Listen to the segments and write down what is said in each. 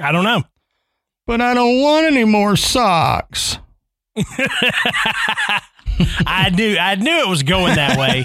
I don't know. But I don't want any more socks. I knew I knew it was going that way.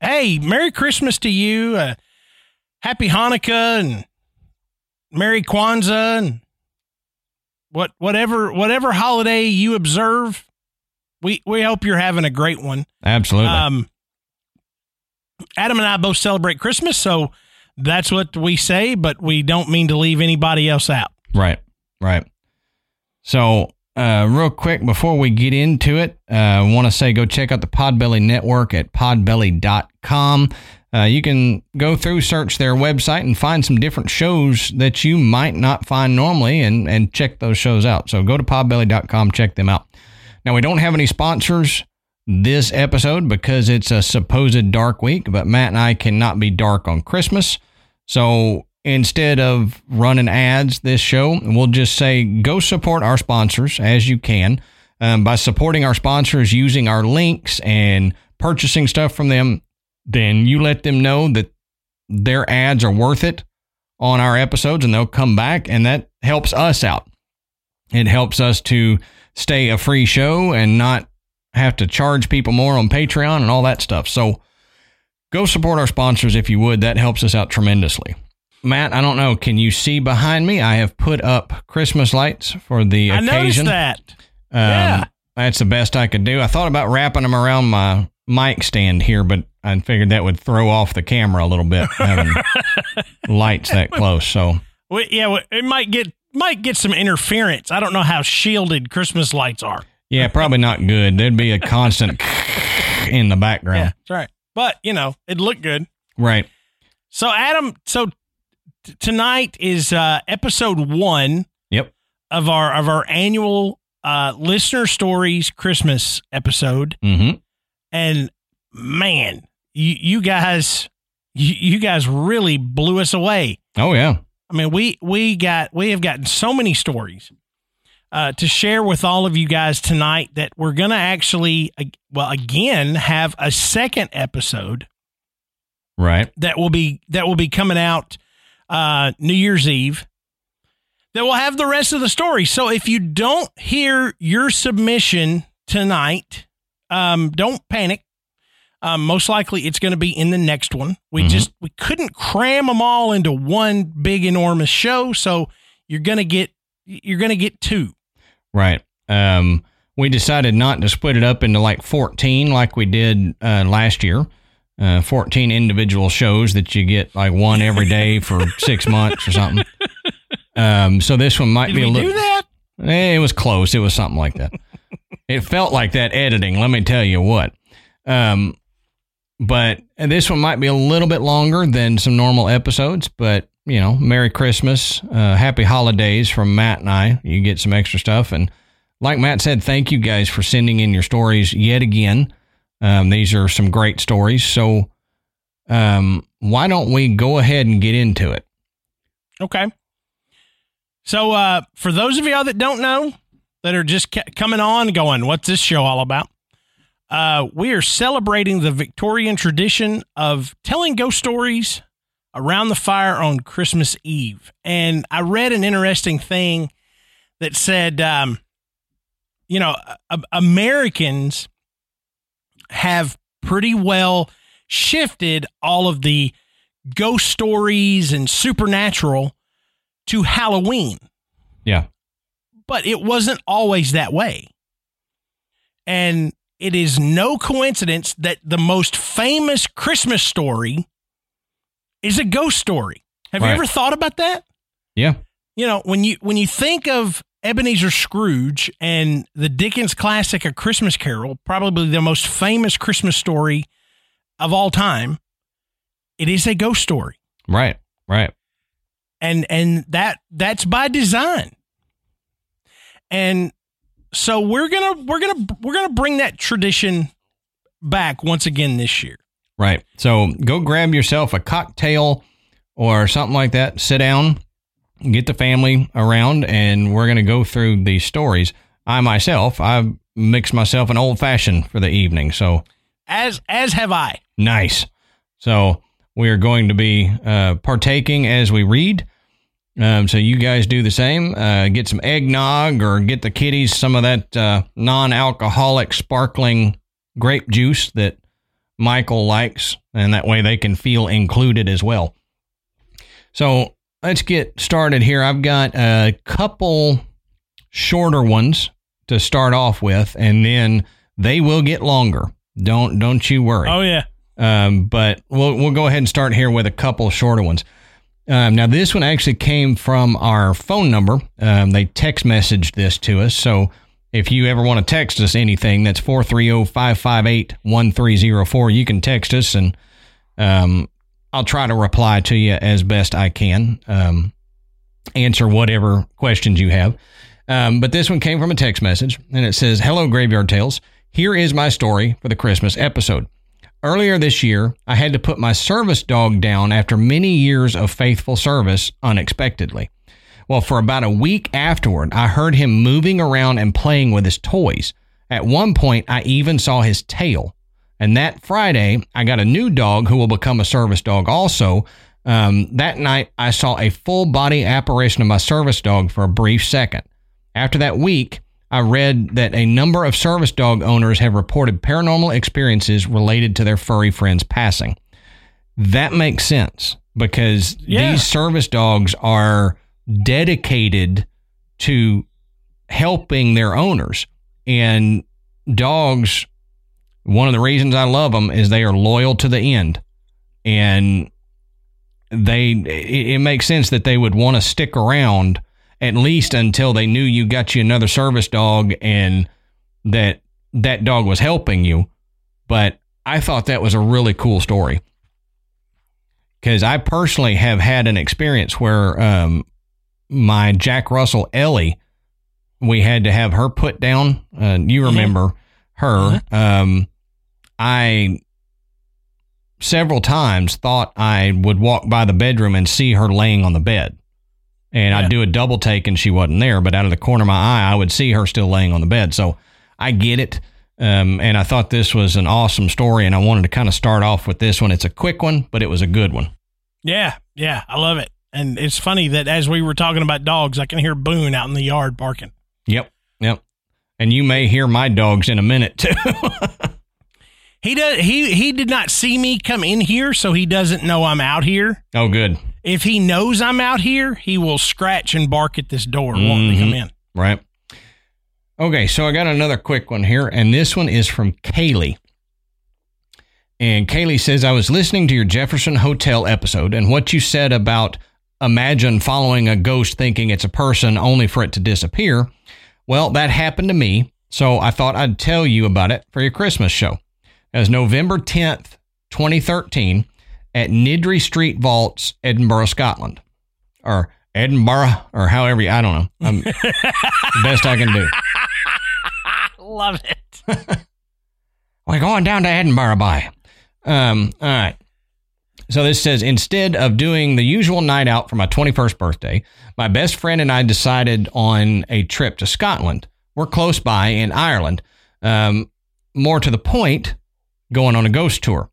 Hey, Merry Christmas to you. Uh, happy Hanukkah and Merry Kwanzaa and what whatever whatever holiday you observe. We we hope you're having a great one. Absolutely. Um, Adam and I both celebrate Christmas, so that's what we say, but we don't mean to leave anybody else out. Right, right. So, uh, real quick before we get into it, uh, I want to say go check out the Podbelly Network at podbelly.com. Uh, you can go through, search their website, and find some different shows that you might not find normally and, and check those shows out. So, go to podbelly.com, check them out. Now, we don't have any sponsors this episode because it's a supposed dark week, but Matt and I cannot be dark on Christmas. So instead of running ads this show, we'll just say go support our sponsors as you can. Um, by supporting our sponsors using our links and purchasing stuff from them, then you let them know that their ads are worth it on our episodes and they'll come back and that helps us out. It helps us to stay a free show and not have to charge people more on Patreon and all that stuff. So go support our sponsors if you would. That helps us out tremendously. Matt, I don't know. Can you see behind me? I have put up Christmas lights for the I noticed occasion. that. Um, Yeah. That's the best I could do. I thought about wrapping them around my mic stand here, but I figured that would throw off the camera a little bit, having lights that close. So, Well, yeah, it might get might get some interference. I don't know how shielded Christmas lights are. yeah, probably not good. There'd be a constant in the background. Yeah, that's right. But you know, it looked good. Right. So Adam, so tonight is uh, episode one Yep. of our of our annual uh, listener stories Christmas episode, Mm-hmm. and man, you you guys, you, you guys really blew us away. Oh, yeah. I mean, we we got we have gotten so many stories uh, to share with all of you guys tonight that we're gonna actually, uh, well, again, have a second episode Right. that will be that will be coming out uh, New Year's Eve. That will have the rest of the story. So if you don't hear your submission tonight, um, don't panic. Um, most likely, it's going to be in the next one. We Mhm. just we couldn't cram them all into one big enormous show, so you're gonna get you're gonna get two. Right. Um, we decided not to split it up into like 14 like we did uh, last year. Uh, 14 individual shows that you get like one every day for six months or something. Um, so this one might Did be a little. do that? Eh, It was close. It was something like that. it felt like that editing. Let me tell you what. Um, but this one might be a little bit longer than some normal episodes. But you know, Merry Christmas, uh, Happy Holidays from Matt and I. You get some extra stuff, and like Matt said, thank you guys for sending in your stories yet again. Um, these are some great stories. So, um, why don't we go ahead and get into it? Okay. So, uh, for those of y'all that don't know, that are just ca- coming on, going, "What's this show all about?" Uh, we are celebrating the Victorian tradition of telling ghost stories around the fire on Christmas Eve. And I read an interesting thing that said, um, you know, uh, Americans have pretty well shifted all of the ghost stories and supernatural to Halloween. Yeah. But it wasn't always that way. And it is no coincidence that the most famous Christmas story is a ghost story. Have Right. you ever thought about that? Yeah. You know, when you when you think of Ebenezer Scrooge and the Dickens classic A Christmas Carol, probably the most famous Christmas story of all time, it is a ghost story. Right. Right. and and that that's by design and so we're gonna we're gonna we're gonna bring that tradition back once again this year Right. So go grab yourself a cocktail or something like that. Sit down, get the family around, and we're going to go through these stories. I myself, I mixed myself an old fashioned for the evening. So as as have i nice. So we are going to be uh, partaking as we read. Um, so you guys do the same. Uh, get some eggnog or get the kiddies some of that uh, non-alcoholic sparkling grape juice that Michael likes, and that way they can feel included as well. So let's get started here. I've got a couple shorter ones to start off with, and then they will get longer. Don't don't you worry. oh yeah Um, but we'll we'll go ahead and start here with a couple shorter ones. Um, now this one actually came from our phone number. Um, they text messaged this to us. So if you ever want to text us anything, that's 430-558-1304. You can text us and um, I'll try to reply to you as best I can. Um, answer whatever questions you have. Um, but this one came from a text message and it says, Hello, Graveyard Tales. Here is my story for the Christmas episode. Earlier this year, I had to put my service dog down after many years of faithful service unexpectedly. Well, for about a week afterward, I heard him moving around and playing with his toys. At one point, I even saw his tail. And that Friday, I got a new dog who will become a service dog also. Um, that night, I saw a full body apparition of my service dog for a brief second. After that week, I read that a number of service dog owners have reported paranormal experiences related to their furry friends passing. That makes sense because Yeah. these service dogs are dedicated to helping their owners. And dogs, one of the reasons I love them is they are loyal to the end. And they, it, it makes sense that they would want to stick around at least until they knew you got you another service dog and that that dog was helping you. But I thought that was a really cool story because I personally have had an experience where um, my Jack Russell Ellie, we had to have her put down. Uh, you remember her? Um, I several times thought I would walk by the bedroom and see her laying on the bed. And Yeah. I'd do a double take and she wasn't there, but out of the corner of my eye, I would see her still laying on the bed. So I get it. Um, and I thought this was an awesome story, and I wanted to kind of start off with this one. It's a quick one, but it was a good one. yeah yeah i love it and it's funny that as we were talking about dogs i can hear boone out in the yard barking Yep. Yep. And you may hear my dogs in a minute too. he does he he did not see me come in here so he doesn't know i'm out here oh, good. if he knows i'm out here he will scratch and bark at this door wanting to come mm-hmm. in Right. Okay, so I got another quick one here, and this one is from Kaylee. And Kaylee says, I was listening to your Jefferson Hotel episode, and what you said about imagine following a ghost thinking it's a person only for it to disappear. Well, that happened to me, so I thought I'd tell you about it for your Christmas show. Was November 10th, 2013, at Niddry Street Vaults, Edinburgh, Scotland. Or Edinburgh, or however, you- I don't know. I'm, best I can do. love it We're going down to Edinburgh by. Um, all right. So this says instead of doing the usual night out for my 21st birthday, my best friend and I decided on a trip to Scotland. We're close by in Ireland. Um, more to the point, going on a ghost tour.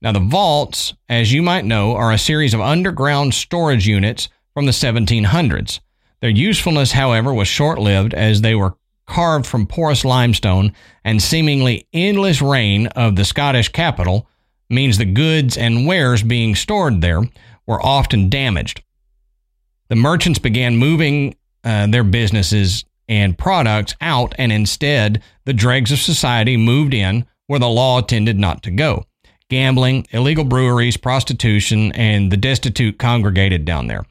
Now, the vaults, as you might know, are a series of underground storage units from the 1700s. Their usefulness, however, was short lived as they were carved from porous limestone and seemingly endless rain of the Scottish capital means the goods and wares being stored there were often damaged. The merchants began moving uh, their businesses and products out, and instead, the dregs of society moved in where the law tended not to go. Gambling, illegal breweries, prostitution, and the destitute congregated down there.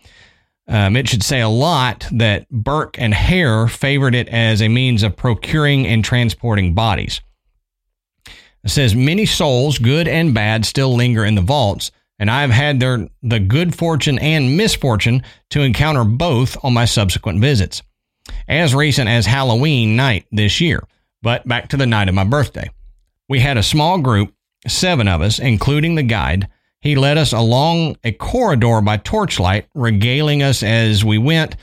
Um, it should say a lot that Burke and Hare favored it as a means of procuring and transporting bodies. It says many souls, good and bad, still linger in the vaults, and I have had their, the good fortune and misfortune to encounter both on my subsequent visits, as recent as Halloween night this year. But back to the night of my birthday. We had a small group, seven of us, including the guide. He led us along a corridor by torchlight, regaling us as we went,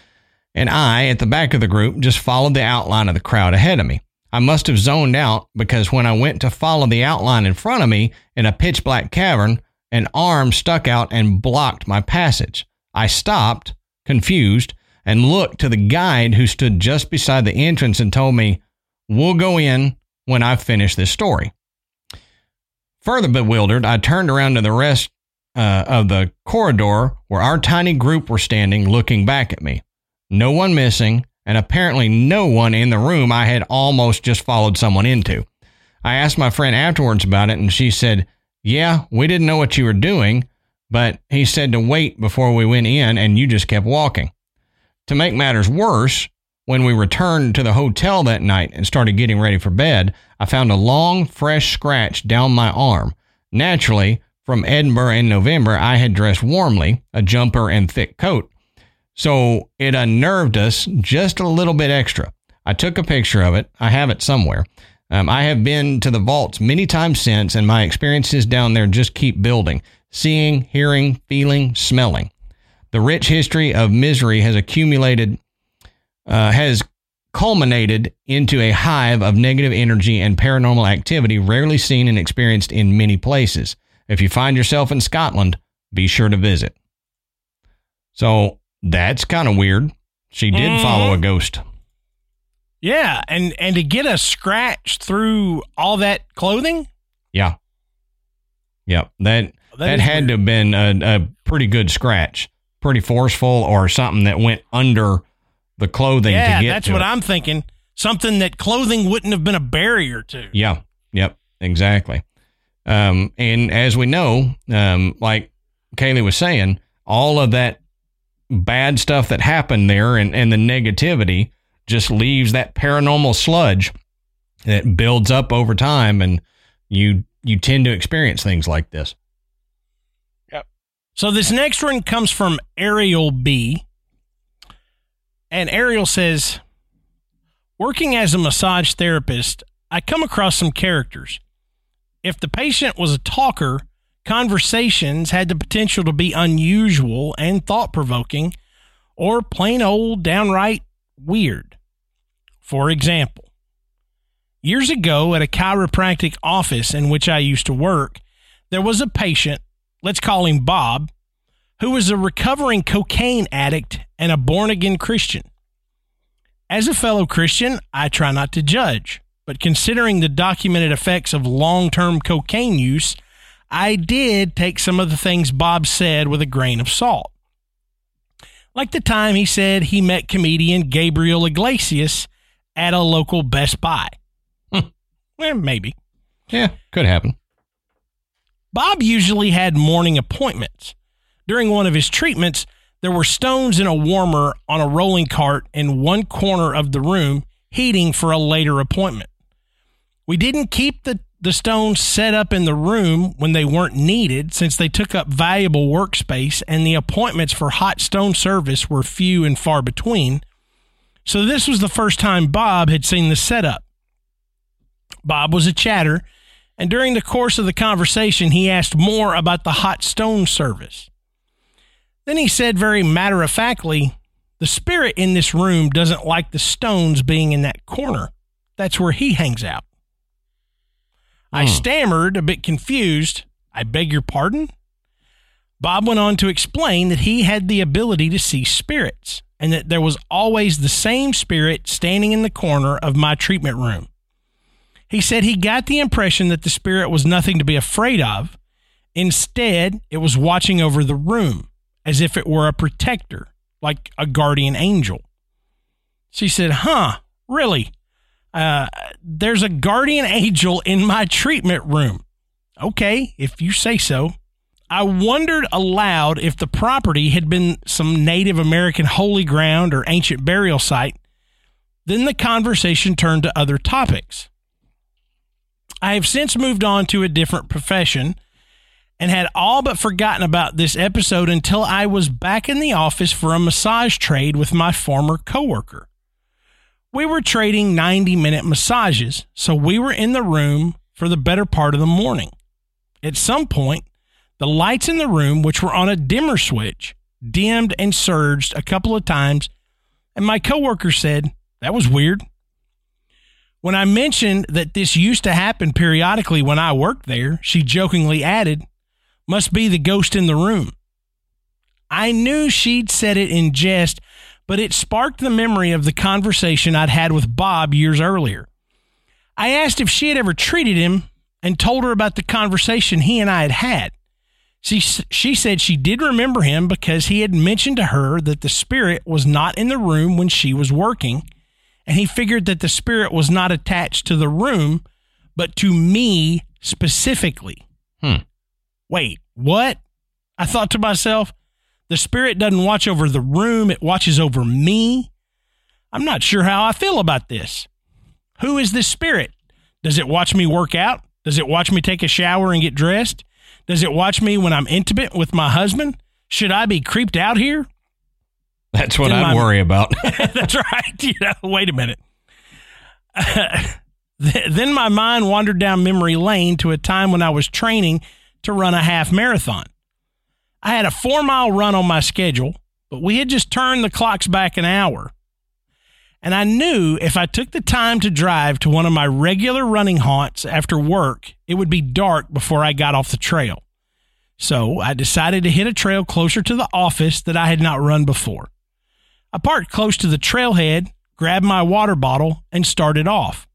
and I, at the back of the group, just followed the outline of the crowd ahead of me. I must have zoned out because when I went to follow the outline in front of me in a pitch black cavern, an arm stuck out and blocked my passage. I stopped, confused, and looked to the guide who stood just beside the entrance and told me, We'll go in when I've finished this story. Further bewildered, I turned around to the rest uh, of the corridor where our tiny group were standing looking back at me. No one missing, and apparently no one in the room I had almost just followed someone into. I asked my friend afterwards about it, and she said, Yeah, we didn't know what you were doing, but he said to wait before we went in, and you just kept walking. To make matters worse, when we returned to the hotel that night and started getting ready for bed, I found a long, fresh scratch down my arm. Naturally, from Edinburgh in November, I had dressed warmly, a jumper and thick coat. So it unnerved us just a little bit extra. I took a picture of it. I have it somewhere. Um, I have been to the vaults many times since, and my experiences down there just keep building seeing, hearing, feeling, smelling. The rich history of misery has accumulated uh, has culminated into a hive of negative energy and paranormal activity rarely seen and experienced in many places. If you find yourself in Scotland, be sure to visit. So that's kind of weird. She did Mhm. follow a ghost. Yeah, and and to get a scratch through all that clothing, Yeah. Yep. That that had to have been a, a pretty good scratch, pretty forceful, or something that went under the clothing yeah, to get that's what it. I'm thinking. Something that clothing wouldn't have been a barrier to. Yeah. Yep. Exactly. Um, and as we know, um, like Kaylee was saying, all of that bad stuff that happened there and, and the negativity just leaves that paranormal sludge that builds up over time and you you tend to experience things like this. Yep. So this next one comes from Ariel B. And Ariel says, Working as a massage therapist, I come across some characters. If the patient was a talker, conversations had the potential to be unusual and thought provoking, or plain old downright weird. For example, years ago at a chiropractic office in which I used to work, there was a patient let's call him Bob, who was a recovering cocaine addict and a born again Christian. As a fellow Christian, I try not to judge, but considering the documented effects of long term cocaine use, I did take some of the things Bob said with a grain of salt. Like the time he said he met comedian Gabriel Iglesias at a local Best Buy. Hmm. Well, maybe. Yeah, could happen. Bob usually had morning appointments. During one of his treatments, there were stones in a warmer on a rolling cart in one corner of the room, heating for a later appointment. We didn't keep the, the stones set up in the room when they weren't needed, since they took up valuable workspace and the appointments for hot stone service were few and far between. So, this was the first time Bob had seen the setup. Bob was a chatter and during the course of the conversation, he asked more about the hot stone service. Then he said, very matter of factly, The spirit in this room doesn't like the stones being in that corner. That's where he hangs out. I Hmm. stammered, a bit confused. I beg your pardon? Bob went on to explain that he had the ability to see spirits and that there was always the same spirit standing in the corner of my treatment room. He said he got the impression that the spirit was nothing to be afraid of. Instead, it was watching over the room as if it were a protector, like a guardian angel. She said, Huh, really? Uh, there's a guardian angel in my treatment room. Okay, if you say so. I wondered aloud if the property had been some Native American holy ground or ancient burial site. Then the conversation turned to other topics. I have since moved on to a different profession and had all but forgotten about this episode until I was back in the office for a massage trade with my former coworker. We were trading 90 minute massages, so we were in the room for the better part of the morning. At some point, the lights in the room, which were on a dimmer switch, dimmed and surged a couple of times, and my coworker said, That was weird. When I mentioned that this used to happen periodically when I worked there, she jokingly added, Must be the ghost in the room. I knew she'd said it in jest, but it sparked the memory of the conversation I'd had with Bob years earlier. I asked if she had ever treated him and told her about the conversation he and I had had. She, she said she did remember him because he had mentioned to her that the spirit was not in the room when she was working, and he figured that the spirit was not attached to the room, but to me specifically. Hmm. Wait, what? I thought to myself, the spirit doesn't watch over the room, it watches over me. I'm not sure how I feel about this. Who is this spirit? Does it watch me work out? Does it watch me take a shower and get dressed? Does it watch me when I'm intimate with my husband? Should I be creeped out here? That's what my- worry about. That's right. You know, wait a minute. Th- then my mind wandered down memory lane to a time when I was training to run a half marathon. I had a four mile run on my schedule, but we had just turned the clocks back an hour. And I knew if I took the time to drive to one of my regular running haunts after work, it would be dark before I got off the trail. So I decided to hit a trail closer to the office that I had not run before. I parked close to the trailhead, grabbed my water bottle, and started off.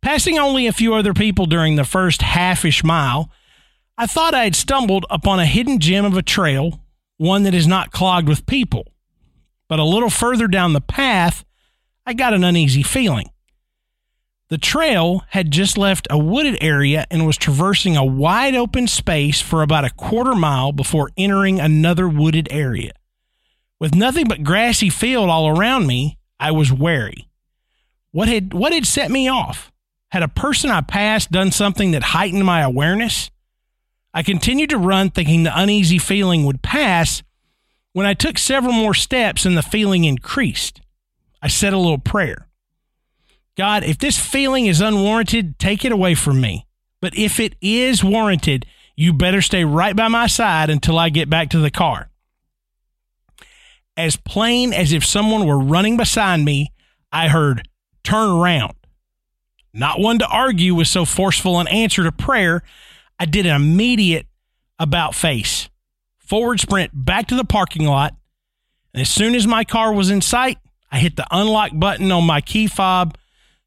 Passing only a few other people during the first half-ish mile, I thought I had stumbled upon a hidden gem of a trail, one that is not clogged with people. But a little further down the path, I got an uneasy feeling. The trail had just left a wooded area and was traversing a wide open space for about a quarter mile before entering another wooded area. With nothing but grassy field all around me, I was wary. What had what had set me off? Had a person I passed done something that heightened my awareness? I continued to run thinking the uneasy feeling would pass when I took several more steps and the feeling increased. I said a little prayer. God, if this feeling is unwarranted, take it away from me. But if it is warranted, you better stay right by my side until I get back to the car. As plain as if someone were running beside me, I heard, turn around. Not one to argue with so forceful an answer to prayer, I did an immediate about face, forward sprint back to the parking lot. And as soon as my car was in sight, I hit the unlock button on my key fob,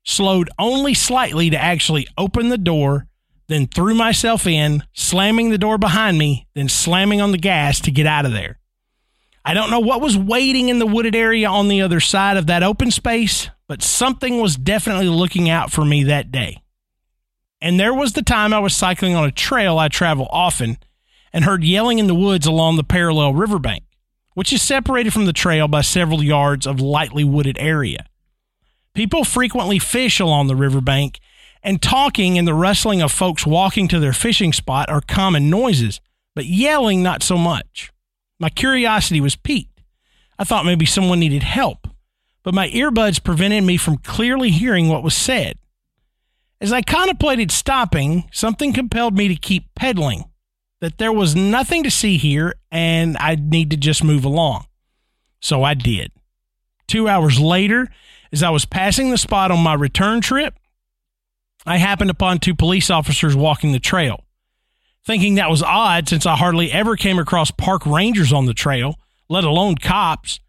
slowed only slightly to actually open the door, then threw myself in, slamming the door behind me, then slamming on the gas to get out of there. I don't know what was waiting in the wooded area on the other side of that open space, but something was definitely looking out for me that day. And there was the time I was cycling on a trail I travel often and heard yelling in the woods along the parallel riverbank, which is separated from the trail by several yards of lightly wooded area. People frequently fish along the riverbank, and talking and the rustling of folks walking to their fishing spot are common noises, but yelling not so much. My curiosity was piqued. I thought maybe someone needed help, but my earbuds prevented me from clearly hearing what was said. As I contemplated stopping, something compelled me to keep pedaling, that there was nothing to see here and I'd need to just move along. So I did. Two hours later, as I was passing the spot on my return trip, I happened upon two police officers walking the trail. thinking that was odd since I hardly ever came across park rangers on the trail, let alone cops.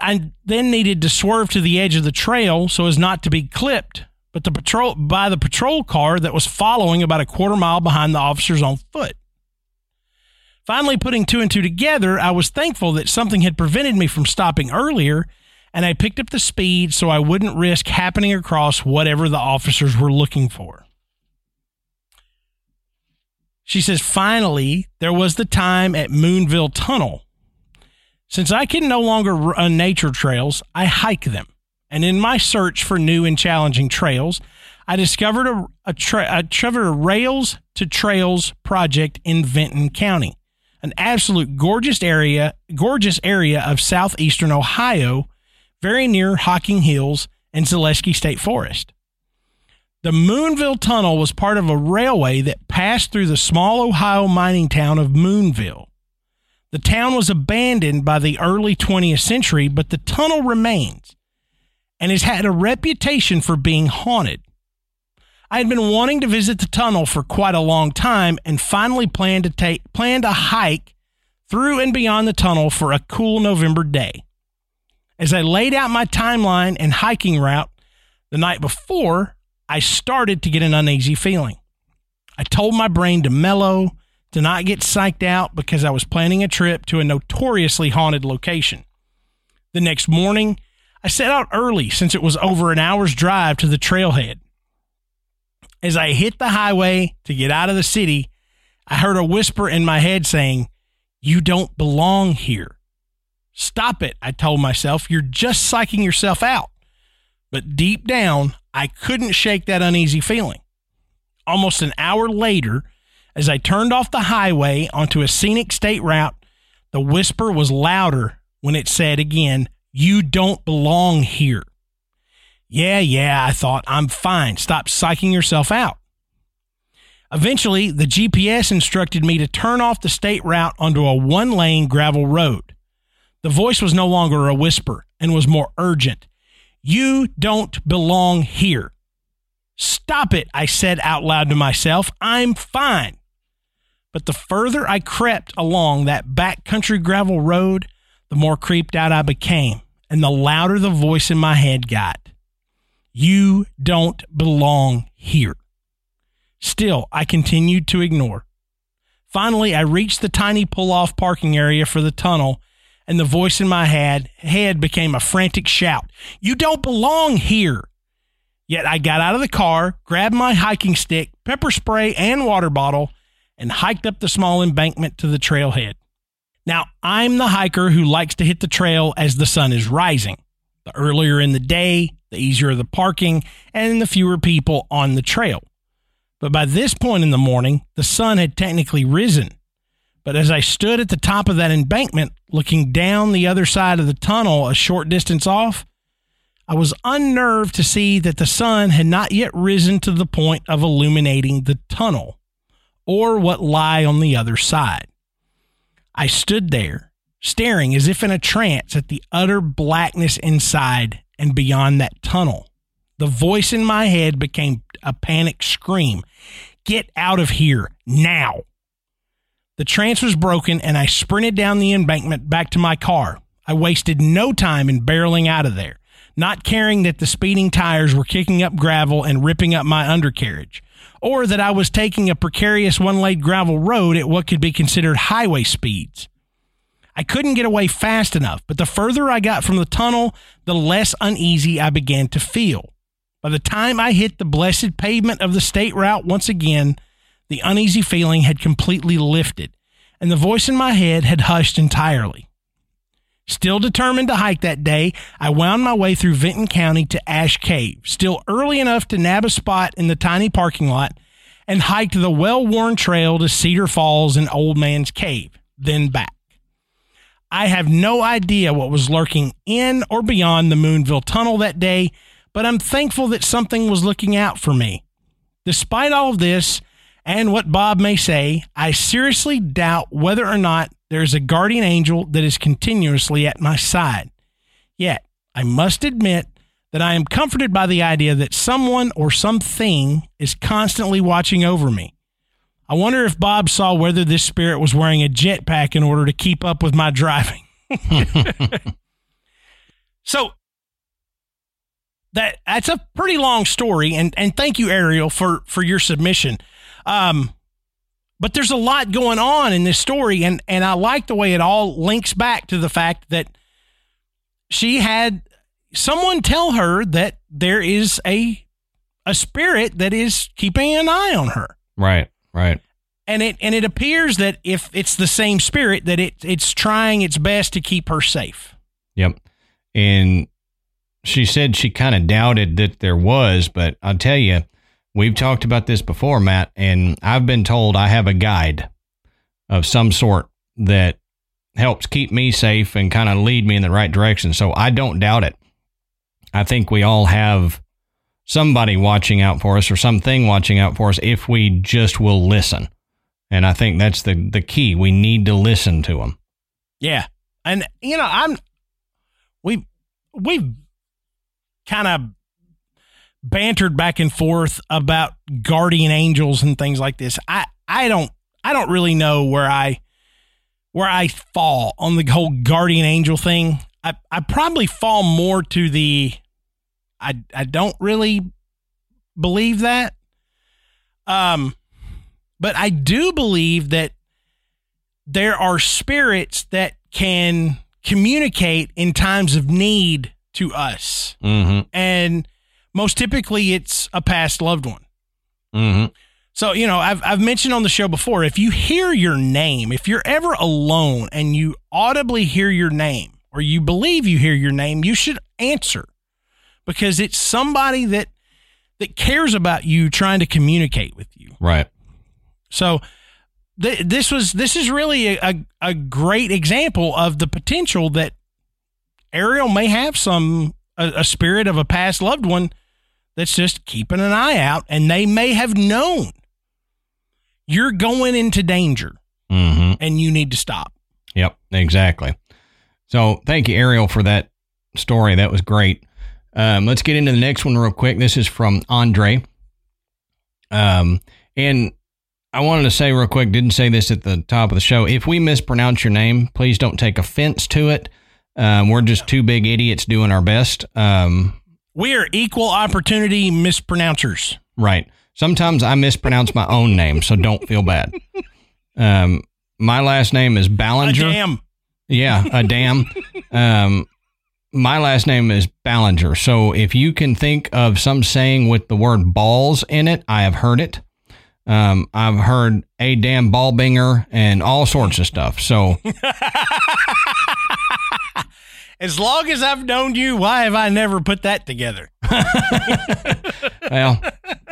I then needed to swerve to the edge of the trail so as not to be clipped, but the patrol by the patrol car that was following about a quarter mile behind the officers on foot. Finally, putting two and two together, I was thankful that something had prevented me from stopping earlier, and I picked up the speed so I wouldn't risk happening across whatever the officers were looking for. She says, finally, there was the time at Moonville Tunnel. Since I can no longer run uh, nature trails, I hike them. And in my search for new and challenging trails, I discovered a, a, tra- a, a Rails to Trails project in Vinton County, an absolute gorgeous area, gorgeous area of southeastern Ohio, very near Hocking Hills and Zaleski State Forest. The Moonville Tunnel was part of a railway that passed through the small Ohio mining town of Moonville. The town was abandoned by the early 20th century, but the tunnel remains and has had a reputation for being haunted. I had been wanting to visit the tunnel for quite a long time and finally planned to take planned a hike through and beyond the tunnel for a cool November day. As I laid out my timeline and hiking route the night before, I started to get an uneasy feeling. I told my brain to mellow, to not get psyched out because I was planning a trip to a notoriously haunted location. The next morning, I set out early since it was over an hour's drive to the trailhead. As I hit the highway to get out of the city, I heard a whisper in my head saying, You don't belong here. Stop it, I told myself. You're just psyching yourself out. But deep down, I couldn't shake that uneasy feeling. Almost an hour later, as I turned off the highway onto a scenic state route, the whisper was louder when it said again, You don't belong here. Yeah, yeah, I thought, I'm fine. Stop psyching yourself out. Eventually, the GPS instructed me to turn off the state route onto a one lane gravel road. The voice was no longer a whisper and was more urgent. You don't belong here. Stop it, I said out loud to myself. I'm fine. But the further I crept along that backcountry gravel road, the more creeped out I became, and the louder the voice in my head got. You don't belong here. Still, I continued to ignore. Finally, I reached the tiny pull off parking area for the tunnel and the voice in my head, head became a frantic shout You don't belong here! Yet I got out of the car, grabbed my hiking stick, pepper spray, and water bottle, and hiked up the small embankment to the trailhead. Now, I'm the hiker who likes to hit the trail as the sun is rising. The earlier in the day, the easier the parking, and the fewer people on the trail. But by this point in the morning, the sun had technically risen, but as I stood at the top of that embankment, looking down the other side of the tunnel a short distance off, I was unnerved to see that the sun had not yet risen to the point of illuminating the tunnel or what lie on the other side. I stood there, staring as if in a trance at the utter blackness inside and beyond that tunnel. The voice in my head became a panic scream Get out of here now! The trance was broken, and I sprinted down the embankment back to my car. I wasted no time in barreling out of there, not caring that the speeding tires were kicking up gravel and ripping up my undercarriage, or that I was taking a precarious one lane gravel road at what could be considered highway speeds. I couldn't get away fast enough, but the further I got from the tunnel, the less uneasy I began to feel. By the time I hit the blessed pavement of the state route once again, the uneasy feeling had completely lifted, and the voice in my head had hushed entirely. Still determined to hike that day, I wound my way through Vinton County to Ash Cave, still early enough to nab a spot in the tiny parking lot, and hiked the well worn trail to Cedar Falls and Old Man's Cave, then back. I have no idea what was lurking in or beyond the Moonville Tunnel that day, but I'm thankful that something was looking out for me. Despite all of this, and what Bob may say, I seriously doubt whether or not there is a guardian angel that is continuously at my side. Yet, I must admit that I am comforted by the idea that someone or something is constantly watching over me. I wonder if Bob saw whether this spirit was wearing a jetpack in order to keep up with my driving. so that that's a pretty long story, and and thank you, Ariel, for for your submission. Um, but there's a lot going on in this story, and and I like the way it all links back to the fact that she had someone tell her that there is a a spirit that is keeping an eye on her. Right, right. And it and it appears that if it's the same spirit that it it's trying its best to keep her safe. Yep. And she said she kind of doubted that there was, but I'll tell you, we've talked about this before, Matt, and I've been told I have a guide of some sort that helps keep me safe and kind of lead me in the right direction. So I don't doubt it. I think we all have somebody watching out for us or something watching out for us if we just will listen. And I think that's the the key. We need to listen to them. Yeah. And you know, I'm we we've kind of bantered back and forth about guardian angels and things like this. I I don't I don't really know where I where I fall on the whole guardian angel thing. I I probably fall more to the I I don't really believe that. Um but I do believe that there are spirits that can communicate in times of need to us. Mm-hmm. And most typically it's a past loved one. Mm-hmm. So, you know, I've, I've mentioned on the show before if you hear your name, if you're ever alone and you audibly hear your name or you believe you hear your name, you should answer because it's somebody that that cares about you trying to communicate with you. Right. So th- this was this is really a, a, a great example of the potential that Ariel may have some a, a spirit of a past loved one that's just keeping an eye out and they may have known you're going into danger Mm-hmm. and you need to stop. Yep, exactly. So thank you, Ariel, for that story. That was great. Um, let's get into the next one real quick. This is from Andre. Um, and I wanted to say real quick, didn't say this at the top of the show. If we mispronounce your name, please don't take offense to it. Um, we're just two big idiots doing our best. Um, We are equal opportunity mispronouncers. Right. Sometimes I mispronounce my own name, so don't feel bad. Um, my last name is Ballinger. A damn. Yeah, a dam. um, my last name is Ballinger. So if you can think of some saying with the word balls in it, I have heard it. Um, I've heard a damn ball binger and all sorts of stuff. So As long as I've known you, why have I never put that together? Well,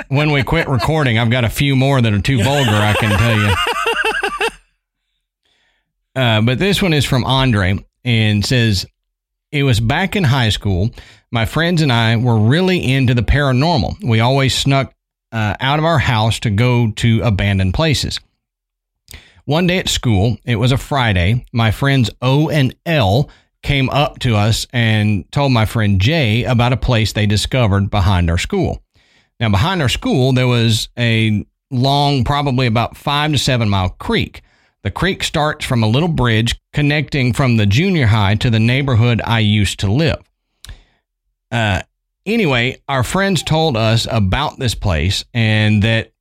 when we quit recording, I've got a few more that are too vulgar, I can tell you. Uh, but this one is from Andre and says, It was back in high school. My friends and I were really into the paranormal. We always snuck uh, out of our house to go to abandoned places. One day at school, it was a Friday, my friends O and L came up to us and told my friend Jay about a place they discovered behind our school. Now, behind our school, there was a long, probably about five to seven mile creek. The creek starts from a little bridge connecting from the junior high to the neighborhood I used to live. Uh, anyway, our friends told us about this place and that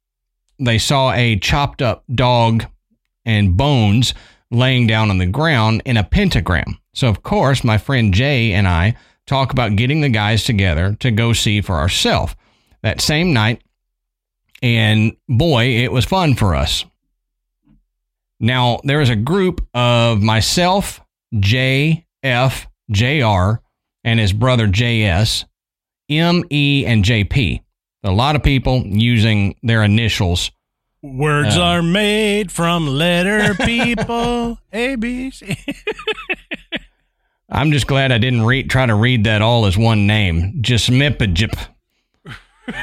they saw a chopped up dog and bones laying down on the ground in a pentagram. So, of course, my friend Jay and I talk about getting the guys together to go see for ourselves that same night. And boy, it was fun for us. Now, there is a group of myself, J, F, JR, and his brother JS, M, E, and JP. A lot of people using their initials. Words Um, are made from letter people. A B C. I'm just glad I didn't read, try to read that all as one name. Just Mipajip.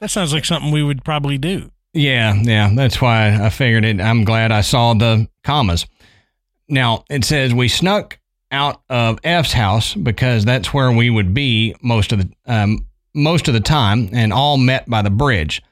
That sounds like something we would probably do. Yeah, yeah, that's why I figured it. I'm glad I saw the commas. Now, it says we snuck out of F's house because that's where we would be most of the um, most of the time and all met by the bridge.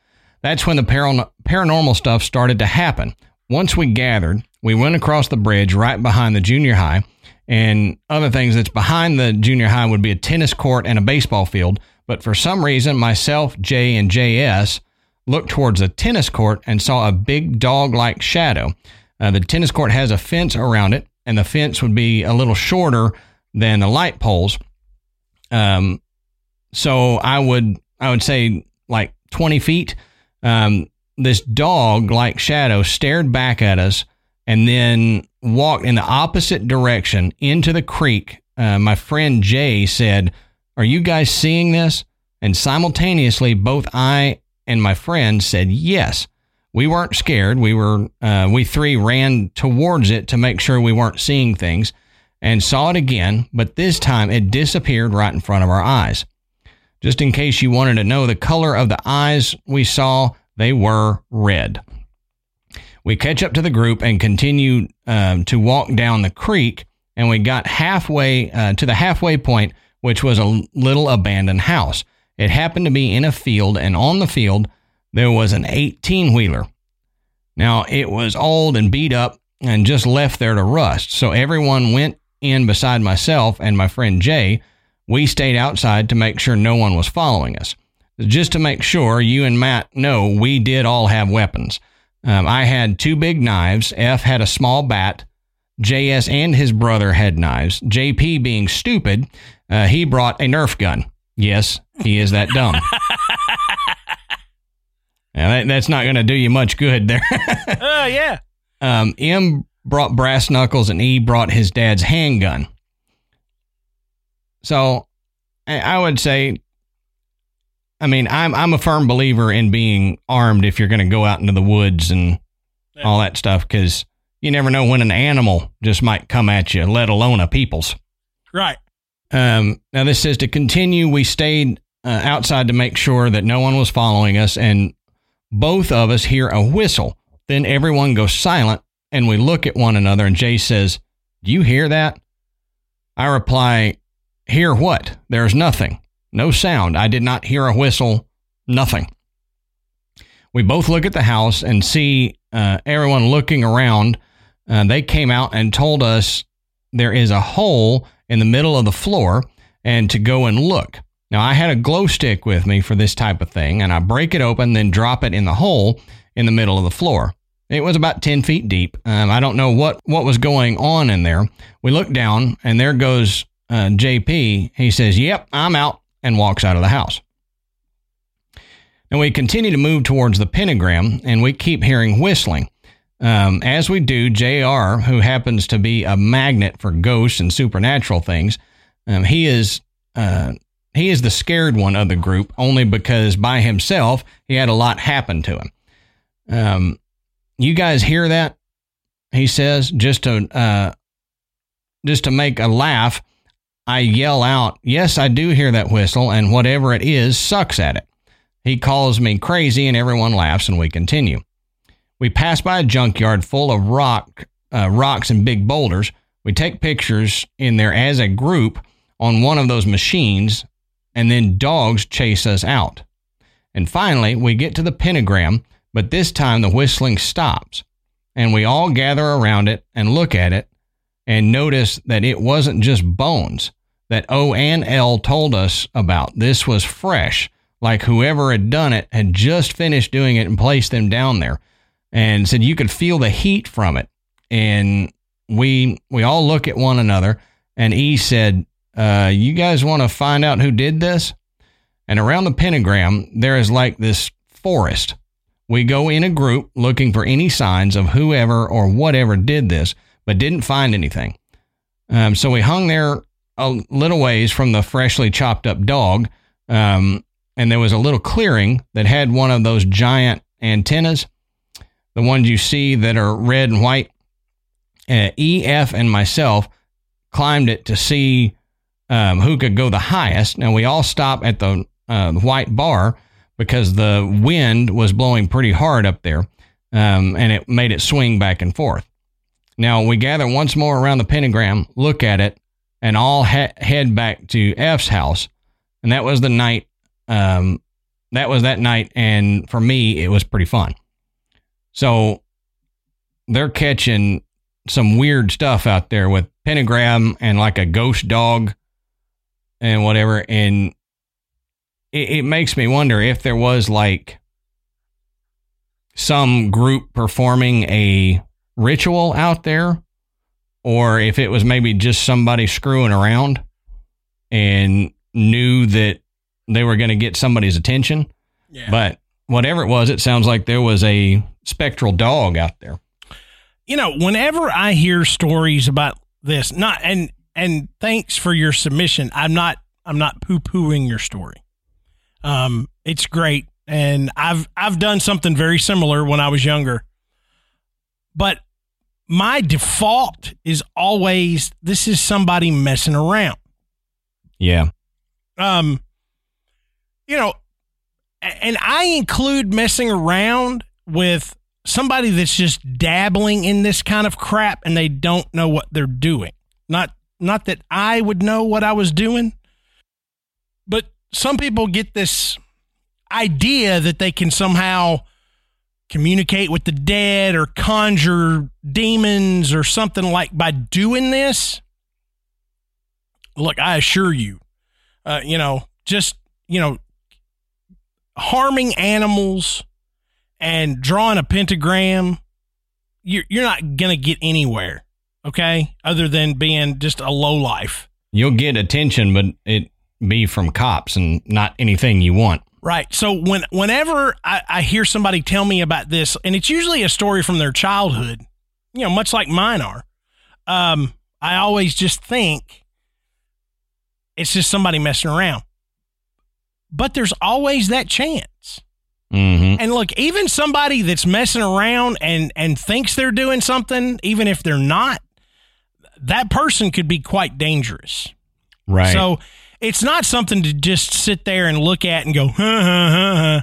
that's when the paran- paranormal stuff started to happen. Once we gathered, we went across the bridge right behind the junior high and other things that's behind the junior high would be a tennis court and a baseball field. But for some reason, myself, Jay, and JS looked towards the tennis court and saw a big dog like shadow. Uh, the tennis court has a fence around it, and the fence would be a little shorter than the light poles. Um, so I would I would say like 20 feet. Um, this dog like shadow stared back at us and then walked in the opposite direction into the creek. Uh, my friend Jay said, Are you guys seeing this? And simultaneously, both I and my friend said yes. We weren't scared. We were, uh, we three ran towards it to make sure we weren't seeing things and saw it again, but this time it disappeared right in front of our eyes. Just in case you wanted to know the color of the eyes we saw, they were red. We catch up to the group and continue um, to walk down the creek, and we got halfway uh, to the halfway point, which was a little abandoned house. It happened to be in a field, and on the field there was an 18 wheeler. Now it was old and beat up and just left there to rust. So everyone went in beside myself and my friend Jay. We stayed outside to make sure no one was following us. Just to make sure you and Matt know we did all have weapons. Um, I had two big knives. F had a small bat. JS and his brother had knives. JP, being stupid, uh, he brought a Nerf gun. Yes, he is that dumb. that, that's not going to do you much good there. Oh, uh, yeah. Um, M brought brass knuckles and E brought his dad's handgun. So I would say I mean, I'm I'm a firm believer in being armed if you're going to go out into the woods and yeah. all that stuff because you never know when an animal just might come at you, let alone a people's. Right. Um, now this says to continue. We stayed uh, outside to make sure that no one was following us, and both of us hear a whistle. Then everyone goes silent, and we look at one another. And Jay says, "Do you hear that?" I reply, "Hear what? There's nothing." No sound. I did not hear a whistle. Nothing. We both look at the house and see uh, everyone looking around. Uh, they came out and told us there is a hole in the middle of the floor and to go and look. Now, I had a glow stick with me for this type of thing, and I break it open, then drop it in the hole in the middle of the floor. It was about 10 feet deep. Um, I don't know what, what was going on in there. We look down, and there goes uh, JP. He says, Yep, I'm out and walks out of the house. And we continue to move towards the pentagram, and we keep hearing whistling. Um, as we do, JR, who happens to be a magnet for ghosts and supernatural things, um, he is uh, he is the scared one of the group, only because by himself he had a lot happen to him. Um, you guys hear that? He says just to uh, just to make a laugh. I yell out, Yes, I do hear that whistle, and whatever it is sucks at it. He calls me crazy, and everyone laughs, and we continue. We pass by a junkyard full of rock, uh, rocks and big boulders. We take pictures in there as a group on one of those machines, and then dogs chase us out. And finally, we get to the pentagram, but this time the whistling stops, and we all gather around it and look at it and notice that it wasn't just bones that O and L told us about. This was fresh, like whoever had done it had just finished doing it and placed them down there, and said you could feel the heat from it. And we we all look at one another, and E said, uh, "You guys want to find out who did this?" And around the pentagram, there is like this forest. We go in a group looking for any signs of whoever or whatever did this, but didn't find anything. Um, so we hung there a little ways from the freshly chopped up dog, um, and there was a little clearing that had one of those giant antennas, the ones you see that are red and white. Uh, EF and myself climbed it to see um, who could go the highest. Now we all stop at the uh, white bar because the wind was blowing pretty hard up there, um, and it made it swing back and forth. Now we gather once more around the pentagram, look at it, and all he- head back to F's house. And that was the night um, that was that night. And for me, it was pretty fun. So they're catching some weird stuff out there with pentagram and like a ghost dog and whatever. And it, it makes me wonder if there was like some group performing a ritual out there or if it was maybe just somebody screwing around and knew that they were going to get somebody's attention. Yeah. But whatever it was, it sounds like there was a spectral dog out there. you know, whenever I hear stories about this, not and and thanks for your submission. I'm not I'm not poo pooing your story. Um, it's great, and I've I've done something very similar when I was younger. But my default is always this is somebody messing around. Yeah. Um, you know, and I include messing around with somebody that's just dabbling in this kind of crap and they don't know what they're doing. Not not that I would know what I was doing, but some people get this idea that they can somehow communicate with the dead or conjure demons or something like by doing this. Look, I assure you, uh, you know, just, you know, harming animals and drawing a pentagram, you're, you're not to get anywhere, okay? Other than being just a low life. You'll get attention, but it be from cops and not anything you want. Right. So when whenever I, I hear somebody tell me about this, and it's usually a story from their childhood, you know, much like mine are, um, I always just think it's just somebody messing around. But there's always that chance. Mm-hmm. And look, even somebody that's messing around and and thinks they're doing something, even if they're not, that person could be quite dangerous. Right. So it's not something to just sit there and look at and go, huh, huh, huh,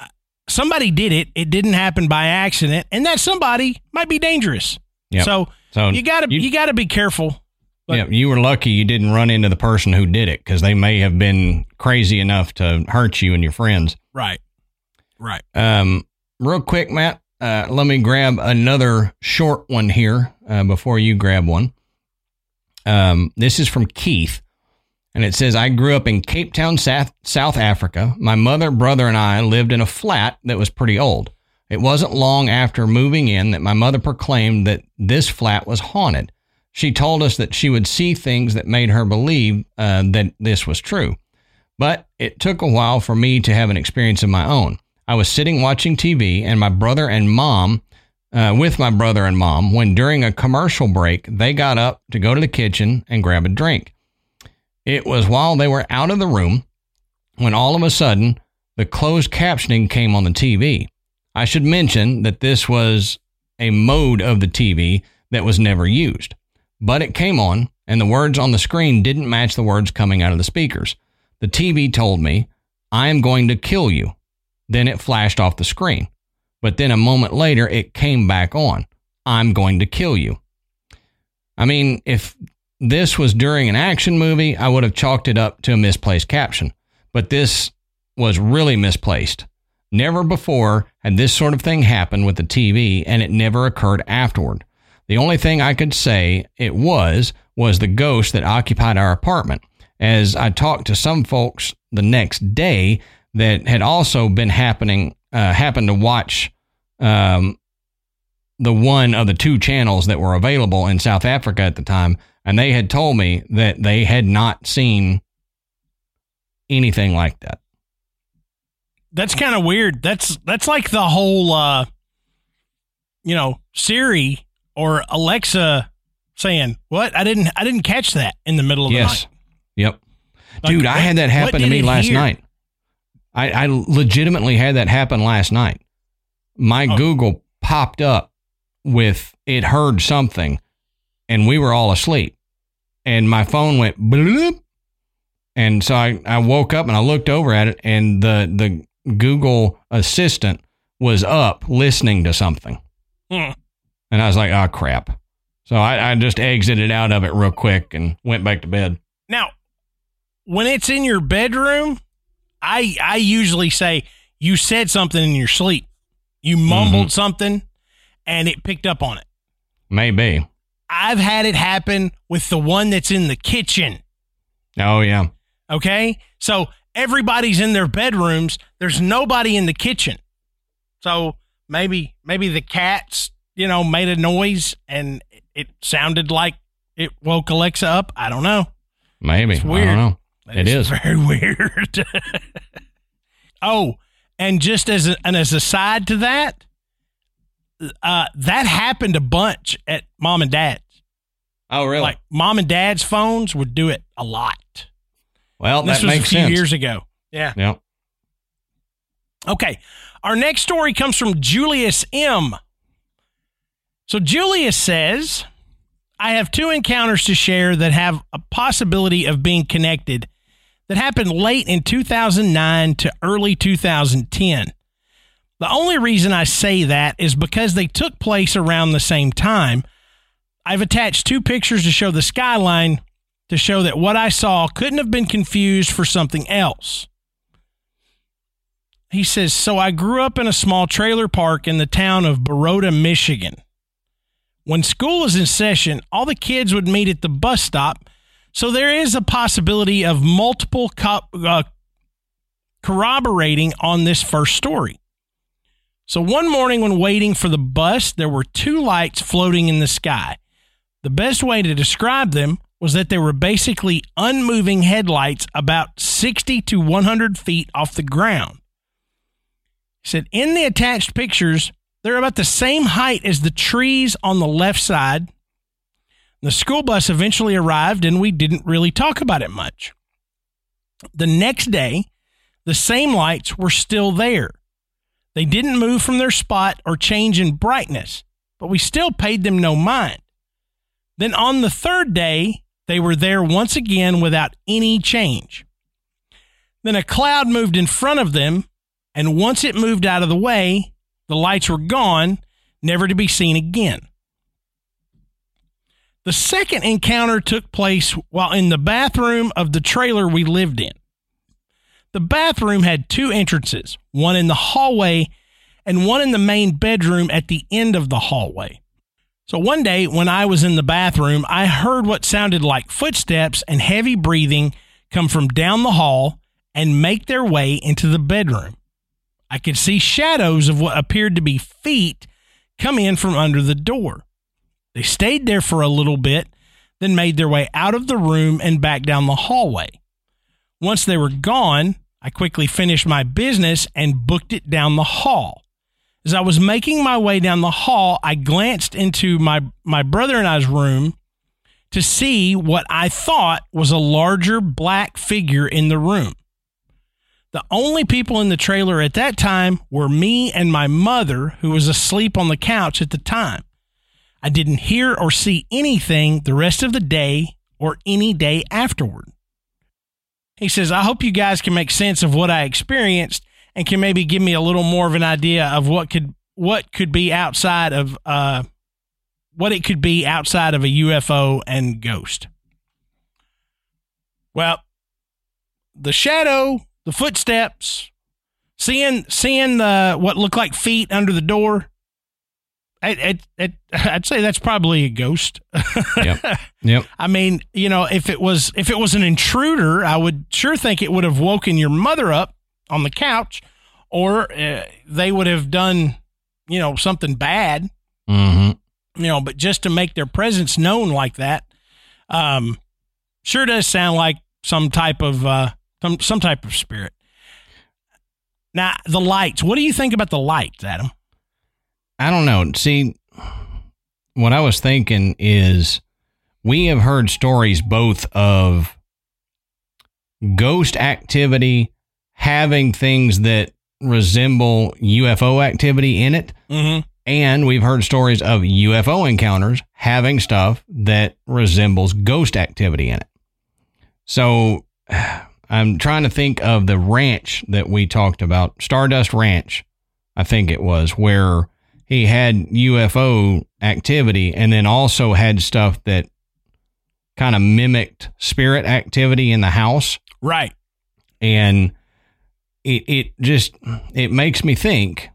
huh. Somebody did it. It didn't happen by accident, and that somebody might be dangerous. Yep. So, So you gotta you- you, gotta be careful. but- yeah, you were lucky you didn't run into the person who did it because they may have been crazy enough to hurt you and your friends. Right. Right. Um, real quick, Matt, uh, let me grab another short one here uh, before you grab one. Um, this is from Keith, and it says, I grew up in Cape Town, South, South Africa. My mother, brother, and I lived in a flat that was pretty old. It wasn't long after moving in that my mother proclaimed that this flat was haunted. She told us that she would see things that made her believe uh, that this was true. But it took a while for me to have an experience of my own. I was sitting watching TV, and my brother and mom, uh, with my brother and mom, when during a commercial break, they got up to go to the kitchen and grab a drink. It was while they were out of the room when all of a sudden the closed captioning came on the TV. I should mention that this was a mode of the TV that was never used, but it came on, and the words on the screen didn't match the words coming out of the speakers. The TV told me, I am going to kill you. Then it flashed off the screen. But then a moment later, it came back on. I'm going to kill you. I mean, if this was during an action movie, I would have chalked it up to a misplaced caption. But this was really misplaced. Never before had this sort of thing happened with the TV, and it never occurred afterward. The only thing I could say it was was the ghost that occupied our apartment. As I talked to some folks the next day that had also been happening, uh, happened to watch um, the one of the two channels that were available in South Africa at the time, and they had told me that they had not seen anything like that. That's kind of weird. That's that's like the whole uh you know, Siri or Alexa saying, "What? I didn't I didn't catch that in the middle of yes. the night." Yep. Like, Dude, I had that happen to me last hear? night. I, I legitimately had that happen last night. My Oh. Google popped up with it heard something, and we were all asleep. And my phone went bloop. And so I, I woke up and I looked over at it, and the, the Google Assistant was up listening to something. Hmm. And I was like, oh, crap. So I, I just exited out of it real quick and went back to bed. Now, when it's in your bedroom, I I usually say you said something in your sleep. You mumbled something and it picked up on it. Maybe. I've had it happen with the one that's in the kitchen. Oh yeah. Okay. So everybody's in their bedrooms. There's nobody in the kitchen. So maybe, maybe the cats, you know, made a noise and it sounded like it woke Alexa up. I don't know. Maybe. It's I weird. don't know. It is. very weird. oh, and just as a, and as a side to that, uh, that happened a bunch at mom and dad's. Oh really? Like mom and dad's phones would do it a lot. well, this that was a makes few sense. years ago. Yeah. Yeah. Okay. Our next story comes from Julius M. So Julius says, I have two encounters to share that have a possibility of being connected that happened late in 2009 to early 2010. The only reason I say that is because they took place around the same time. I've attached two pictures to show the skyline to show that what I saw couldn't have been confused for something else. He says, So I grew up in a small trailer park in the town of Baroda, Michigan. When school was in session, all the kids would meet at the bus stop. So there is a possibility of multiple co- uh, corroborating on this first story. So one morning when waiting for the bus, there were two lights floating in the sky. The best way to describe them was that they were basically unmoving headlights about 60 to 100 feet off the ground. He said, in the attached pictures, they're about the same height as the trees on the left side. The school bus eventually arrived, and we didn't really talk about it much. The next day, the same lights were still there. They didn't move from their spot or change in brightness, but we still paid them no mind. Then on the third day, they were there once again without any change. Then a cloud moved in front of them, and once it moved out of the way, the lights were gone, never to be seen again. The second encounter took place while in the bathroom of the trailer we lived in. The bathroom had two entrances, one in the hallway and one in the main bedroom at the end of the hallway. So one day when I was in the bathroom, I heard what sounded like footsteps and heavy breathing come from down the hall and make their way into the bedroom. I could see shadows of what appeared to be feet come in from under the door. They stayed there for a little bit, then made their way out of the room and back down the hallway. Once they were gone, I quickly finished my business and booked it down the hall. As I was making my way down the hall, I glanced into my, my brother and I's room to see what I thought was a larger black figure in the room. The only people in the trailer at that time were me and my mother, who was asleep on the couch at the time. I didn't hear or see anything the rest of the day or any day afterward. He says, I hope you guys can make sense of what I experienced and can maybe give me a little more of an idea of what could what could be outside of uh what it could be outside of a UFO and ghost. Well, the shadow, the footsteps, seeing seeing the what looked like feet under the door. It, it, it, I'd say that's probably a ghost. Yep. Yep. I mean, you know, if it was if it was an intruder, I would sure think it would have woken your mother up on the couch, or uh, they would have done, you know, something bad. Mm-hmm. You know, but just to make their presence known like that, um, sure does sound like some type of uh, some some type of spirit. Now, the lights. What do you think about the lights, Adam? I don't know. See, what I was thinking is we have heard stories both of ghost activity having things that resemble UFO activity in it. Mm-hmm. And we've heard stories of UFO encounters having stuff that resembles ghost activity in it. So I'm trying to think of the ranch that we talked about, Stardust Ranch, I think it was, where he had UFO activity and then also had stuff that kind of mimicked spirit activity in the house. Right. And it it just it makes me think.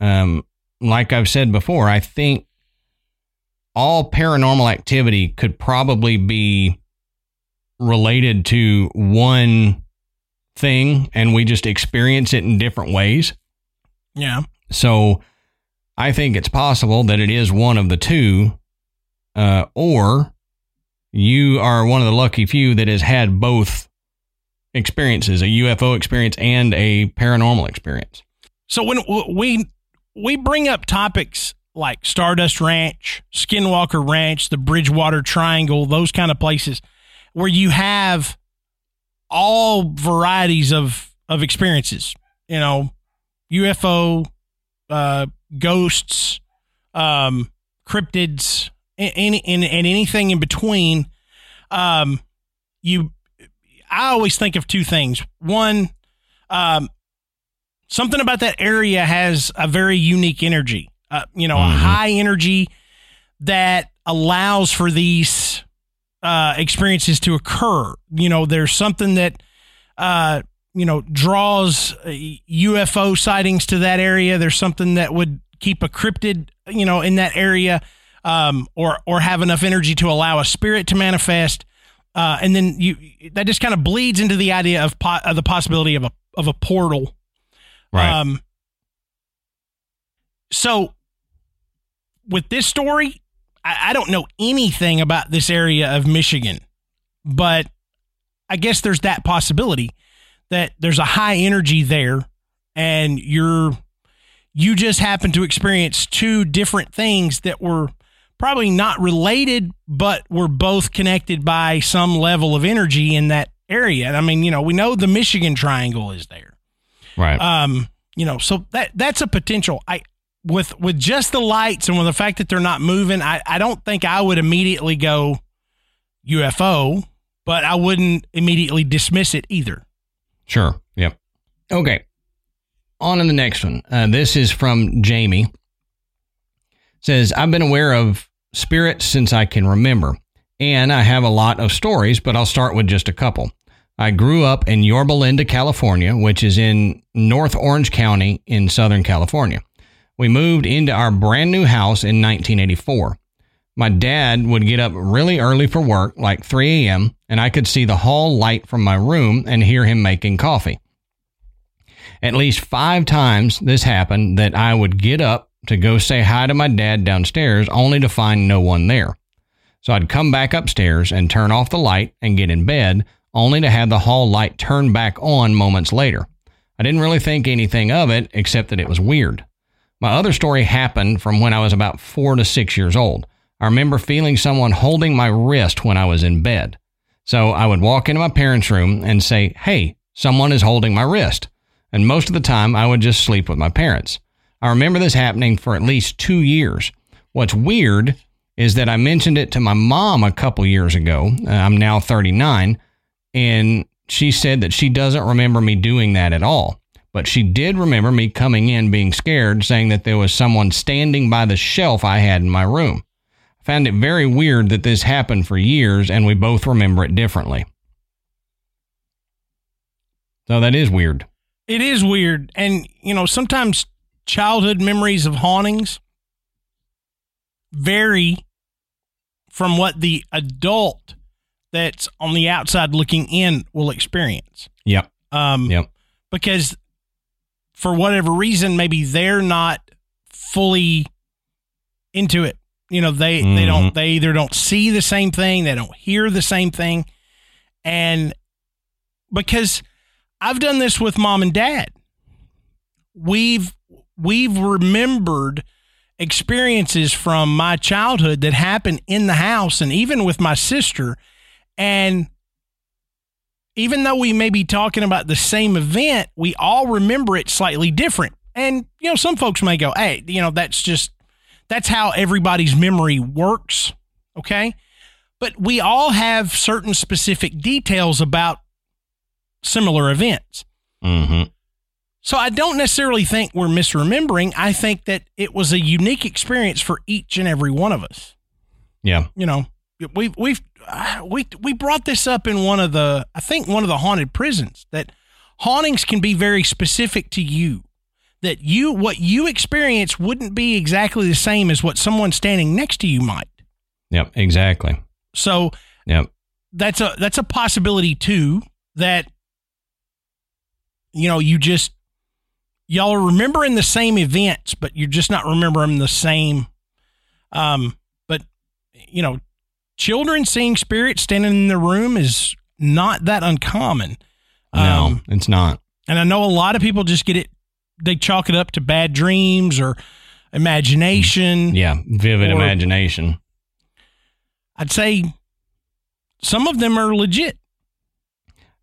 Um, like I've said before, I think all paranormal activity could probably be related to one thing, and we just experience it in different ways. Yeah. So I think it's possible that it is one of the two, uh, or you are one of the lucky few that has had both experiences a UFO experience and a paranormal experience. So when we we bring up topics like Stardust Ranch, Skinwalker Ranch, the Bridgewater Triangle, those kind of places where you have all varieties of of experiences, you know, UFO, uh, ghosts, um, cryptids, and, and, and anything in between. Um, you, I always think of two things. One, um, something about that area has a very unique energy. Uh, you know, mm-hmm. a high energy that allows for these uh, experiences to occur. You know, there's something that uh, you know draws UFO uh, sightings to that area. There's something that would keep a cryptid, you know, in that area, um, or or have enough energy to allow a spirit to manifest. Uh, and then you that just kind of bleeds into the idea of, po- of the possibility of a of a portal Right. Um, so with this story, I, I don't know anything about this area of Michigan, but I guess there's that possibility that there's a high energy there and you're you just happen to experience two different things that were probably not related but were both connected by some level of energy in that area. I mean, you know, we know the Michigan triangle is there. Right. Um, you know, so that that's a potential. I with with just the lights and with the fact that they're not moving, I, I don't think I would immediately go UFO, but I wouldn't immediately dismiss it either. Sure. Yep. Okay. On to the next one. Uh, this is from Jamie. says I've been aware of spirits since I can remember, and I have a lot of stories, but I'll start with just a couple. I grew up in Yorba Linda, California, which is in North Orange County in Southern California. We moved into our brand new house in 1984. My dad would get up really early for work, like 3 a.m., and I could see the hall light from my room and hear him making coffee. At least five times this happened that I would get up to go say hi to my dad downstairs only to find no one there. So I'd come back upstairs and turn off the light and get in bed only to have the hall light turn back on moments later. I didn't really think anything of it except that it was weird. My other story happened from when I was about four to six years old. I remember feeling someone holding my wrist when I was in bed. So I would walk into my parents' room and say, Hey, someone is holding my wrist. And most of the time, I would just sleep with my parents. I remember this happening for at least two years. What's weird is that I mentioned it to my mom a couple years ago. Uh, I'm now 39, and she said that she doesn't remember me doing that at all. But she did remember me coming in being scared, saying that there was someone standing by the shelf I had in my room. I found it very weird that this happened for years and we both remember it differently. So that is weird. It is weird. And, you know, sometimes childhood memories of hauntings vary from what the adult that's on the outside looking in will experience. Yep. Um, yep. Because for whatever reason, maybe they're not fully into it. You know, they mm-hmm. they don't they either don't see the same thing, they don't hear the same thing, and because I've done this with mom and dad, we've we've remembered experiences from my childhood that happened in the house and even with my sister and even though we may be talking about the same event, we all remember it slightly different. And, you know, some folks may go, hey, you know, that's just, that's how everybody's memory works. Okay. But we all have certain specific details about similar events. Mm-hmm. So I don't necessarily think we're misremembering. I think that it was a unique experience for each and every one of us. Yeah. You know, we we've we we brought this up in one of the I think one of the haunted prisons that hauntings can be very specific to you. That you what you experience wouldn't be exactly the same as what someone standing next to you might. Yep, exactly. So Yep. that's a that's a possibility too that you know you just y'all are remembering the same events but you're just not remembering the same um but you know children seeing spirits standing in the room is not that uncommon No, Um, it's not. and i know a lot of people just get it they chalk it up to bad dreams or imagination Yeah, vivid Or- imagination. i'd say some of them are legit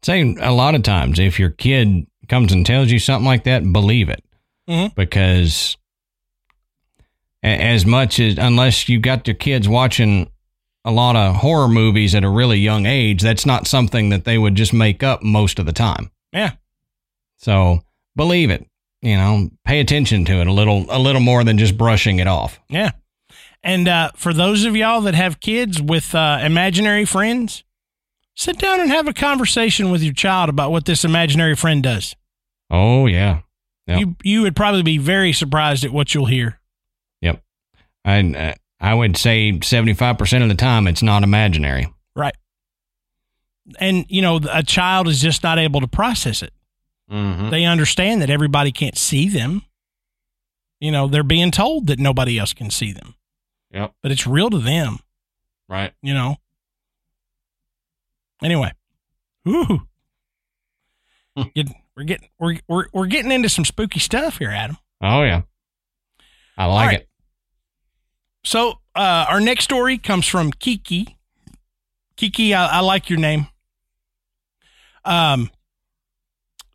Say a lot of times, if your kid comes and tells you something like that, believe it. Mhm. Because as much as, unless you got your kids watching a lot of horror movies at a really young age, that's not something that they would just make up most of the time. yeah So believe it. You know, pay attention to it a little, a little more than just brushing it off. Yeah. And uh, for those of y'all that have kids with uh, imaginary friends, sit down and have a conversation with your child about what this imaginary friend does. Oh yeah, Yep. You you would probably be very surprised at what you'll hear. yep. I uh, I would say seventy five percent of the time it's not imaginary. Right. And you know, a child is just not able to process it. Mm-hmm. They understand that everybody can't see them. You know, they're being told that nobody else can see them, Yep. but it's real to them. Right. you know. Anyway, Ooh. Get- we're getting we're, we're we're getting into some spooky stuff here, Adam. Oh yeah. I like right. it. So uh, our next story comes from Kiki. Kiki, I, I like your name. Um,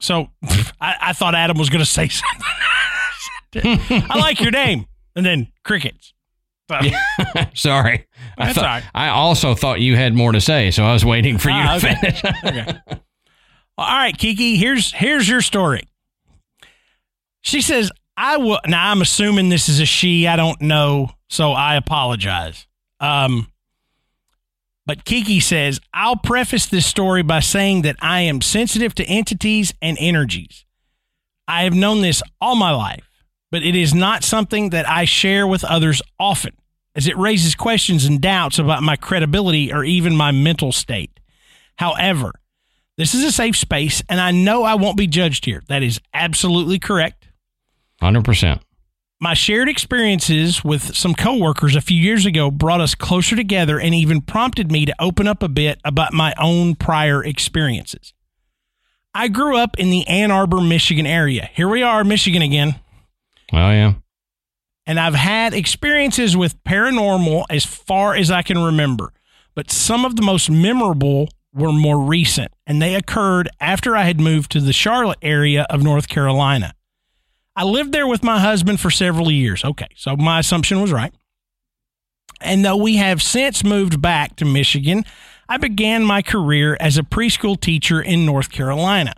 so I, I thought Adam was going to say something. I like your name, and then crickets. So- Sorry. I thought, all right. I also thought you had more to say, so I was waiting for you Ah, to okay. finish. okay. All right, Kiki, here's here's your story. She says, I will now I'm assuming this is a she, I don't know, so I apologize. Um but Kiki says, I'll preface this story by saying that I am sensitive to entities and energies. I have known this all my life, but it is not something that I share with others often, as it raises questions and doubts about my credibility or even my mental state. However, this is a safe space, and I know I won't be judged here. That is absolutely correct. 100%. My shared experiences with some coworkers a few years ago brought us closer together and even prompted me to open up a bit about my own prior experiences. I grew up in the Ann Arbor, Michigan area. Here we are, Michigan again. Well, yeah. and I've had experiences with paranormal as far as I can remember, but some of the most memorable were more recent, and they occurred after I had moved to the Charlotte area of North Carolina. I lived there with my husband for several years. Okay, so my assumption was right. And though we have since moved back to Michigan, I began my career as a preschool teacher in North Carolina.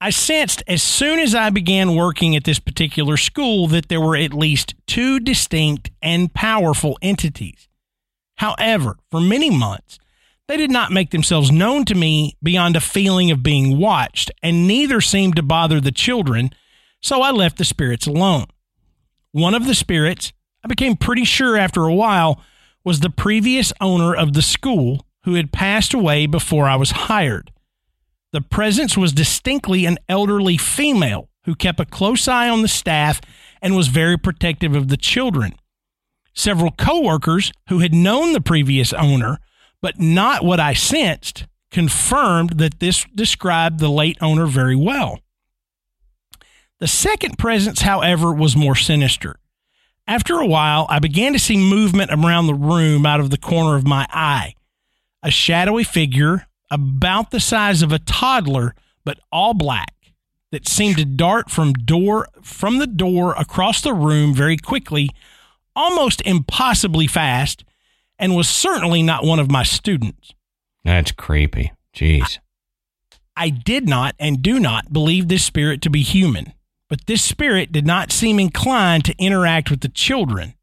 I sensed as soon as I began working at this particular school that there were at least two distinct and powerful entities. However, for many months, they did not make themselves known to me beyond a feeling of being watched, and neither seemed to bother the children, so I left the spirits alone. One of the spirits, I became pretty sure after a while, was the previous owner of the school who had passed away before I was hired. The presence was distinctly an elderly female who kept a close eye on the staff and was very protective of the children. Several coworkers who had known the previous owner, but not what I sensed, confirmed that this described the late owner very well. The second presence, however, was more sinister. After a while, I began to see movement around the room out of the corner of my eye. A shadowy figure, about the size of a toddler, but all black, that seemed to dart from door from the door across the room very quickly, almost impossibly fast, and was certainly not one of my students. That's creepy. Jeez. I did not and do not believe this spirit to be human, but this spirit did not seem inclined to interact with the children.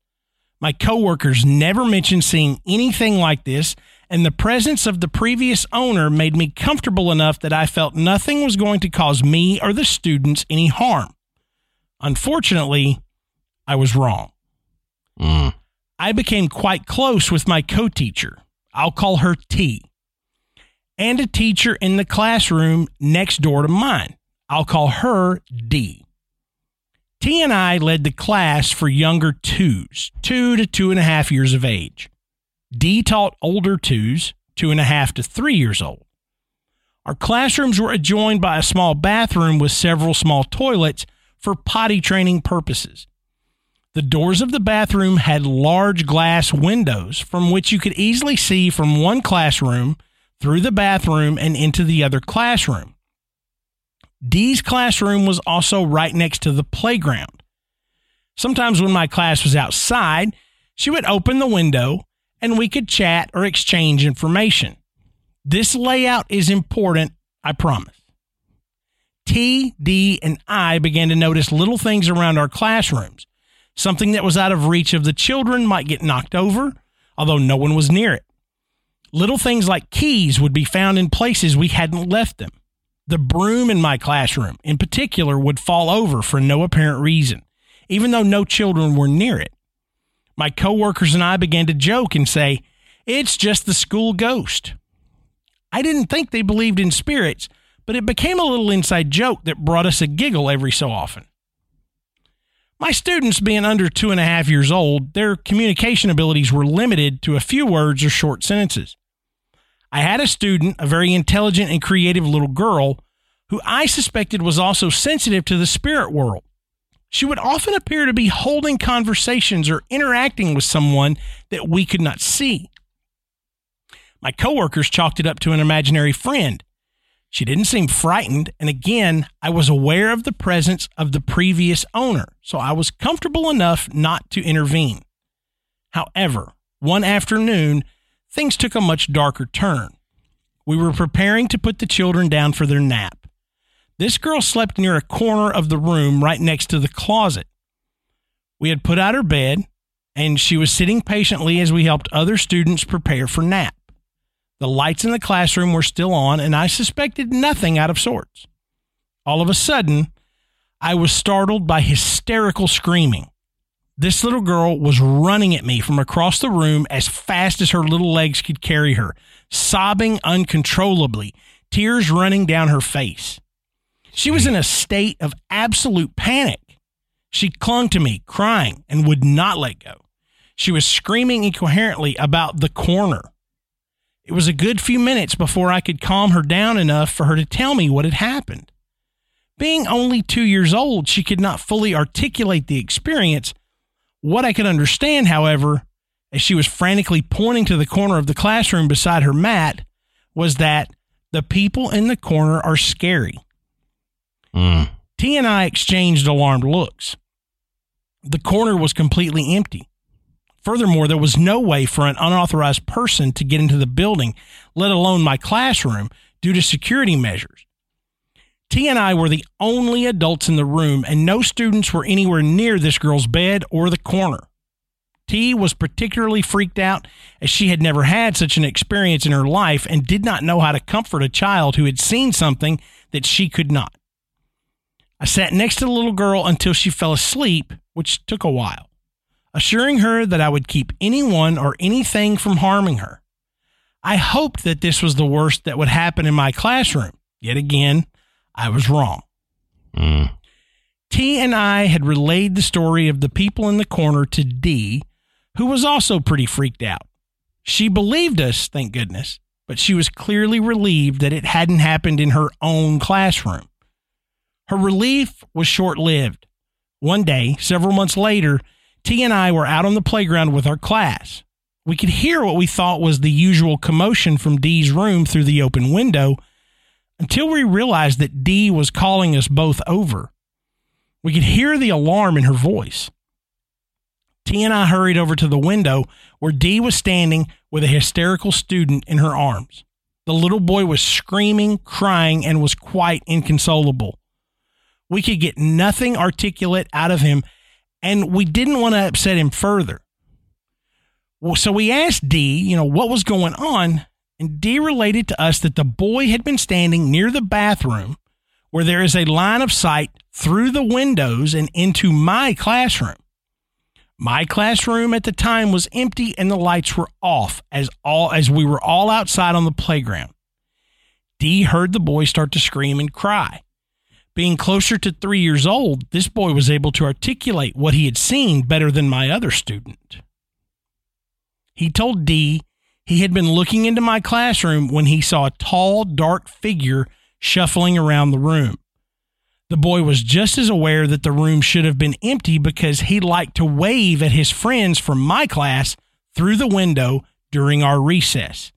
My coworkers never mentioned seeing anything like this, and the presence of the previous owner made me comfortable enough that I felt nothing was going to cause me or the students any harm. Unfortunately, I was wrong. Mm. I became quite close with my co teacher. I'll call her T. And a teacher in the classroom next door to mine. I'll call her D. T and I led the class for younger twos, two to two and a half years of age. D taught older twos, two and a half to three years old. Our classrooms were adjoined by a small bathroom with several small toilets for potty training purposes. The doors of the bathroom had large glass windows from which you could easily see from one classroom through the bathroom and into the other classroom. D's classroom was also right next to the playground. Sometimes when my class was outside, she would open the window and we could chat or exchange information. This layout is important, I promise. T, D, and I began to notice little things around our classrooms. Something that was out of reach of the children might get knocked over, although no one was near it. Little things like keys would be found in places we hadn't left them. The broom in my classroom, in particular, would fall over for no apparent reason, even though no children were near it. My coworkers and I began to joke and say, It's just the school ghost. I didn't think they believed in spirits, but it became a little inside joke that brought us a giggle every so often. My students, being under two and a half years old, their communication abilities were limited to a few words or short sentences. I had a student, a very intelligent and creative little girl, who I suspected was also sensitive to the spirit world. She would often appear to be holding conversations or interacting with someone that we could not see. My coworkers chalked it up to an imaginary friend. She didn't seem frightened, and again, I was aware of the presence of the previous owner, so I was comfortable enough not to intervene. However, one afternoon, things took a much darker turn. We were preparing to put the children down for their nap. This girl slept near a corner of the room right next to the closet. We had put out her bed, and she was sitting patiently as we helped other students prepare for nap. The lights in the classroom were still on, and I suspected nothing out of sorts. All of a sudden, I was startled by hysterical screaming. This little girl was running at me from across the room as fast as her little legs could carry her, sobbing uncontrollably, tears running down her face. She was in a state of absolute panic. She clung to me, crying, and would not let go. She was screaming incoherently about the corner. It was a good few minutes before I could calm her down enough for her to tell me what had happened. Being only two years old, she could not fully articulate the experience. What I could understand, however, as she was frantically pointing to the corner of the classroom beside her mat, was that the people in the corner are scary. Mm. T and I exchanged alarmed looks. The corner was completely empty. Furthermore, there was no way for an unauthorized person to get into the building, let alone my classroom, due to security measures. T and I were the only adults in the room, and no students were anywhere near this girl's bed or the corner. T was particularly freaked out as she had never had such an experience in her life and did not know how to comfort a child who had seen something that she could not. I sat next to the little girl until she fell asleep, which took a while, assuring her that I would keep anyone or anything from harming her. I hoped that this was the worst that would happen in my classroom. Yet again, I was wrong. Mm. T and I had relayed the story of the people in the corner to D, who was also pretty freaked out. She believed us, thank goodness, but she was clearly relieved that it hadn't happened in her own classroom. Her relief was short lived. One day, several months later, T and I were out on the playground with our class. We could hear what we thought was the usual commotion from D's room through the open window until we realized that D was calling us both over. We could hear the alarm in her voice. T and I hurried over to the window where D was standing with a hysterical student in her arms. The little boy was screaming, crying, and was quite inconsolable. We could get nothing articulate out of him, and we didn't want to upset him further. Well, so we asked D, you know, what was going on, and D related to us that the boy had been standing near the bathroom where there is a line of sight through the windows and into my classroom. My classroom at the time was empty and the lights were off as all as we were all outside on the playground. D heard the boy start to scream and cry. Being closer to 3 years old, this boy was able to articulate what he had seen better than my other student. He told D he had been looking into my classroom when he saw a tall, dark figure shuffling around the room. The boy was just as aware that the room should have been empty because he liked to wave at his friends from my class through the window during our recess.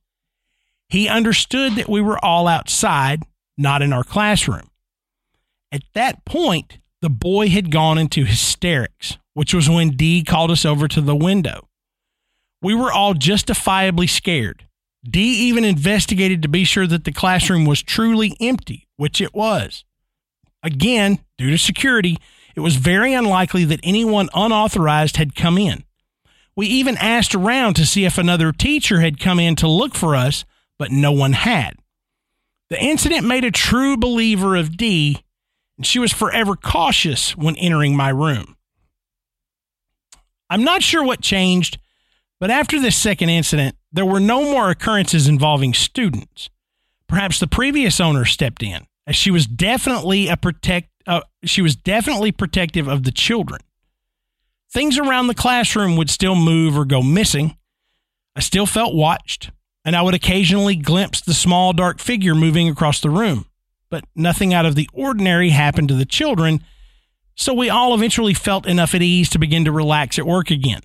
He understood that we were all outside, not in our classroom. At that point, the boy had gone into hysterics, which was when D called us over to the window. We were all justifiably scared. D even investigated to be sure that the classroom was truly empty, which it was. Again, due to security, it was very unlikely that anyone unauthorized had come in. We even asked around to see if another teacher had come in to look for us, but no one had. The incident made a true believer of D, and she was forever cautious when entering my room. I'm not sure what changed but after this second incident, there were no more occurrences involving students. Perhaps the previous owner stepped in, as she was definitely a protect. Uh, she was definitely protective of the children. Things around the classroom would still move or go missing. I still felt watched, and I would occasionally glimpse the small dark figure moving across the room. But nothing out of the ordinary happened to the children, so we all eventually felt enough at ease to begin to relax at work again.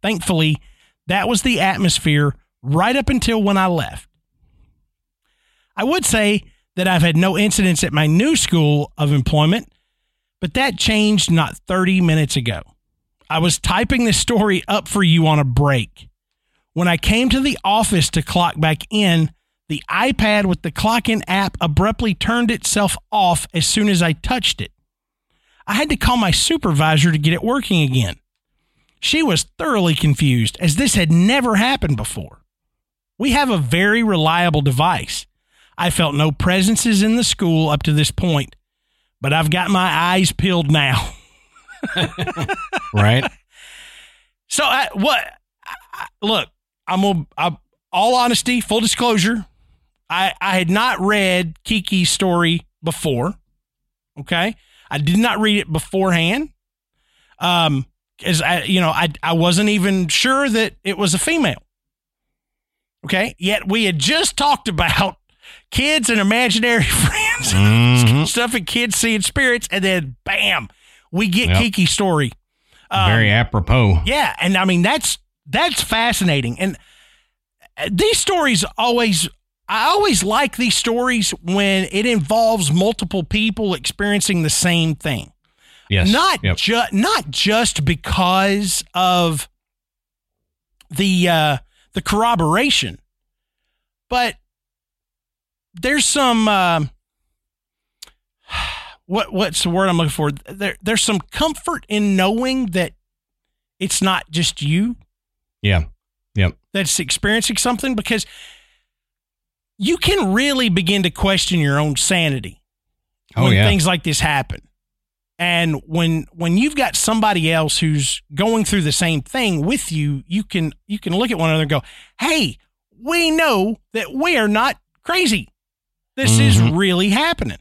Thankfully, that was the atmosphere right up until when I left. I would say that I've had no incidents at my new school of employment, but that changed not 30 minutes ago. I was typing this story up for you on a break. When I came to the office to clock back in, the iPad with the clock in app abruptly turned itself off as soon as I touched it. I had to call my supervisor to get it working again. She was thoroughly confused as this had never happened before. We have a very reliable device. I felt no presences in the school up to this point, but I've got my eyes peeled now. right. So, I, what? I, look, I'm a, I, all honesty, full disclosure. I, I had not read Kiki's story before. Okay. I did not read it beforehand. Um, as I, you know, I, I wasn't even sure that it was a female. Okay. Yet we had just talked about kids and imaginary friends, mm-hmm. stuff and kids seeing spirits. And then bam, we get yep. Kiki's story. Um, Very apropos. Yeah. And I mean, that's, that's fascinating. And uh, these stories always, I always like these stories when it involves multiple people experiencing the same thing. Yes. Not yep. just not just because of the uh, the corroboration, but there's some uh, what what's the word I'm looking for? There there's some comfort in knowing that it's not just you. Yeah. Yep. That's experiencing something because you can really begin to question your own sanity oh, when yeah. things like this happen. And when when you've got somebody else who's going through the same thing with you, you can you can look at one another and go, "Hey, we know that we are not crazy. This mm-hmm. is really happening."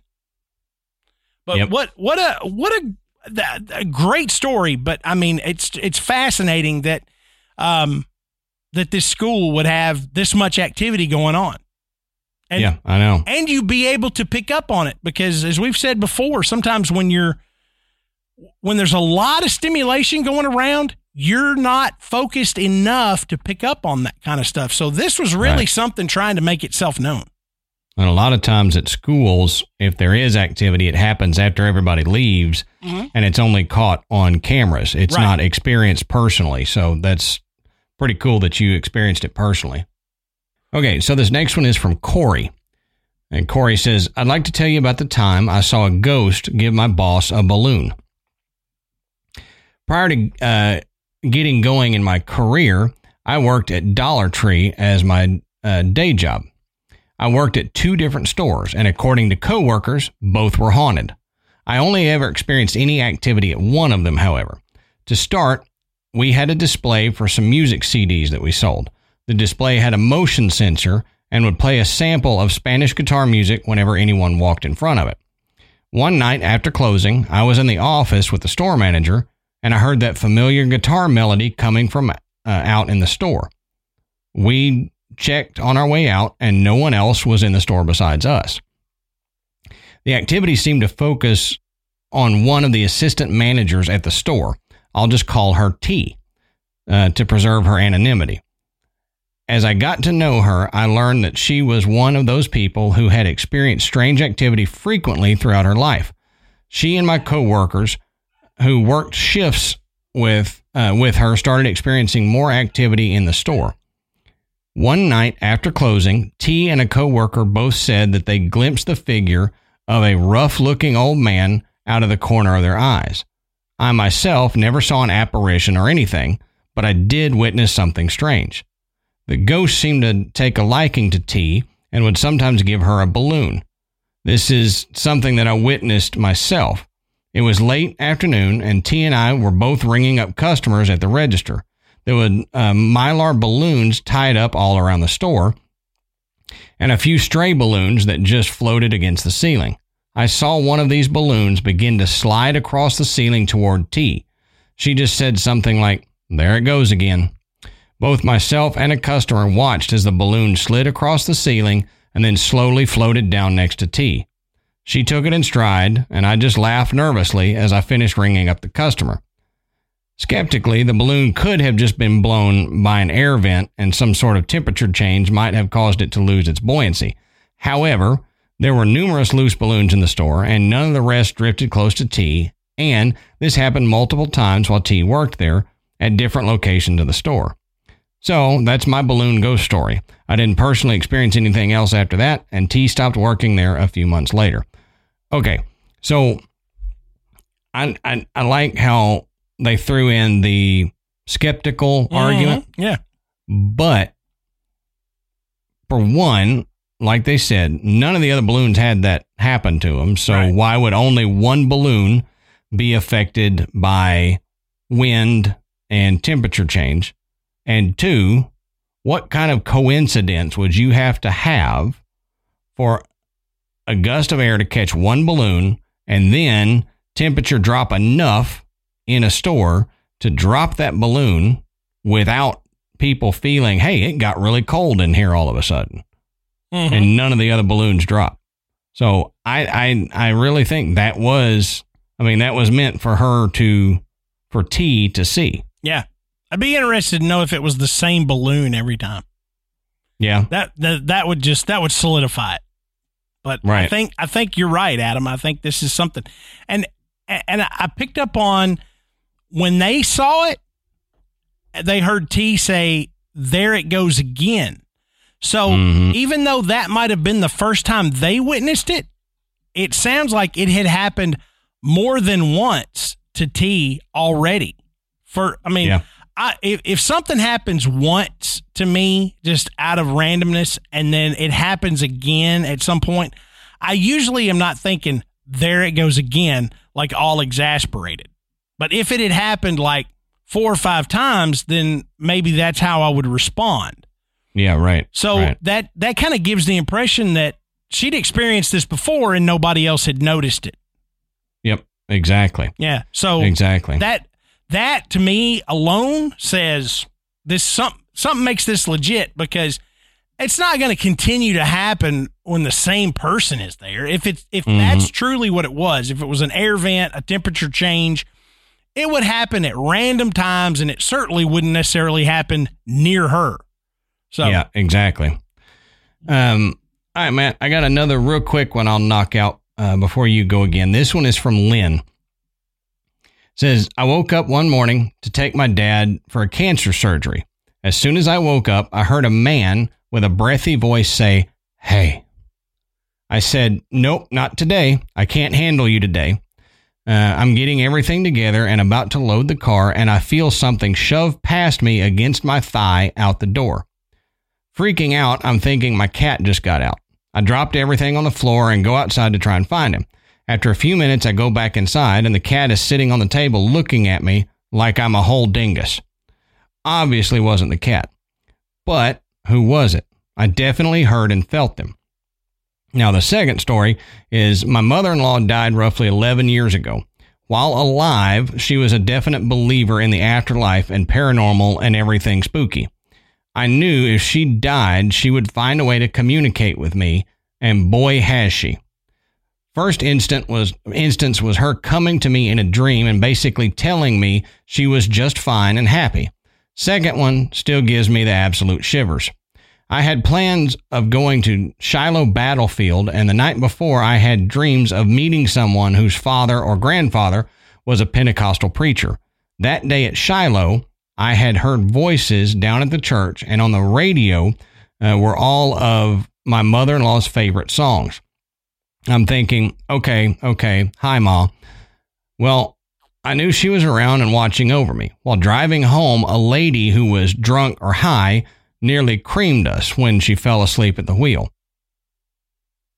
But yep. what what a what a, a great story, but I mean, it's it's fascinating that um that this school would have this much activity going on. And, yeah, I know. And you be able to pick up on it because as we've said before, sometimes when you're when there's a lot of stimulation going around, you're not focused enough to pick up on that kind of stuff. So this was really right. something trying to make itself known. And a lot of times at schools, if there is activity, it happens after everybody leaves mm-hmm. and it's only caught on cameras. It's right. not experienced personally. So that's pretty cool that you experienced it personally. Okay, so this next one is from Corey. And Corey says, I'd like to tell you about the time I saw a ghost give my boss a balloon prior to uh, getting going in my career, I worked at Dollar Tree as my uh, day job. I worked at two different stores, and according to coworkers, both were haunted. I only ever experienced any activity at one of them, however. To start, we had a display for some music CDs that we sold. The display had a motion sensor and would play a sample of Spanish guitar music whenever anyone walked in front of it. One night after closing, I was in the office with the store manager and I heard that familiar guitar melody coming from uh, out in the store. We checked on our way out, and no one else was in the store besides us. The activity seemed to focus on one of the assistant managers at the store. I'll just call her T uh, to preserve her anonymity. As I got to know her, I learned that she was one of those people who had experienced strange activity frequently throughout her life. She and my coworkers who worked shifts with uh, with her started experiencing more activity in the store. One night after closing, T and a coworker both said that they glimpsed the figure of a rough looking old man out of the corner of their eyes. I myself never saw an apparition or anything, but I did witness something strange. The ghost seemed to take a liking to T and would sometimes give her a balloon. This is something that I witnessed myself. It was late afternoon, and T and I were both ringing up customers at the register. There were uh, mylar balloons tied up all around the store and a few stray balloons that just floated against the ceiling. I saw one of these balloons begin to slide across the ceiling toward T. She just said something like, There it goes again. Both myself and a customer watched as the balloon slid across the ceiling and then slowly floated down next to T. She took it in stride, and I just laughed nervously as I finished ringing up the customer. Skeptically, the balloon could have just been blown by an air vent and some sort of temperature change might have caused it to lose its buoyancy. However, there were numerous loose balloons in the store and none of the rest drifted close to T, and this happened multiple times while T worked there at different locations of the store. So that's my balloon ghost story. I didn't personally experience anything else after that, and T stopped working there a few months later. Okay, so I, I, I like how they threw in the skeptical mm-hmm. argument. Yeah. But for one, like they said, none of the other balloons had that happen to them. So right. why would only one balloon be affected by wind and temperature change? And two, what kind of coincidence would you have to have for a gust of air to catch one balloon and then temperature drop enough in a store to drop that balloon without people feeling, hey, it got really cold in here all of a sudden. Mm-hmm. And none of the other balloons drop. So I, I I really think that was I mean, that was meant for her to for T to see. Yeah. I'd be interested to know if it was the same balloon every time. Yeah. That that that would just that would solidify it. But right. I think I think you're right, Adam. I think this is something. And and I picked up on when they saw it, they heard T say, There it goes again. So mm-hmm. even though that might have been the first time they witnessed it, it sounds like it had happened more than once to T already. For I mean, yeah. I, if, if something happens once to me, just out of randomness, and then it happens again at some point, I usually am not thinking, there it goes again, like all exasperated. But if it had happened like four or five times, then maybe that's how I would respond. Yeah, right. So right. that that kind of gives the impression that she'd experienced this before and nobody else had noticed it. Yep, exactly. Yeah. So exactly that that to me alone says this something something makes this legit because it's not going to continue to happen when the same person is there. If it's if mm-hmm. that's truly what it was, if it was an air vent, a temperature change, it would happen at random times and it certainly wouldn't necessarily happen near her. So Yeah, exactly. Um all right, Matt, I got another real quick one I'll knock out uh, before you go again. This one is from Lynn. Says, I woke up one morning to take my dad for a cancer surgery. As soon as I woke up, I heard a man with a breathy voice say, Hey. I said, Nope, not today. I can't handle you today. Uh, I'm getting everything together and about to load the car, and I feel something shove past me against my thigh out the door. Freaking out, I'm thinking my cat just got out. I dropped everything on the floor and go outside to try and find him. After a few minutes, I go back inside, and the cat is sitting on the table looking at me like I'm a whole dingus. Obviously, wasn't the cat. But who was it? I definitely heard and felt them. Now, the second story is my mother in law died roughly 11 years ago. While alive, she was a definite believer in the afterlife and paranormal and everything spooky. I knew if she died, she would find a way to communicate with me, and boy, has she. First instant was instance was her coming to me in a dream and basically telling me she was just fine and happy. Second one still gives me the absolute shivers. I had plans of going to Shiloh Battlefield, and the night before, I had dreams of meeting someone whose father or grandfather was a Pentecostal preacher. That day at Shiloh, I had heard voices down at the church, and on the radio uh, were all of my mother in law's favorite songs. I'm thinking, okay, okay, hi, Ma. Well, I knew she was around and watching over me. While driving home, a lady who was drunk or high nearly creamed us when she fell asleep at the wheel.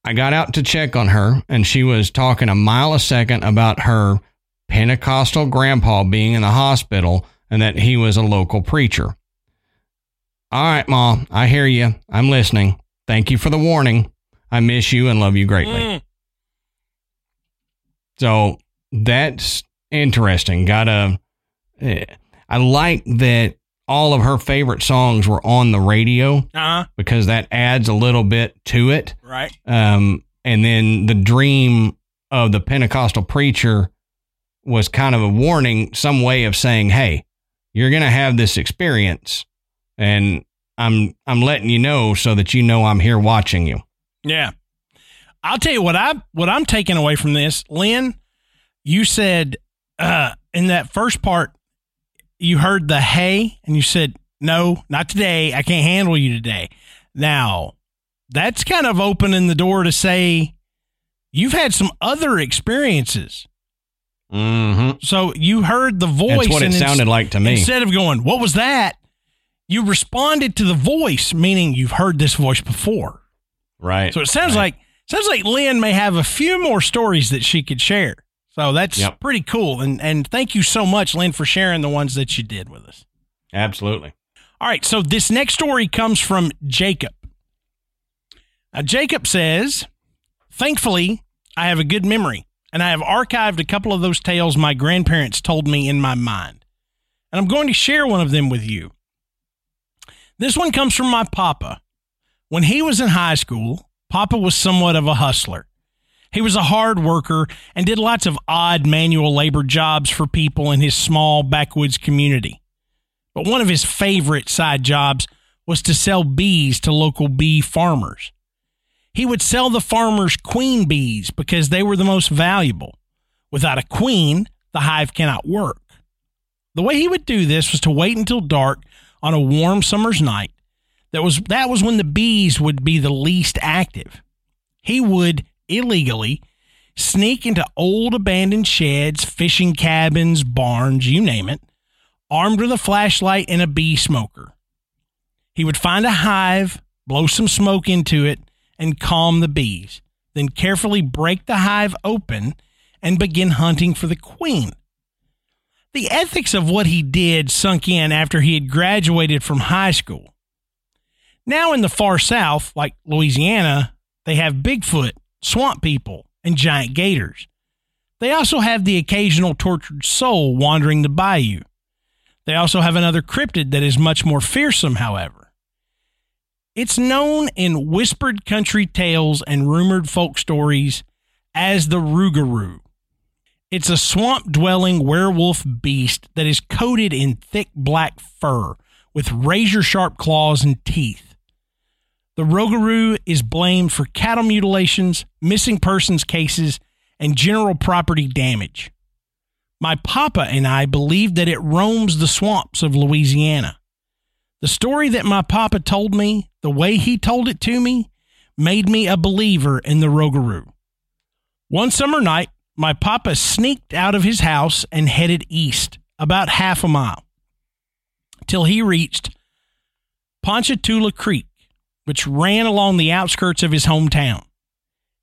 I got out to check on her, and she was talking a mile a second about her Pentecostal grandpa being in the hospital and that he was a local preacher. All right, Ma, I hear you. I'm listening. Thank you for the warning. I miss you and love you greatly. Mm. So that's interesting. Got a. Eh, I like that all of her favorite songs were on the radio uh-huh. because that adds a little bit to it. Right. Um, and then the dream of the Pentecostal preacher was kind of a warning, some way of saying, "Hey, you're going to have this experience, and I'm I'm letting you know so that you know I'm here watching you." Yeah. I'll tell you what I what I'm taking away from this, Lynn. You said uh, in that first part you heard the hey and you said, no, not today. I can't handle you today. Now, that's kind of opening the door to say you've had some other experiences. Mm-hmm. So you heard the voice. That's what it sounded like to me. Instead of going, what was that? You responded to the voice, meaning you've heard this voice before. Right. So it sounds right. like sounds like Lynn may have a few more stories that she could share. So that's yep. pretty cool. And and thank you so much, Lynn, for sharing the ones that you did with us. Absolutely. All right. So this next story comes from Jacob. Now, Jacob says, Thankfully, I have a good memory, and I have archived a couple of those tales my grandparents told me in my mind. And I'm going to share one of them with you. This one comes from my papa. When he was in high school, Papa was somewhat of a hustler. He was a hard worker and did lots of odd manual labor jobs for people in his small backwoods community. But one of his favorite side jobs was to sell bees to local bee farmers. He would sell the farmers queen bees because they were the most valuable. Without a queen, the hive cannot work. The way he would do this was to wait until dark on a warm summer's night. That was that was when the bees would be the least active. He would illegally sneak into old abandoned sheds, fishing cabins, barns, you name it, armed with a flashlight and a bee smoker. He would find a hive, blow some smoke into it, and calm the bees, then carefully break the hive open and begin hunting for the queen. The ethics of what he did sunk in after he had graduated from high school. Now, in the far south, like Louisiana, they have Bigfoot swamp people, and giant gators. They also have the occasional tortured soul wandering the bayou. They also have another cryptid that is much more fearsome, however. It's known in whispered country tales and rumored folk stories as the Rougarou. It's a swamp dwelling werewolf beast that is coated in thick black fur with razor sharp claws and teeth. The Rougarou is blamed for cattle mutilations, missing persons cases, and general property damage. My papa and I believe that it roams the swamps of Louisiana. The story that my papa told me, the way he told it to me, made me a believer in the Rougarou. One summer night, my papa sneaked out of his house and headed east about half a mile till he reached Ponchatoula Creek, which ran along the outskirts of his hometown.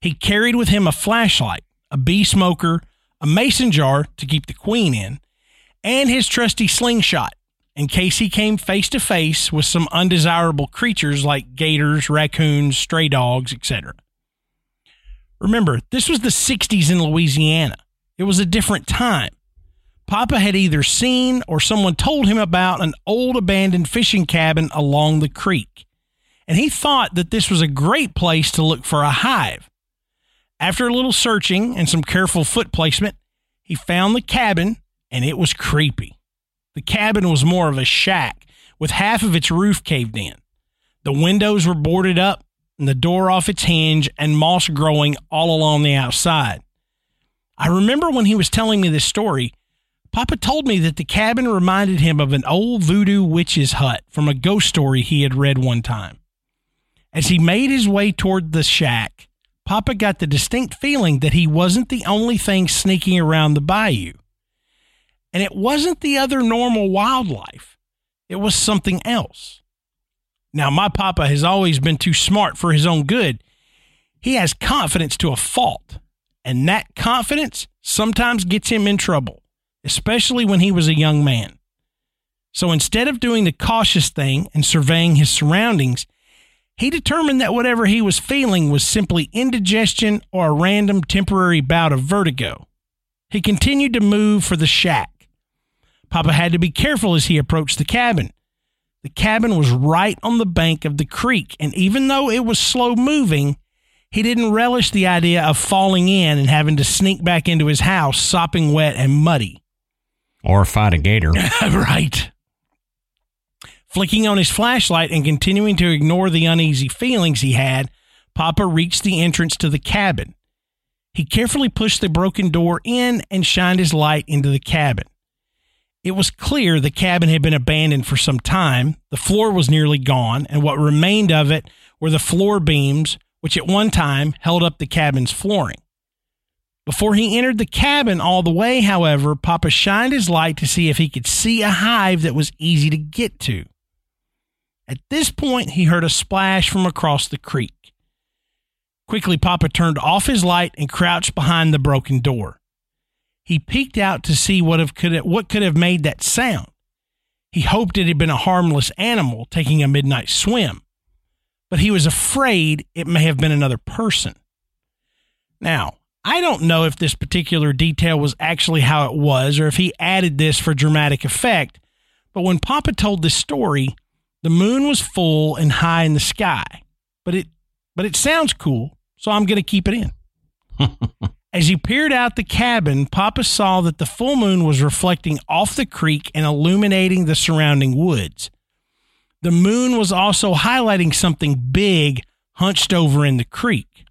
He carried with him a flashlight, a bee smoker, a mason jar to keep the queen in, and his trusty slingshot in case he came face to face with some undesirable creatures like gators, raccoons, stray dogs, etc. Remember, this was the 60s in Louisiana. It was a different time. Papa had either seen or someone told him about an old abandoned fishing cabin along the creek, and he thought that this was a great place to look for a hive. After a little searching and some careful foot placement, he found the cabin, and it was creepy. The cabin was more of a shack with half of its roof caved in. The windows were boarded up and the door off its hinge and moss growing all along the outside. I remember when he was telling me this story, Papa told me that the cabin reminded him of an old voodoo witch's hut from a ghost story he had read one time. As he made his way toward the shack, Papa got the distinct feeling that he wasn't the only thing sneaking around the bayou. And it wasn't the other normal wildlife, it was something else. Now, my papa has always been too smart for his own good. He has confidence to a fault, and that confidence sometimes gets him in trouble especially when he was a young man. So instead of doing the cautious thing and surveying his surroundings, he determined that whatever he was feeling was simply indigestion or a random temporary bout of vertigo. He continued to move for the shack. Papa had to be careful as he approached the cabin. The cabin was right on the bank of the creek, and even though it was slow moving, he didn't relish the idea of falling in and having to sneak back into his house sopping wet and muddy. Or fight a gator. right. Flicking on his flashlight and continuing to ignore the uneasy feelings he had, Papa reached the entrance to the cabin. He carefully pushed the broken door in and shined his light into the cabin. It was clear the cabin had been abandoned for some time. The floor was nearly gone, and what remained of it were the floor beams, which at one time held up the cabin's flooring. Before he entered the cabin all the way, however, Papa shined his light to see if he could see a hive that was easy to get to. At this point, he heard a splash from across the creek. Quickly, Papa turned off his light and crouched behind the broken door. He peeked out to see what, have, could, what could have made that sound. He hoped it had been a harmless animal taking a midnight swim, but he was afraid it may have been another person. Now, I don't know if this particular detail was actually how it was or if he added this for dramatic effect, but when Papa told this story, the moon was full and high in the sky. But it but it sounds cool, so I'm going to keep it in. As he peered out the cabin, Papa saw that the full moon was reflecting off the creek and illuminating the surrounding woods. The moon was also highlighting something big hunched over in the creek.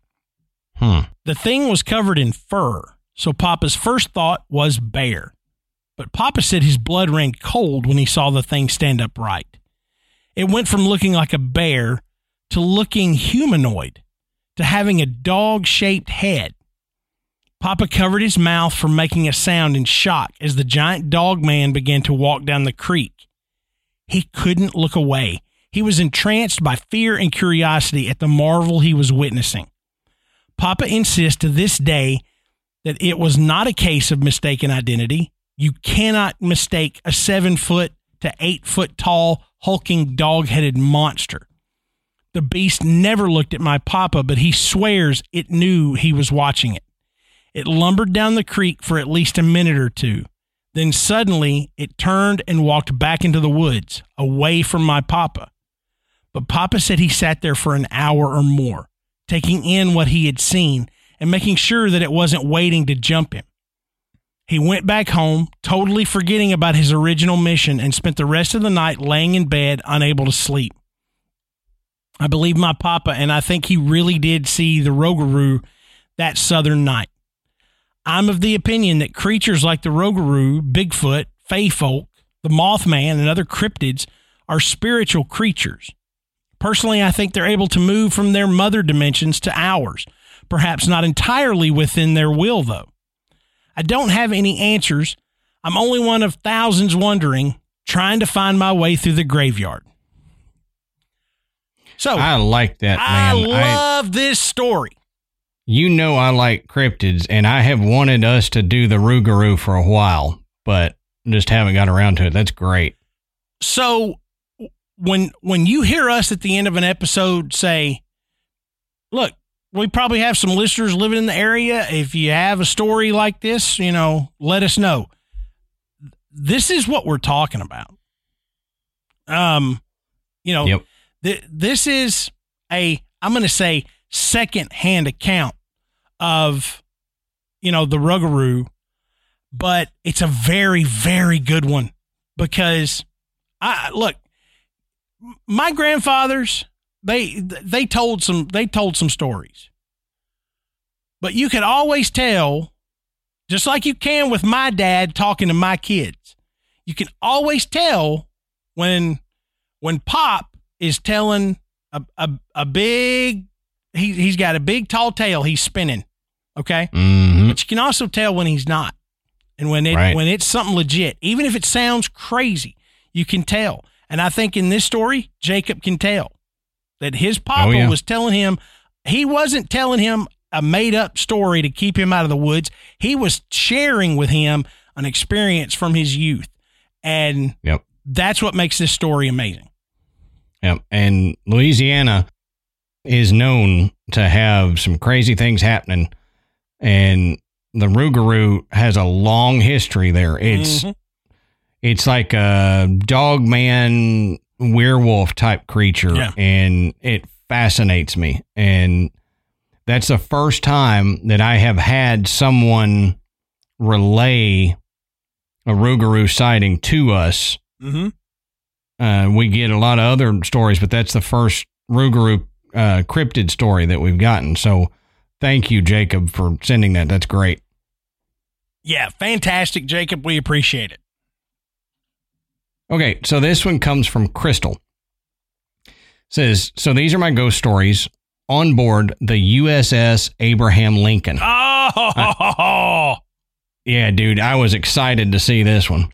Hmm. The thing was covered in fur, so Papa's first thought was bear. But Papa said his blood ran cold when he saw the thing stand upright. It went from looking like a bear to looking humanoid, to having a dog shaped head. Papa covered his mouth from making a sound in shock as the giant dog man began to walk down the creek. He couldn't look away. He was entranced by fear and curiosity at the marvel he was witnessing. Papa insists to this day that it was not a case of mistaken identity. You cannot mistake a seven foot to eight foot tall, hulking, dog headed monster. The beast never looked at my papa, but he swears it knew he was watching it. It lumbered down the creek for at least a minute or two. Then suddenly it turned and walked back into the woods, away from my papa. But papa said he sat there for an hour or more taking in what he had seen and making sure that it wasn't waiting to jump him. He went back home, totally forgetting about his original mission, and spent the rest of the night laying in bed, unable to sleep. I believe my papa, and I think he really did see the Rougarou that southern night. I'm of the opinion that creatures like the Rougarou, Bigfoot, Fey folk, the Mothman, and other cryptids are spiritual creatures. Personally, I think they're able to move from their mother dimensions to ours, perhaps not entirely within their will, though. I don't have any answers. I'm only one of thousands wondering, trying to find my way through the graveyard. So I like that, Man. I love this story. you know I like cryptids, and I have wanted us to do the Rougarou for a while, but just haven't got around to it. That's great. So when when you hear us at the end of an episode say, "Look, we probably have some listeners living in the area. If you have a story like this, you know, let us know." This is what we're talking about. Um, you know, Yep. th- this is a I'm going to say second-hand account of you know the Rougarou, but it's a very very good one because I look my grandfathers they they told some they told some stories. But you could always tell just like you can with my dad talking to my kids. You can always tell when when pop is telling a, a, a big he, he's got a big tall tale he's spinning okay? Hmm but you can also tell when he's not and when it Right. when it's something legit. Even if it sounds crazy you can tell. And i think in this story jacob can tell that his papa Oh, yeah. was telling him he wasn't telling him a made up story to keep him out of the woods he was sharing with him an experience from his youth and Yep. that's what makes this story amazing Yep. And Louisiana is known to have some crazy things happening, and the Rougarou has a long history there. It's Mhm. it's like a dog man werewolf type creature, Yeah. and it fascinates me. And that's the first time that I have had someone relay a Rougarou sighting to us Mhm. uh, we get a lot of other stories, but that's the first Rougarou uh, cryptid story that we've gotten. So thank you, Jacob, for sending that. That's great. yeah fantastic jacob we appreciate it Okay, so this one comes from Crystal. Says, so these are my ghost stories on board the USS Abraham Lincoln. oh Yeah, dude, I was excited to see this one.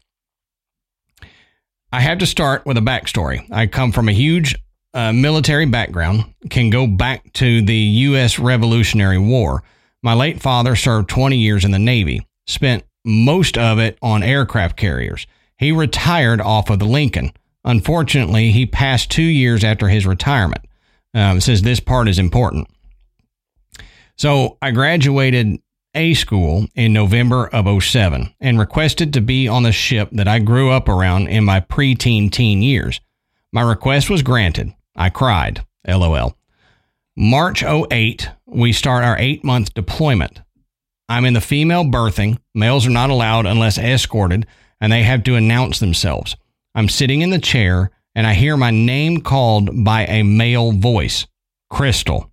I have to start with a backstory. I come from a huge uh, military background, can go back to the U.S. Revolutionary War. My late father served 20 years in the Navy, spent most of it on aircraft carriers. He retired off of the Lincoln. Unfortunately, he passed two years after his retirement. Um, says this part is important. So I graduated A school in November of 07 and requested to be on the ship that I grew up around in my preteen teen years. My request was granted. I cried. LOL. March 08, we start our eight month deployment. I'm in the female berthing. Males are not allowed unless escorted, and they have to announce themselves. I'm sitting in the chair, and I hear my name called by a male voice Crystal.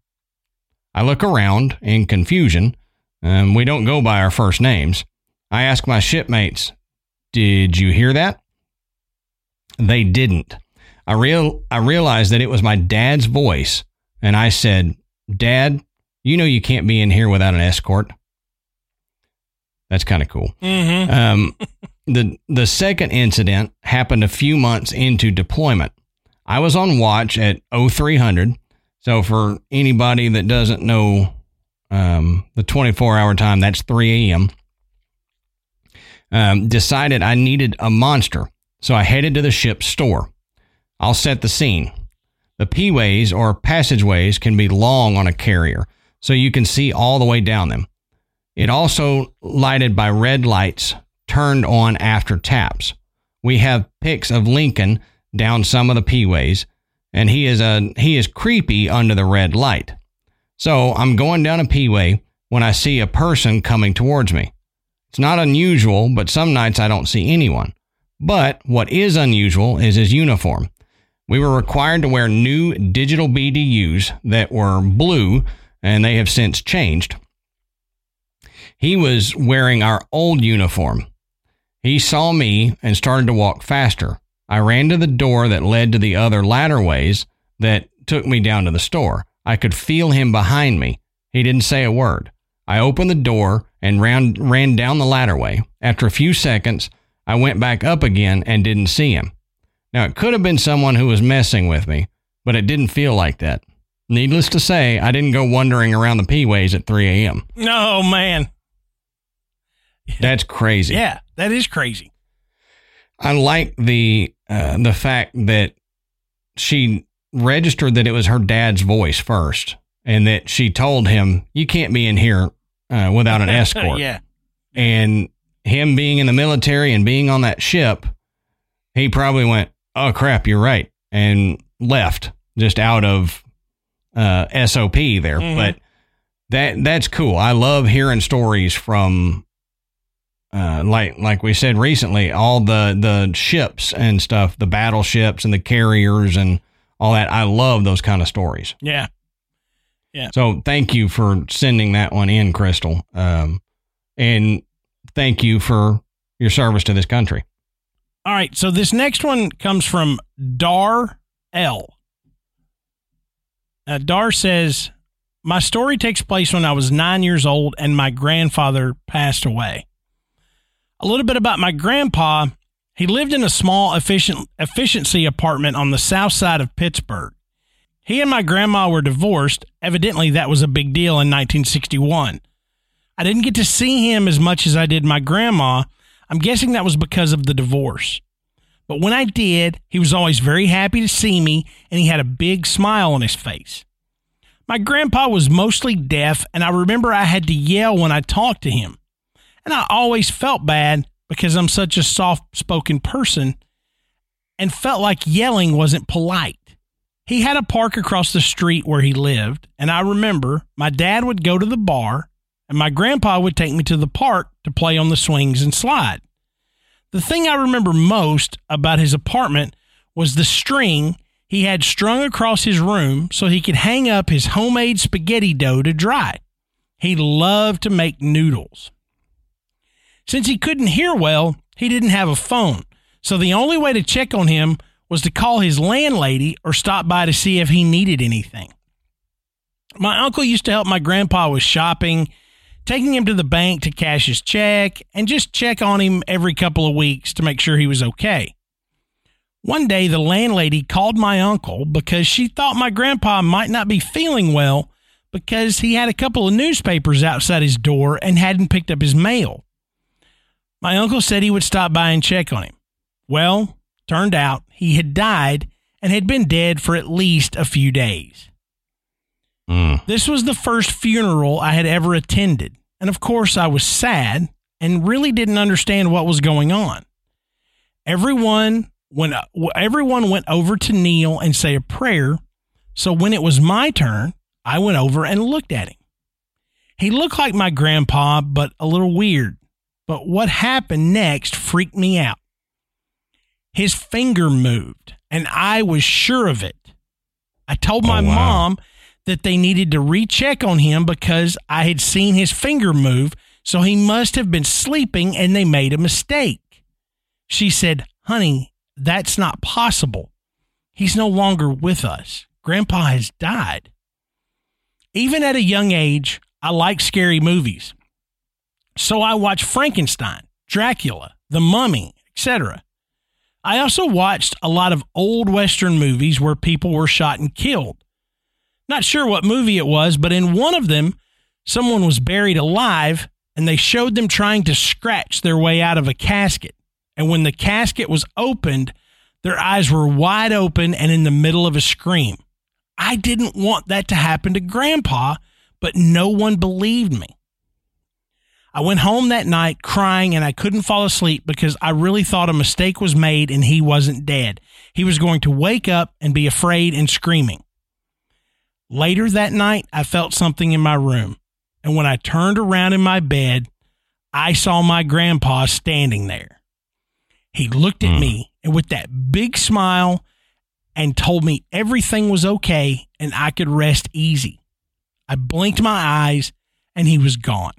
I look around in confusion. Um, we don't go by our first names. I ask my shipmates, Did you hear that? They didn't. I real I realized that it was my dad's voice, and I said, Dad, you know you can't be in here without an escort. That's kind of cool. mm-hmm. Um, the the second incident happened a few months into deployment. I was on watch at 0300. So for anybody that doesn't know um, the 24 hour time, that's 3 a.m. Um, decided I needed a monster, so I headed to the ship's store. I'll set the scene. The P-ways or passageways can be long on a carrier, so you can see all the way down them. It also lighted by red lights turned on after taps. We have pics of Lincoln down some of the P-ways, and he is a he is creepy under the red light. So I'm going down a P-way when I see a person coming towards me. It's not unusual, but some nights I don't see anyone. But what is unusual is his uniform. We were required to wear new digital BDUs that were blue, and they have since changed. He was wearing our old uniform. He saw me and started to walk faster. I ran to the door that led to the other ladderways that took me down to the store. I could feel him behind me. He didn't say a word. I opened the door and ran, ran down the ladderway. After a few seconds, I went back up again and didn't see him. Now, it could have been someone who was messing with me, but it didn't feel like that. Needless to say, I didn't go wandering around the P-ways at 3 a.m. Oh, man. That's crazy. Yeah, that is crazy. I like the uh, the fact that she registered that it was her dad's voice first, and that she told him, "You can't be in here uh, without an escort." yeah. And him being in the military and being on that ship, he probably went, "Oh crap, you're right," and left just out of uh, SOP there. Mhm. But that that's cool. I love hearing stories from uh, like like we said recently, all the the ships and stuff, the battleships and the carriers and all that. I love those kind of stories. Yeah. Yeah. So thank you for sending that one in, Crystal. Um, and thank you for your service to this country. All right. So this next one comes from Dar L. Uh, Dar says, My story takes place when I was nine years old and my grandfather passed away. A little bit about my grandpa. He lived in a small efficient, efficiency apartment on the south side of Pittsburgh. He and my grandma were divorced. Evidently, that was a big deal in 1961. I didn't get to see him as much as I did my grandma. I'm guessing that was because of the divorce. But when I did, he was always very happy to see me and he had a big smile on his face. My grandpa was mostly deaf, and I remember I had to yell when I talked to him. And I always felt bad because I'm such a soft spoken person and felt like yelling wasn't polite. He had a park across the street where he lived, and I remember my dad would go to the bar and my grandpa would take me to the park to play on the swings and slide. The thing I remember most about his apartment was the string he had strung across his room so he could hang up his homemade spaghetti dough to dry. He loved to make noodles. Since he couldn't hear well, he didn't have a phone, so the only way to check on him was to call his landlady or stop by to see if he needed anything. My uncle used to help my grandpa with shopping, taking him to the bank to cash his check, and just check on him every couple of weeks to make sure he was okay. One day, the landlady called my uncle because she thought my grandpa might not be feeling well because he had a couple of newspapers outside his door and hadn't picked up his mail. My uncle said he would stop by and check on him. Well, turned out he had died and had been dead for at least a few days. Mm. This was the first funeral I had ever attended, and of course I was sad and really didn't understand what was going on. Everyone when everyone went over to kneel and say a prayer, so when it was my turn, I went over and looked at him. He looked like my grandpa, but a little weird. But what happened next freaked me out. His finger moved, and I was sure of it. I told my Oh, wow. mom that they needed to recheck on him because I had seen his finger move, so he must have been sleeping and they made a mistake. She said, Honey, that's not possible. He's no longer with us. Grandpa has died. Even at a young age, I like scary movies. So I watched Frankenstein, Dracula, The Mummy, etc. I also watched a lot of old Western movies where people were shot and killed. Not sure what movie it was, but in one of them, someone was buried alive and they showed them trying to scratch their way out of a casket. And when the casket was opened, their eyes were wide open and in the middle of a scream. I didn't want that to happen to Grandpa, but no one believed me. I went home that night crying and I couldn't fall asleep because I really thought a mistake was made and he wasn't dead. He was going to wake up and be afraid and screaming. Later that night, I felt something in my room. And when I turned around in my bed, I saw my grandpa standing there. He looked at Hmm. me and with that big smile and told me everything was okay and I could rest easy. I blinked my eyes and he was gone.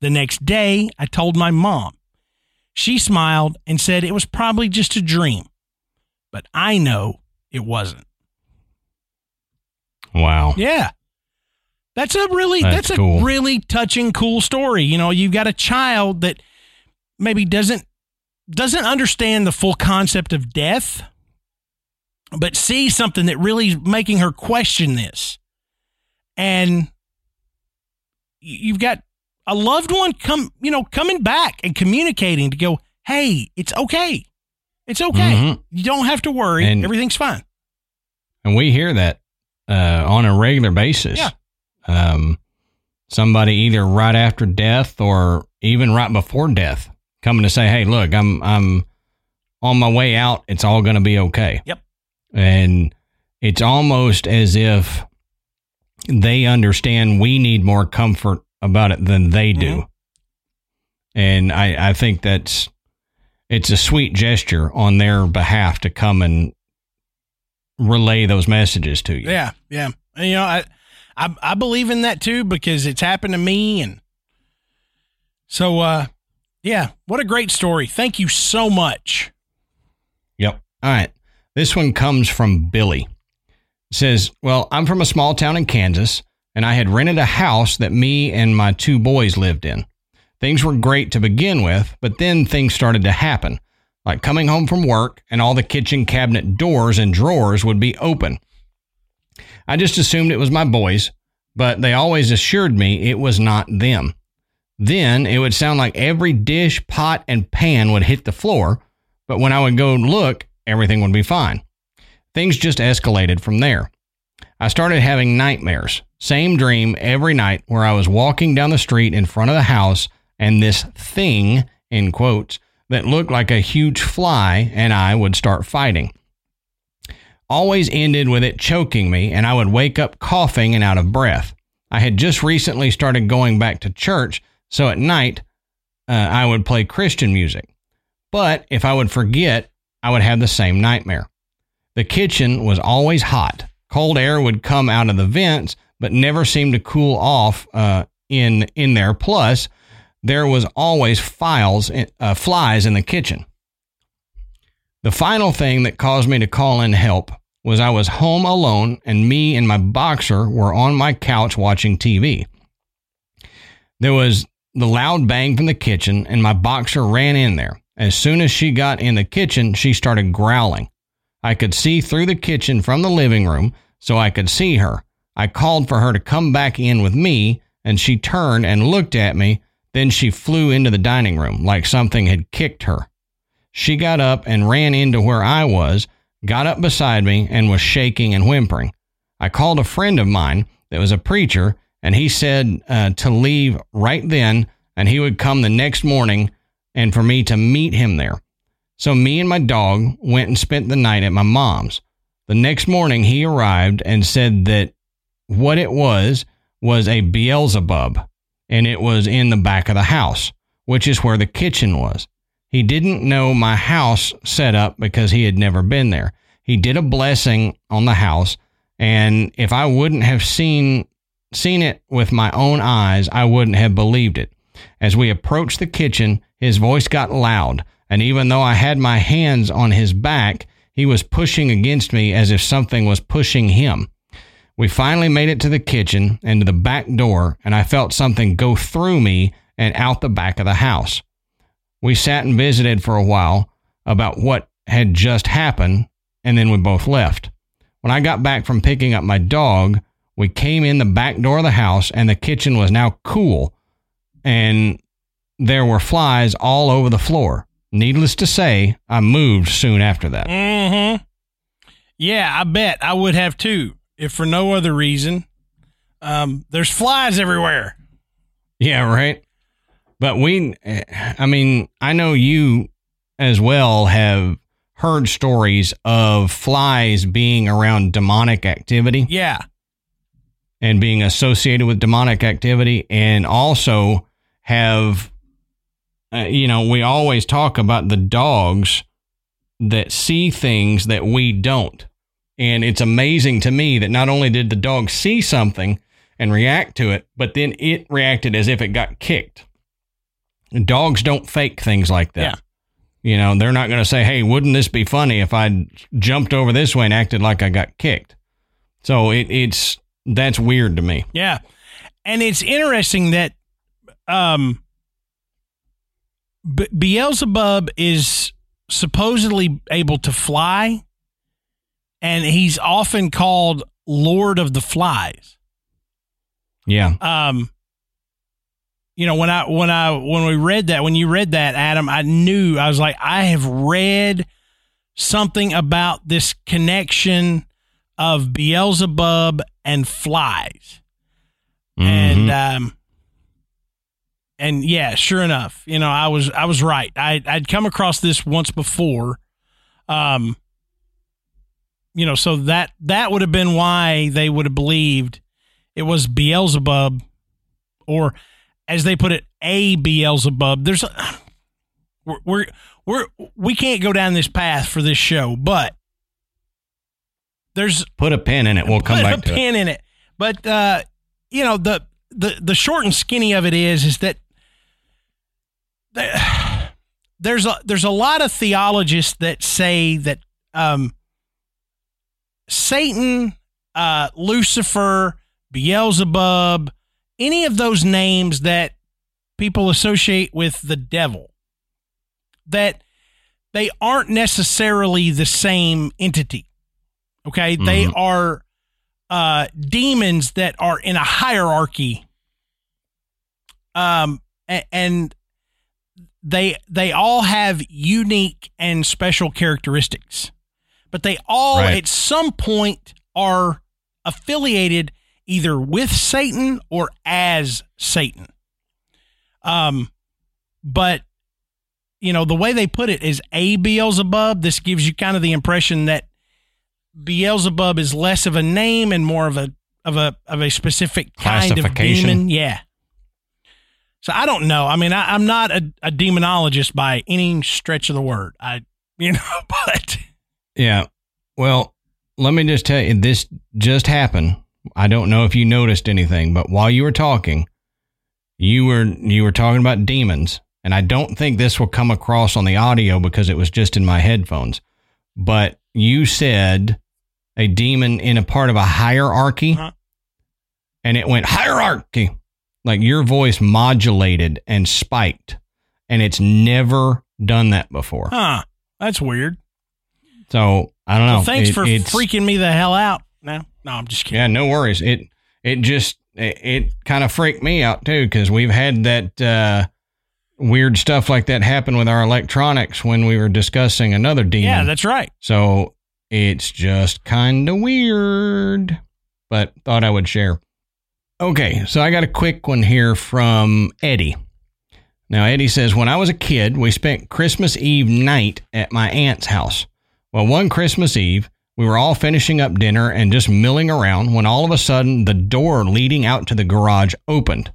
The next day, I told my mom. She smiled and said it was probably just a dream, but I know it wasn't. Wow. Yeah. That's a really That's that's, cool. a really touching, cool story. You know, you've got a child that maybe doesn't doesn't understand the full concept of death, but sees something that really is making her question this. And you've got a loved one come, you know, coming back and communicating to go, "Hey, it's okay. It's okay. Mhm. You don't have to worry. And- Everything's fine." And we hear that uh, on a regular basis. Yeah. Um, somebody either right after death or even right before death coming to say, "Hey, look, I'm I'm on my way out. It's all going to be okay." Yep. And it's almost as if they understand we need more comfort about it than they do. Mhm. And I, I think that's it's a sweet gesture on their behalf to come and relay those messages to you. Yeah, yeah. And, you know, I, I I believe in that too because it's happened to me, and so uh, yeah. What a great story! Thank you so much. Yep. All right. This one comes from Billy. It says, Well, I'm from a small town in Kansas, and I had rented a house that me and my two boys lived in. Things were great to begin with, but then things started to happen, like coming home from work and all the kitchen cabinet doors and drawers would be open. I just assumed it was my boys, but they always assured me it was not them. Then it would sound like every dish, pot, and pan would hit the floor, but when I would go look, everything would be fine. Things just escalated from there. I started having nightmares. Same dream every night where I was walking down the street in front of the house and this thing, in quotes, that looked like a huge fly and I would start fighting. Always ended with it choking me and I would wake up coughing and out of breath. I had just recently started going back to church, so at night uh, I would play Christian music. But if I would forget, I would have the same nightmare. The kitchen was always hot. Cold air would come out of the vents, but never seemed to cool off uh, in in there. Plus, there was always files, uh, flies in the kitchen. The final thing that caused me to call in help was I was home alone, and me and my boxer were on my couch watching TV. There was the loud bang from the kitchen, and my boxer ran in there. As soon as she got in the kitchen, she started growling. I could see through the kitchen from the living room, so I could see her. I called for her to come back in with me, and she turned and looked at me. Then she flew into the dining room like something had kicked her. She got up and ran into where I was, got up beside me, and was shaking and whimpering. I called a friend of mine that was a preacher, and he said uh, to leave right then, and he would come the next morning and for me to meet him there. So me and my dog went and spent the night at my mom's. The next morning he arrived and said that what it was was a Beelzebub and it was in the back of the house, which is where the kitchen was. He didn't know my house set up because he had never been there. He did a blessing on the house and if I wouldn't have seen seen it with my own eyes, I wouldn't have believed it. As we approached the kitchen, his voice got loud, and even though I had my hands on his back, he was pushing against me as if something was pushing him. We finally made it to the kitchen and to the back door, and I felt something go through me and out the back of the house. We sat and visited for a while about what had just happened, and then we both left. When I got back from picking up my dog, we came in the back door of the house, and the kitchen was now cool, and there were flies all over the floor. Needless to say, I moved soon after that. Mm-hmm. Yeah, I bet I would have too, if for no other reason. Um, there's flies everywhere. Yeah, right. But we, I mean, I know you as well have heard stories of flies being around demonic activity Yeah. and being associated with demonic activity, and also have, uh, you know, we always talk about the dogs that see things that we don't. And it's amazing to me that not only did the dog see something and react to it, but then it reacted as if it got kicked. And dogs don't fake things like that. Yeah. You know, they're not going to say, hey, wouldn't this be funny if I jumped over this way and acted like I got kicked? So it, it's that's weird to me. Yeah. and it's interesting that um Be- Beelzebub is supposedly able to fly and he's often called Lord of the Flies. Yeah. Um you know when I when I when we read that when you read that Adam I knew I was like I have read something about this connection of Beelzebub and flies and Mhm. um and yeah sure enough you know i was i was right i i'd come across this once before um you know so that that would have been why they would have believed it was beelzebub or as they put it a beelzebub there's we're, we're we're we can't go down this path for this show but there's Put a pin in it. We'll come put back a to it. pin in it. But uh, you know the the the short and skinny of it is is that there's a there's a lot of theologists that say that um, Satan, uh, Lucifer, Beelzebub, any of those names that people associate with the devil, that they aren't necessarily the same entity. Okay, they Mhm. are uh, demons that are in a hierarchy, um, a- and they they all have unique and special characteristics, but they all Right. at some point are affiliated either with Satan or as Satan. Um, but you know the way they put it is a Beelzebub. This gives you kind of the impression that Beelzebub is less of a name and more of a of a of a specific kind of demon. Yeah. So I don't know. I mean, I, I'm not a, a demonologist by any stretch of the word. I, you know, but Yeah. Well, let me just tell you, this just happened. I don't know if you noticed anything, but while you were talking, you were you were talking about demons, and I don't think this will come across on the audio because it was just in my headphones. But you said a demon in a part of a hierarchy, Uh-huh. and it went hierarchy, like your voice modulated and spiked, and it's never done that before. huh? That's weird. So I don't know. Well, thanks It- for freaking me the hell out. No, no, I'm just kidding. Yeah, no worries. It it just it, it kind of freaked me out too because we've had that uh, weird stuff like that happen with our electronics when we were discussing another demon. Yeah, that's right. so it's just kind of weird, but thought I would share. Okay, so I got a quick one here from Eddie. Now, Eddie says, When I was a kid, we spent Christmas Eve night at my aunt's house. Well, one Christmas Eve, we were all finishing up dinner and just milling around when all of a sudden the door leading out to the garage opened.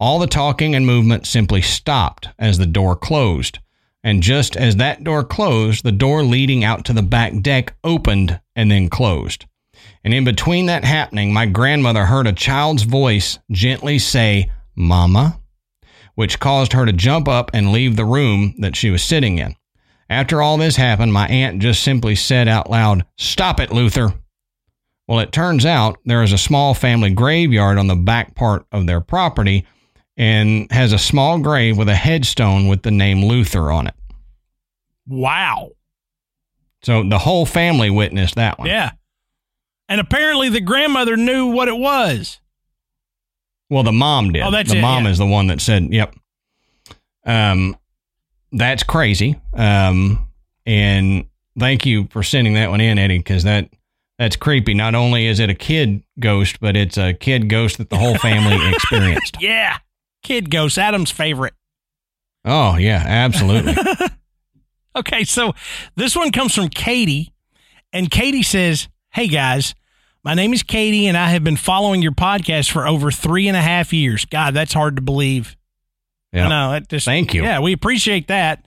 All the talking and movement simply stopped as the door closed. And just as that door closed, the door leading out to the back deck opened and then closed. And in between that happening, my grandmother heard a child's voice gently say, Mama, which caused her to jump up and leave the room that she was sitting in. After all this happened, my aunt just simply said out loud, Stop it, Luther. Well, it turns out there is a small family graveyard on the back part of their property and has a small grave with a headstone with the name Luther on it. Wow. So the whole family witnessed that one. Yeah. And apparently the grandmother knew what it was. Well, the mom did. Oh, that's the it, mom yeah. is the one that said, "Yep." Um, that's crazy. Um, and thank you for sending that one in, Eddie, because that that's creepy. Not only is it a kid ghost, but it's a kid ghost that the whole family experienced. Yeah. Kid ghost, Adam's favorite. Oh yeah, absolutely. Okay, so this one comes from Katie, and Katie says, Hey guys, my name is Katie, and I have been following your podcast for over three and a half years. God, that's hard to believe. Yeah. know. It just, Thank you. Yeah, we appreciate that.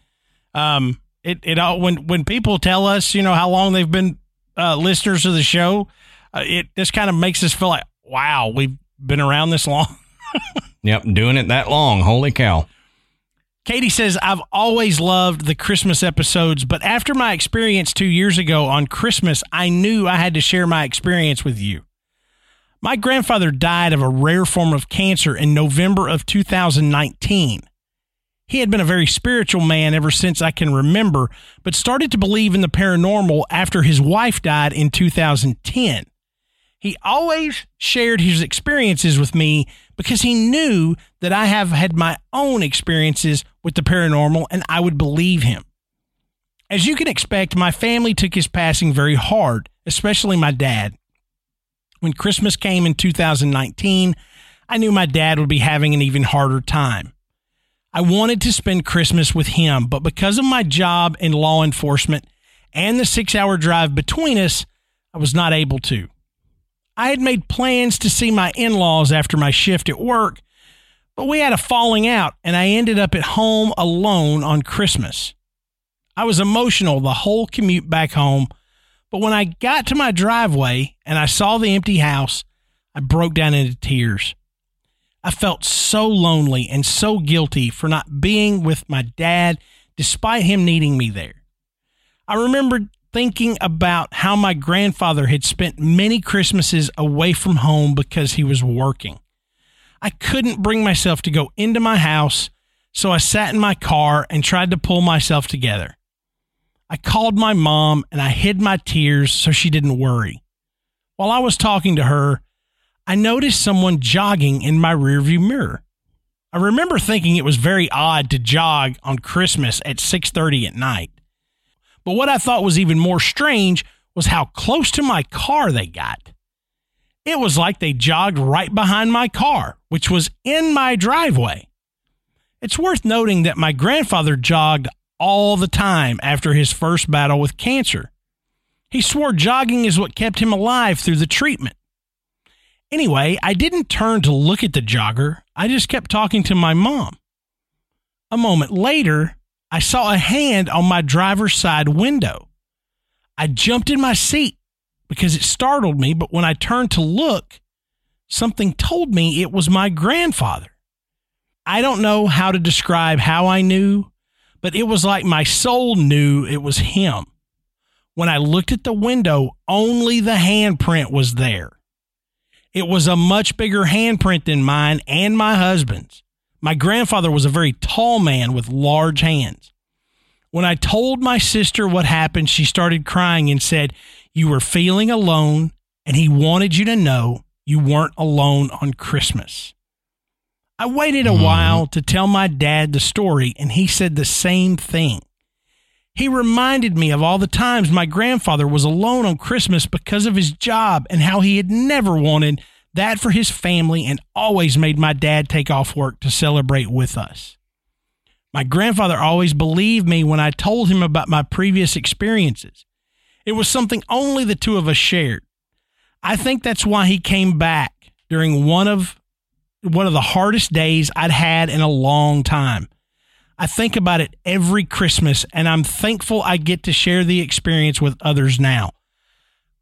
Um, it it all when when people tell us, you know, how long they've been uh, listeners of the show, uh, it just kind of makes us feel like, wow, we've been around this long. Yep, doing it that long. Holy cow. Katie says, I've always loved the Christmas episodes, but after my experience two years ago on Christmas, I knew I had to share my experience with you. My grandfather died of a rare form of cancer in November of 2019. He had been a very spiritual man ever since I can remember, but started to believe in the paranormal after his wife died in 2010. He always shared his experiences with me because he knew that I have had my own experiences with the paranormal and I would believe him. As you can expect, my family took his passing very hard, especially my dad. When Christmas came in 2019, I knew my dad would be having an even harder time. I wanted to spend Christmas with him, but because of my job in law enforcement and the six hour drive between us, I was not able to. I had made plans to see my in laws after my shift at work, but we had a falling out and I ended up at home alone on Christmas. I was emotional the whole commute back home, but when I got to my driveway and I saw the empty house, I broke down into tears. I felt so lonely and so guilty for not being with my dad despite him needing me there. I remembered thinking about how my grandfather had spent many Christmases away from home because he was working. I couldn't bring myself to go into my house, so I sat in my car and tried to pull myself together. I called my mom and I hid my tears so she didn't worry. While I was talking to her, I noticed someone jogging in my rearview mirror. I remember thinking it was very odd to jog on Christmas at 6:30 at night. But what I thought was even more strange was how close to my car they got. It was like they jogged right behind my car, which was in my driveway. It's worth noting that my grandfather jogged all the time after his first battle with cancer. He swore jogging is what kept him alive through the treatment. Anyway, I didn't turn to look at the jogger. I just kept talking to my mom. A moment later, I saw a hand on my driver's side window. I jumped in my seat because it startled me, but when I turned to look, something told me it was my grandfather. I don't know how to describe how I knew, but it was like my soul knew it was him. When I looked at the window, only the handprint was there. It was a much bigger handprint than mine and my husband's. My grandfather was a very tall man with large hands. When I told my sister what happened, she started crying and said, You were feeling alone, and he wanted you to know you weren't alone on Christmas. I waited a mm. while to tell my dad the story, and he said the same thing. He reminded me of all the times my grandfather was alone on Christmas because of his job and how he had never wanted that for his family and always made my dad take off work to celebrate with us. My grandfather always believed me when I told him about my previous experiences. It was something only the two of us shared. I think that's why he came back during one of one of the hardest days I'd had in a long time. I think about it every Christmas and I'm thankful I get to share the experience with others now.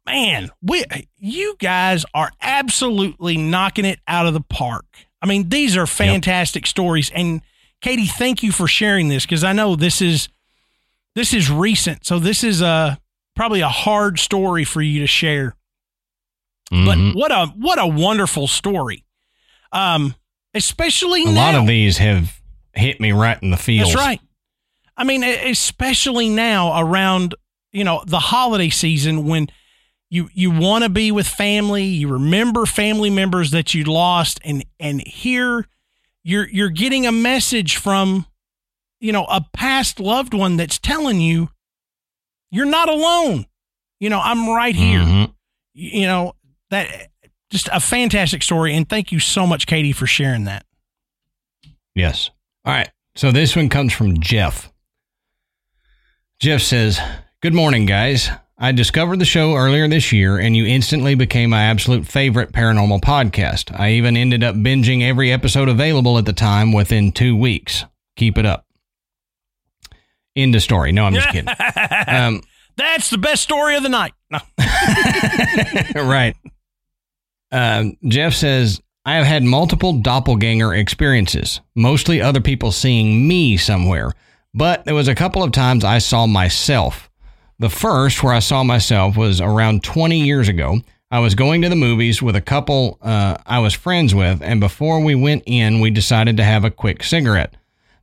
Man, we you guys are absolutely knocking it out of the park. I mean, these are fantastic yep. stories and Katie, thank you for sharing this because I know this is this is recent. So this is a probably a hard story for you to share. Mm-hmm. But what a what a wonderful story. Um especially a now. lot of these have hit me right in the feels. That's right. I mean, especially now around you know the holiday season when you you want to be with family, you remember family members that you lost, and and here you're you're getting a message from you know a past loved one that's telling you you're not alone. You know, I'm right here. Mm-hmm. You know that just a fantastic story, and thank you so much, Katie, for sharing that. Yes. All right. So this one comes from Jeff. Jeff says, Good morning, guys. I discovered the show earlier this year, and you instantly became my absolute favorite paranormal podcast. I even ended up binging every episode available at the time within two weeks. Keep it up. End of story. No, I'm just kidding. Um, That's the best story of the night. No. right. Um, Jeff says, I have had multiple doppelganger experiences, mostly other people seeing me somewhere, but there was a couple of times I saw myself. The first where I saw myself was around 20 years ago. I was going to the movies with a couple uh, I was friends with, and before we went in, we decided to have a quick cigarette.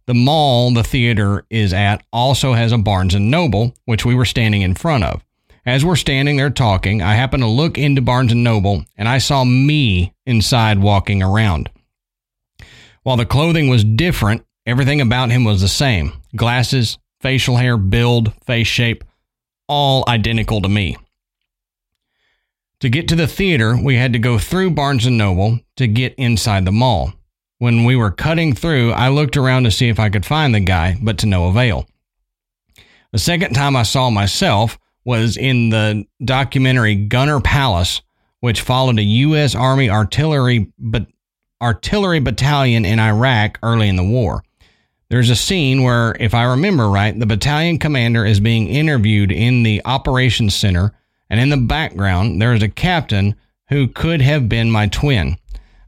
The mall the theater is at also has a Barnes and Noble, which we were standing in front of. As we're standing there talking, I happened to look into Barnes and Noble and I saw me inside walking around. While the clothing was different, everything about him was the same. Glasses, facial hair, build, face shape, all identical to me. To get to the theater, we had to go through Barnes and Noble to get inside the mall. When we were cutting through, I looked around to see if I could find the guy, but to no avail. The second time I saw myself was in the documentary Gunner Palace, which followed a U.S. Army artillery but artillery battalion in Iraq early in the war. There's a scene where, if I remember right, the battalion commander is being interviewed in the operations center, and in the background, there is a captain who could have been my twin.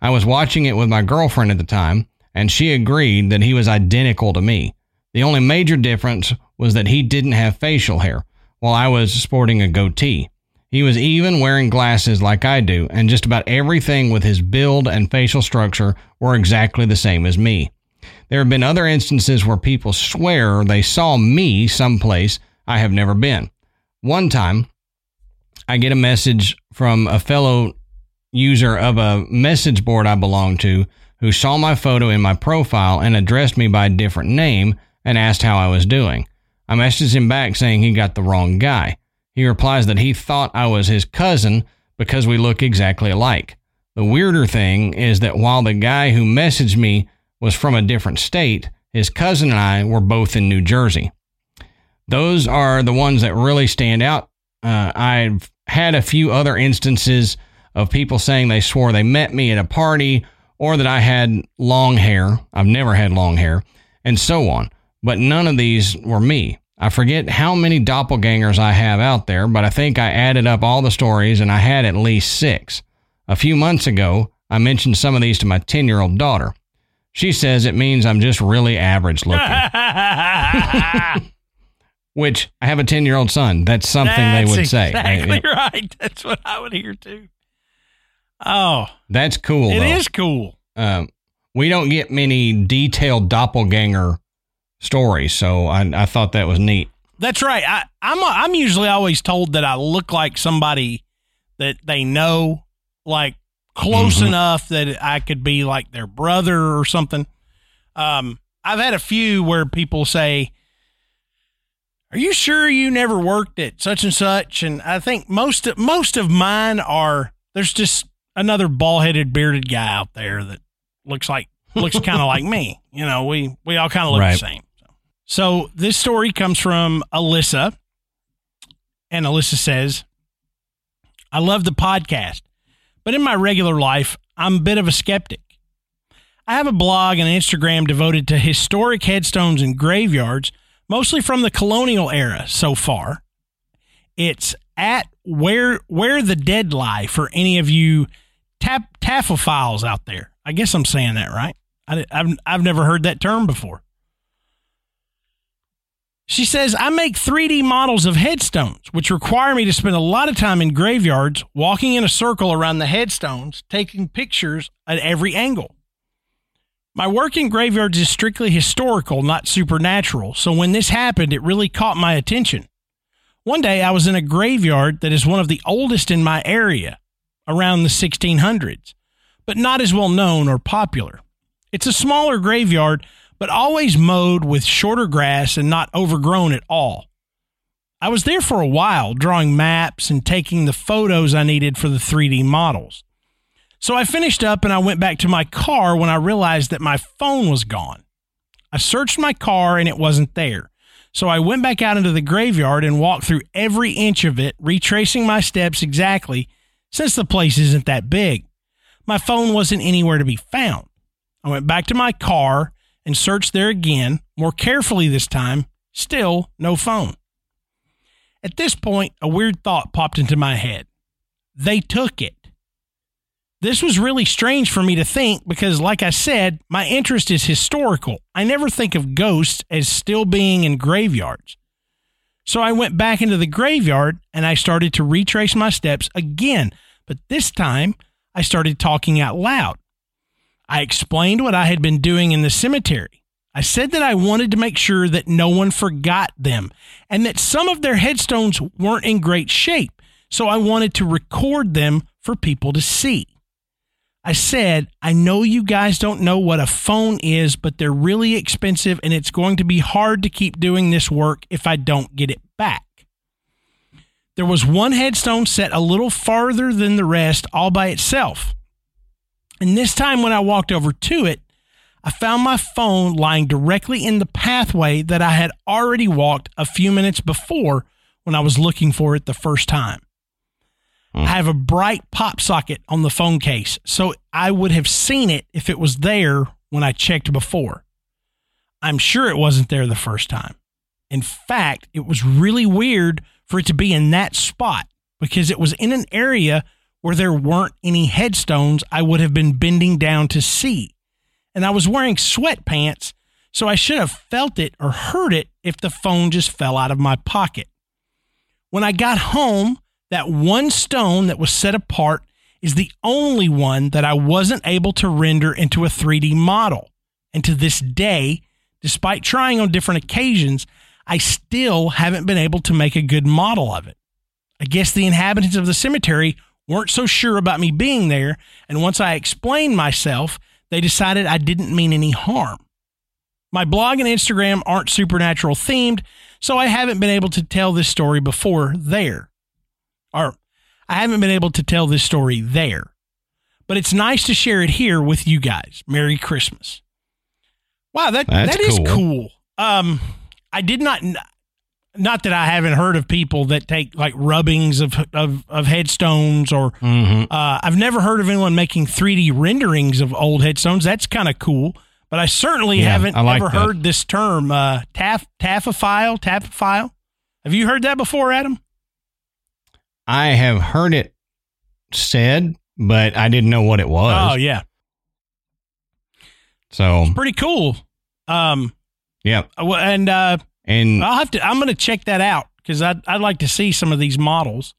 I was watching it with my girlfriend at the time, and she agreed that he was identical to me. The only major difference was that he didn't have facial hair, while I was sporting a goatee. He was even wearing glasses like I do, and just about everything with his build and facial structure were exactly the same as me. There have been other instances where people swear they saw me someplace I have never been. One time, I get a message from a fellow user of a message board I belong to who saw my photo in my profile and addressed me by a different name and asked how I was doing. I messaged him back saying he got the wrong guy. He replies that he thought I was his cousin because we look exactly alike. The weirder thing is that while the guy who messaged me was from a different state, his cousin and I were both in New Jersey. Those are the ones that really stand out. Uh, I've had a few other instances of people saying they swore they met me at a party or that I had long hair. I've never had long hair, and so on. But none of these were me. I forget how many doppelgangers I have out there, but I think I added up all the stories and I had at least six. A few months ago, I mentioned some of these to my 10 year old daughter. She says it means I'm just really average looking. Which I have a 10 year old son. That's something That's they would say. Exactly right. That's what I would hear too. Oh, That's cool. it though. is cool. Um, we don't get many detailed doppelganger stories, so I, I thought that was neat. That's right. I, I'm I'm usually always told that I look like somebody that they know, like close Mhm. enough that I could be like their brother or something. Um, I've had a few where people say, "Are you sure you never worked at such and such?" And I think most of, most of mine are there's just another bald-headed bearded guy out there that looks like looks kind of like me. You know, we we all kind of look Right. the same. So this story comes from Alyssa, and Alyssa says, "I love the podcast, but in my regular life, I'm a bit of a skeptic. I have a blog and Instagram devoted to historic headstones and graveyards, mostly from the colonial era so far. It's at where where the dead lie for any of you tap taphophiles out there. I guess I'm saying that right. I, have I've never heard that term before. She says, I make 3D models of headstones, which require me to spend a lot of time in graveyards, walking in a circle around the headstones, taking pictures at every angle. My work in graveyards is strictly historical, not supernatural, so when this happened, it really caught my attention. One day, I was in a graveyard that is one of the oldest in my area, around the 1600s, but not as well known or popular. It's a smaller graveyard, but always mowed with shorter grass and not overgrown at all. I was there for a while, drawing maps and taking the photos I needed for the 3D models. So I finished up and I went back to my car when I realized that my phone was gone. I searched my car and it wasn't there. So I went back out into the graveyard and walked through every inch of it, retracing my steps exactly, since the place isn't that big. My phone wasn't anywhere to be found. I went back to my car and searched there again, more carefully this time. Still, no phone. At this point, a weird thought popped into my head. They took it. This was really strange for me to think because, like I said, my interest is historical. I never think of ghosts as still being in graveyards. So I went back into the graveyard and I started to retrace my steps again, but this time I started talking out loud. I explained what I had been doing in the cemetery. I said that I wanted to make sure that no one forgot them and that some of their headstones weren't in great shape, so I wanted to record them for people to see. I said, I know you guys don't know what a phone is, but they're really expensive and it's going to be hard to keep doing this work if I don't get it back. There was one headstone set a little farther than the rest all by itself. And this time when I walked over to it, I found my phone lying directly in the pathway that I had already walked a few minutes before when I was looking for it the first time. Mm. I have a bright pop socket on the phone case, so I would have seen it if it was there when I checked before. I'm sure it wasn't there the first time. In fact, it was really weird for it to be in that spot because it was in an area where there weren't any headstones I would have been bending down to see. And I was wearing sweatpants, so I should have felt it or heard it if the phone just fell out of my pocket. When I got home, that one stone that was set apart is the only one that I wasn't able to render into a 3D model. And to this day, despite trying on different occasions, I still haven't been able to make a good model of it. I guess the inhabitants of the cemetery weren't so sure about me being there, and once I explained myself, they decided I didn't mean any harm. My blog and Instagram aren't supernatural themed, so I haven't been able to tell this story before there. Or I haven't been able to tell this story there. But it's nice to share it here with you guys. Merry Christmas. Wow, that That's that is cool. cool. Um I did not not that I haven't heard of people that take like rubbings of of, of headstones or Mm-hmm. uh, I've never heard of anyone making 3D renderings of old headstones. That's kind of cool. But I certainly Yeah, haven't I like ever that. heard this term, uh, taf, taffophile, tapophile. Have you heard that before, Adam? I have heard it said, but I didn't know what it was. Oh, yeah. So, Pretty cool. Um, yeah. well, and uh, And I'll have to, I'm going to check that out because I'd, I'd like to see some of these models.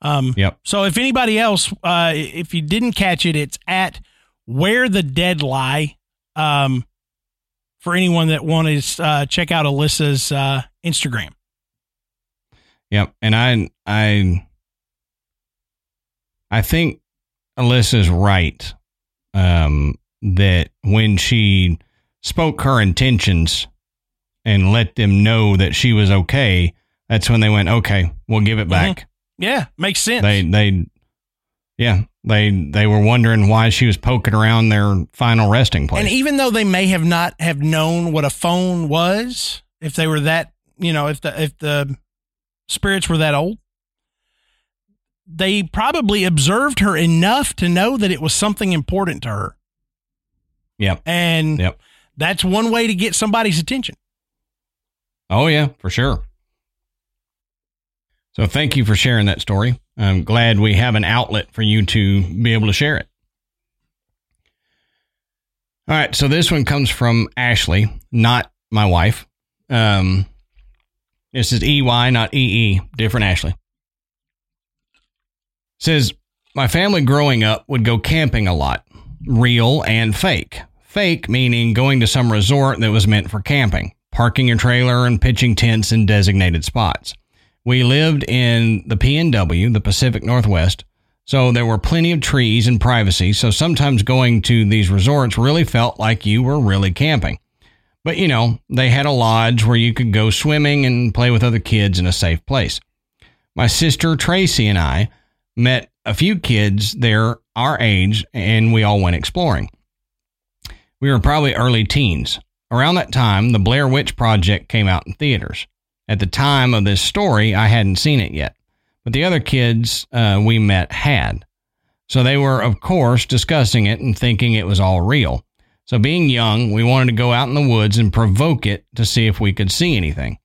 Um, Yep. So if anybody else, uh, if you didn't catch it, it's at Where the Dead Lie. Um, for anyone that wants to uh, check out Alyssa's uh, Instagram. Yep, and I I I think Alyssa's right um, that when she spoke her intentions and let them know that she was okay, that's when they went, okay, we'll give it back. Yeah, makes sense. They they yeah they they were wondering why she was poking around their final resting place. and even though they may have not have known what a phone was, if they were that, you know, if the if the spirits were that old, they probably observed her enough to know that it was something important to her. yep. And Yep. that's one way to get somebody's attention. Oh yeah, for sure. So thank you for sharing that story. I'm glad we have an outlet for you to be able to share it. All right, so this one comes from Ashley, not my wife. Um, this is EY, not EE, different Ashley. Says, My family growing up would go camping a lot, real and fake. Fake meaning going to some resort that was meant for camping, parking your trailer and pitching tents in designated spots. We lived in the PNW, the Pacific Northwest, so there were plenty of trees and privacy, so sometimes going to these resorts really felt like you were really camping. But you know, they had a lodge where you could go swimming and play with other kids in a safe place. My sister Tracy and I met a few kids there our age, and we all went exploring. We were probably early teens. Around that time, the Blair Witch Project came out in theaters. At the time of this story, I hadn't seen it yet, but the other kids uh, we met had. So they were, of course, discussing it and thinking it was all real. So, being young, we wanted to go out in the woods and provoke it to see if we could see anything.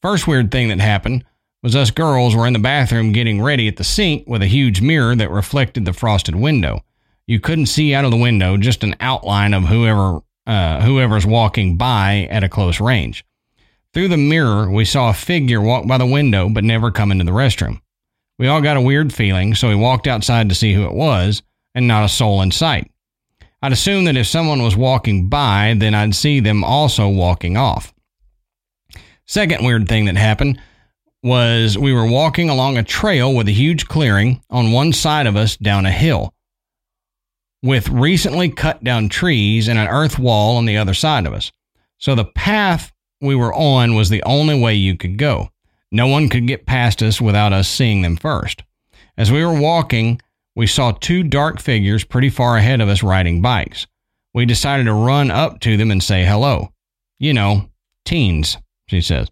First weird thing that happened was us girls were in the bathroom getting ready at the sink with a huge mirror that reflected the frosted window. You couldn't see out of the window, just an outline of whoever uh, whoever's walking by at a close range. Through the mirror, we saw a figure walk by the window but never come into the restroom. We all got a weird feeling, so we walked outside to see who it was, and not a soul in sight. I'd assume that if someone was walking by, then I'd see them also walking off. Second weird thing that happened was we were walking along a trail with a huge clearing on one side of us down a hill with recently cut down trees and an earth wall on the other side of us. So the path we were on was the only way you could go. No one could get past us without us seeing them first. As we were walking, we saw two dark figures pretty far ahead of us riding bikes. We decided to run up to them and say hello. You know, teens, she says.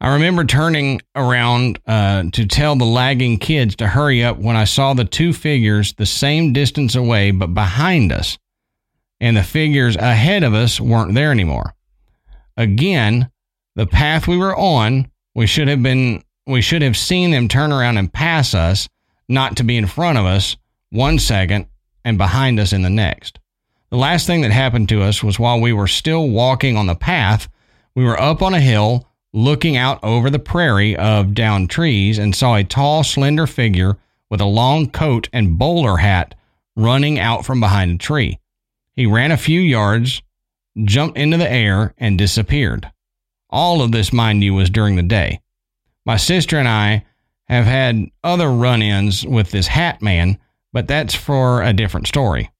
I remember turning around uh, to tell the lagging kids to hurry up when I saw the two figures the same distance away but behind us, and the figures ahead of us weren't there anymore. Again, the path we were on, we should have been we should have seen them turn around and pass us, not to be in front of us one second and behind us in the next. The last thing that happened to us was while we were still walking on the path, we were up on a hill looking out over the prairie of downed trees and saw a tall, slender figure with a long coat and bowler hat running out from behind a tree. He ran a few yards, jumped into the air, and disappeared. All of this, mind you, was during the day. My sister and I have had other run ins with this hat man, but that's for a different story.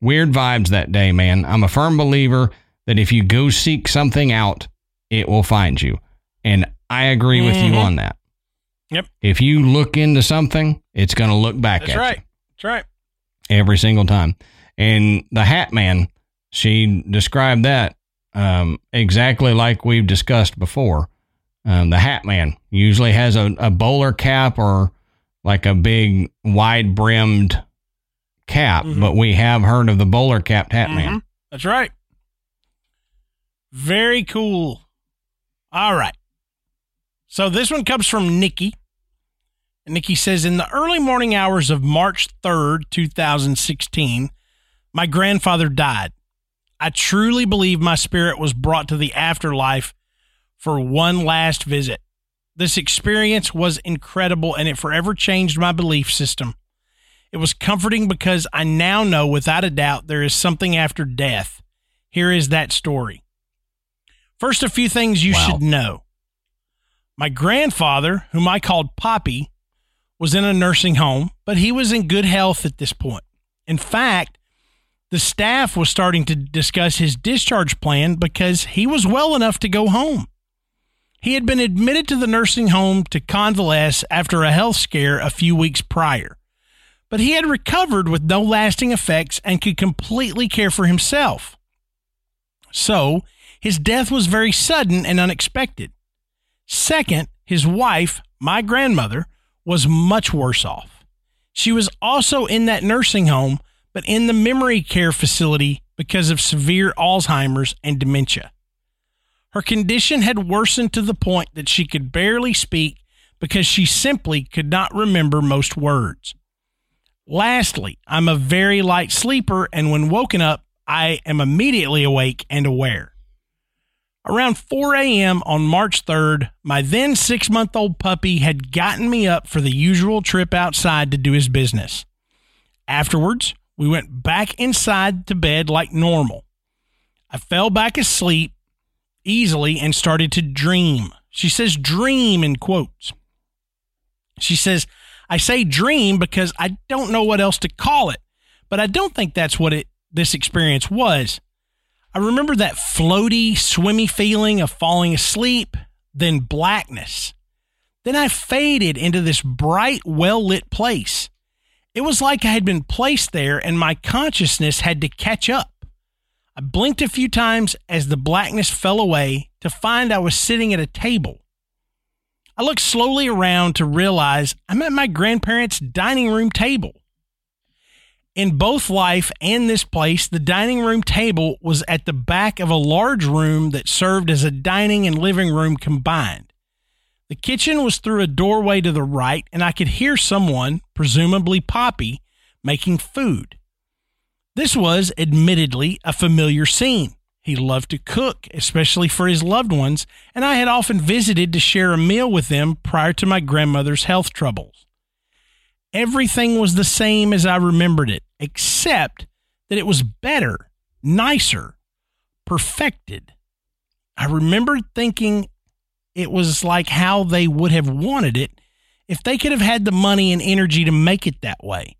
Weird vibes that day, man. I'm a firm believer that if you go seek something out, it will find you. And I agree with you Mhm. on that. Yep. If you look into something, it's going to look back That's at right. you That's right. every single time. And the Hat Man, she described that um, exactly like we've discussed before. Um, the Hat Man usually has a, a bowler cap or like a big wide brimmed cap, Mhm. but we have heard of the bowler capped Hat Man. Mhm. That's right. Very cool. All right. So this one comes from Nikki. And Nikki says In the early morning hours of March 3rd, 2016, my grandfather died. I truly believe my spirit was brought to the afterlife for one last visit. This experience was incredible and it forever changed my belief system. It was comforting because I now know without a doubt there is something after death. Here is that story. First, a few things you Wow. should know. My grandfather, whom I called Poppy, was in a nursing home, but he was in good health at this point. In fact, the staff was starting to discuss his discharge plan because he was well enough to go home. He had been admitted to the nursing home to convalesce after a health scare a few weeks prior but he had recovered with no lasting effects and could completely care for himself. So, his death was very sudden and unexpected. Second, his wife, my grandmother, was much worse off. She was also in that nursing home, but in the memory care facility because of severe Alzheimer's and dementia. Her condition had worsened to the point that she could barely speak because she simply could not remember most words. Lastly, I'm a very light sleeper, and when woken up, I am immediately awake and aware. Around 4 a.m. on March 3rd, my then six month old puppy had gotten me up for the usual trip outside to do his business. Afterwards, we went back inside to bed like normal. I fell back asleep easily and started to dream. She says dream in quotes. She says, I say dream because I don't know what else to call it, but I don't think that's what it this experience was. I remember that floaty, swimmy feeling of falling asleep, then blackness. Then I faded into this bright, well lit place. It was like I had been placed there and my consciousness had to catch up. I blinked a few times as the blackness fell away to find I was sitting at a table. I looked slowly around to realize I'm at my grandparents' dining room table. In both life and this place, the dining room table was at the back of a large room that served as a dining and living room combined. The kitchen was through a doorway to the right, and I could hear someone, presumably Poppy, making food. This was, admittedly, a familiar scene. He loved to cook, especially for his loved ones, and I had often visited to share a meal with them prior to my grandmother's health troubles. Everything was the same as I remembered it, except that it was better, nicer, perfected. I remembered thinking it was like how they would have wanted it if they could have had the money and energy to make it that way.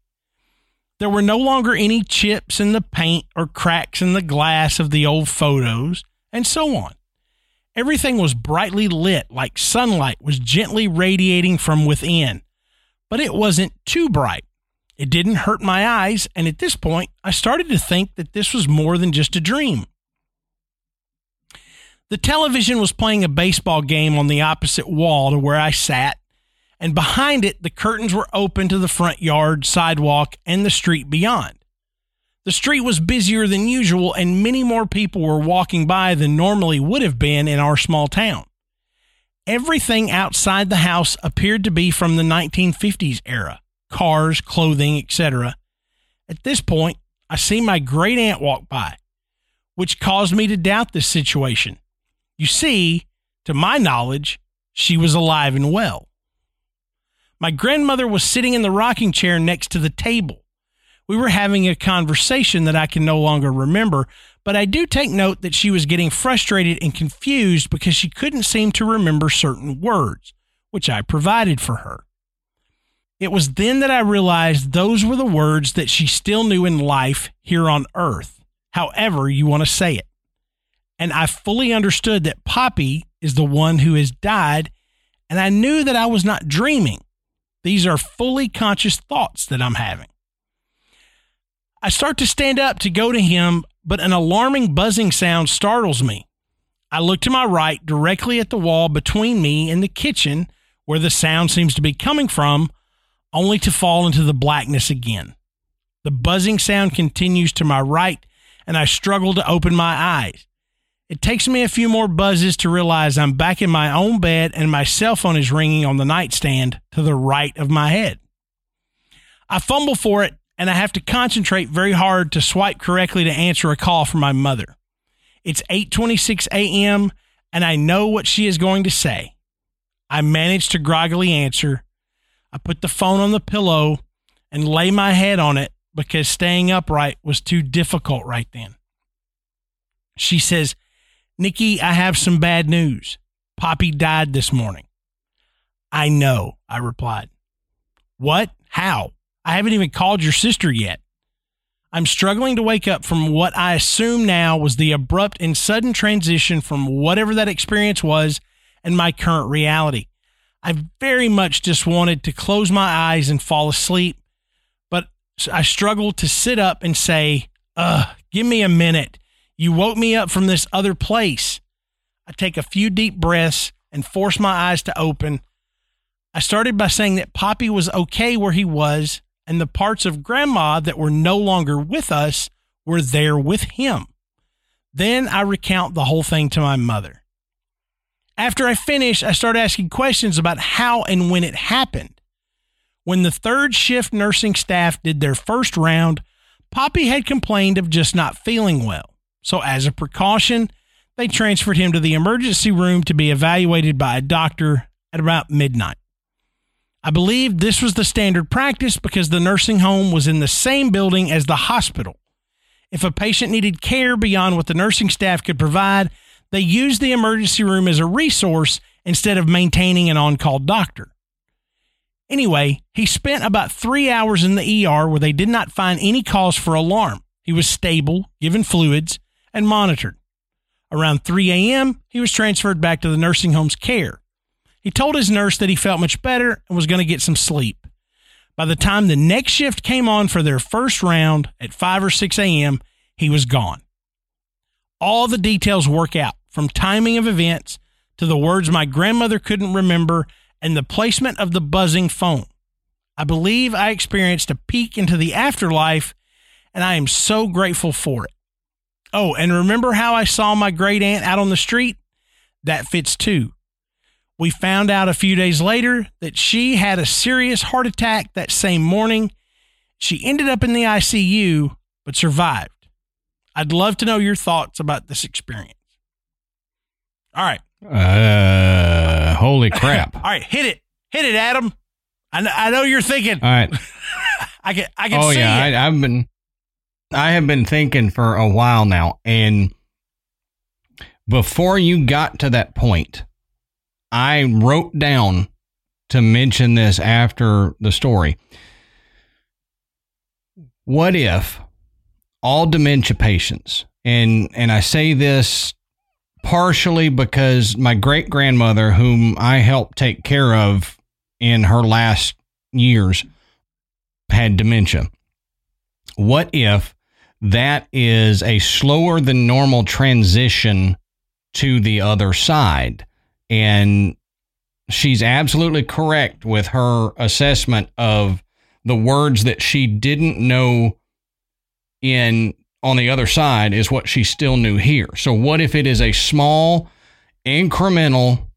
There were no longer any chips in the paint or cracks in the glass of the old photos, and so on. Everything was brightly lit, like sunlight was gently radiating from within, but it wasn't too bright. It didn't hurt my eyes, and at this point, I started to think that this was more than just a dream. The television was playing a baseball game on the opposite wall to where I sat, and behind it, the curtains were open to the front yard, sidewalk, and the street beyond. The street was busier than usual, and many more people were walking by than normally would have been in our small town. Everything outside the house appeared to be from the 1950s era cars, clothing, etc. At this point, I see my great aunt walk by, which caused me to doubt this situation. You see, to my knowledge, she was alive and well. My grandmother was sitting in the rocking chair next to the table. We were having a conversation that I can no longer remember, but I do take note that she was getting frustrated and confused because she couldn't seem to remember certain words, which I provided for her. It was then that I realized those were the words that she still knew in life here on earth, however you want to say it and I fully understood that Poppy is the one who has died, and I knew that I was not dreaming. These are fully conscious thoughts that I'm having. I start to stand up to go to him, but an alarming buzzing sound startles me. I look to my right, directly at the wall between me and the kitchen, where the sound seems to be coming from, only to fall into the blackness again. The buzzing sound continues to my right, and I struggle to open my eyes. It takes me a few more buzzes to realize I'm back in my own bed and my cell phone is ringing on the nightstand to the right of my head. I fumble for it and I have to concentrate very hard to swipe correctly to answer a call from my mother. It's 8:26 a.m. and I know what she is going to say. I manage to groggily answer. I put the phone on the pillow and lay my head on it because staying upright was too difficult right then. She says, Nikki, I have some bad news. Poppy died this morning. I know, I replied. What? How? I haven't even called your sister yet. I'm struggling to wake up from what I assume now was the abrupt and sudden transition from whatever that experience was and my current reality. I very much just wanted to close my eyes and fall asleep, but I struggled to sit up and say, Ugh, give me a minute. You woke me up from this other place. I take a few deep breaths and force my eyes to open. I started by saying that Poppy was okay where he was, and the parts of Grandma that were no longer with us were there with him. Then I recount the whole thing to my mother. After I finish, I start asking questions about how and when it happened. When the third shift nursing staff did their first round, Poppy had complained of just not feeling well. So, as a precaution, they transferred him to the emergency room to be evaluated by a doctor at about midnight. I believe this was the standard practice because the nursing home was in the same building as the hospital. If a patient needed care beyond what the nursing staff could provide, they used the emergency room as a resource instead of maintaining an on call doctor. Anyway, he spent about three hours in the ER where they did not find any cause for alarm. He was stable, given fluids, and monitored. Around 3 a.m., he was transferred back to the nursing home's care. He told his nurse that he felt much better and was going to get some sleep. By the time the next shift came on for their first round at 5 or 6 a.m., he was gone. All the details work out from timing of events to the words my grandmother couldn't remember and the placement of the buzzing phone. I believe I experienced a peek into the afterlife, and I am so grateful for it. Oh, and remember how I saw my great aunt out on the street? That fits too. We found out a few days later that she had a serious heart attack that same morning. She ended up in the ICU, but survived. I'd love to know your thoughts about this experience. All right. Uh, holy crap. All right, hit it. Hit it, Adam. I know, I know you're thinking. All right. I can I can oh see yeah, it. I, I've been, I have been thinking for a while now, and before you got to that point, I wrote down to mention this after the story. What if all dementia patients, and and I say this partially because my great grandmother, whom I helped take care of in her last years, had dementia. What if that is a slower than normal transition to the other side? And she's absolutely correct with her assessment of the words that she didn't know in on the other side is what she still knew here. So what if it is a small incremental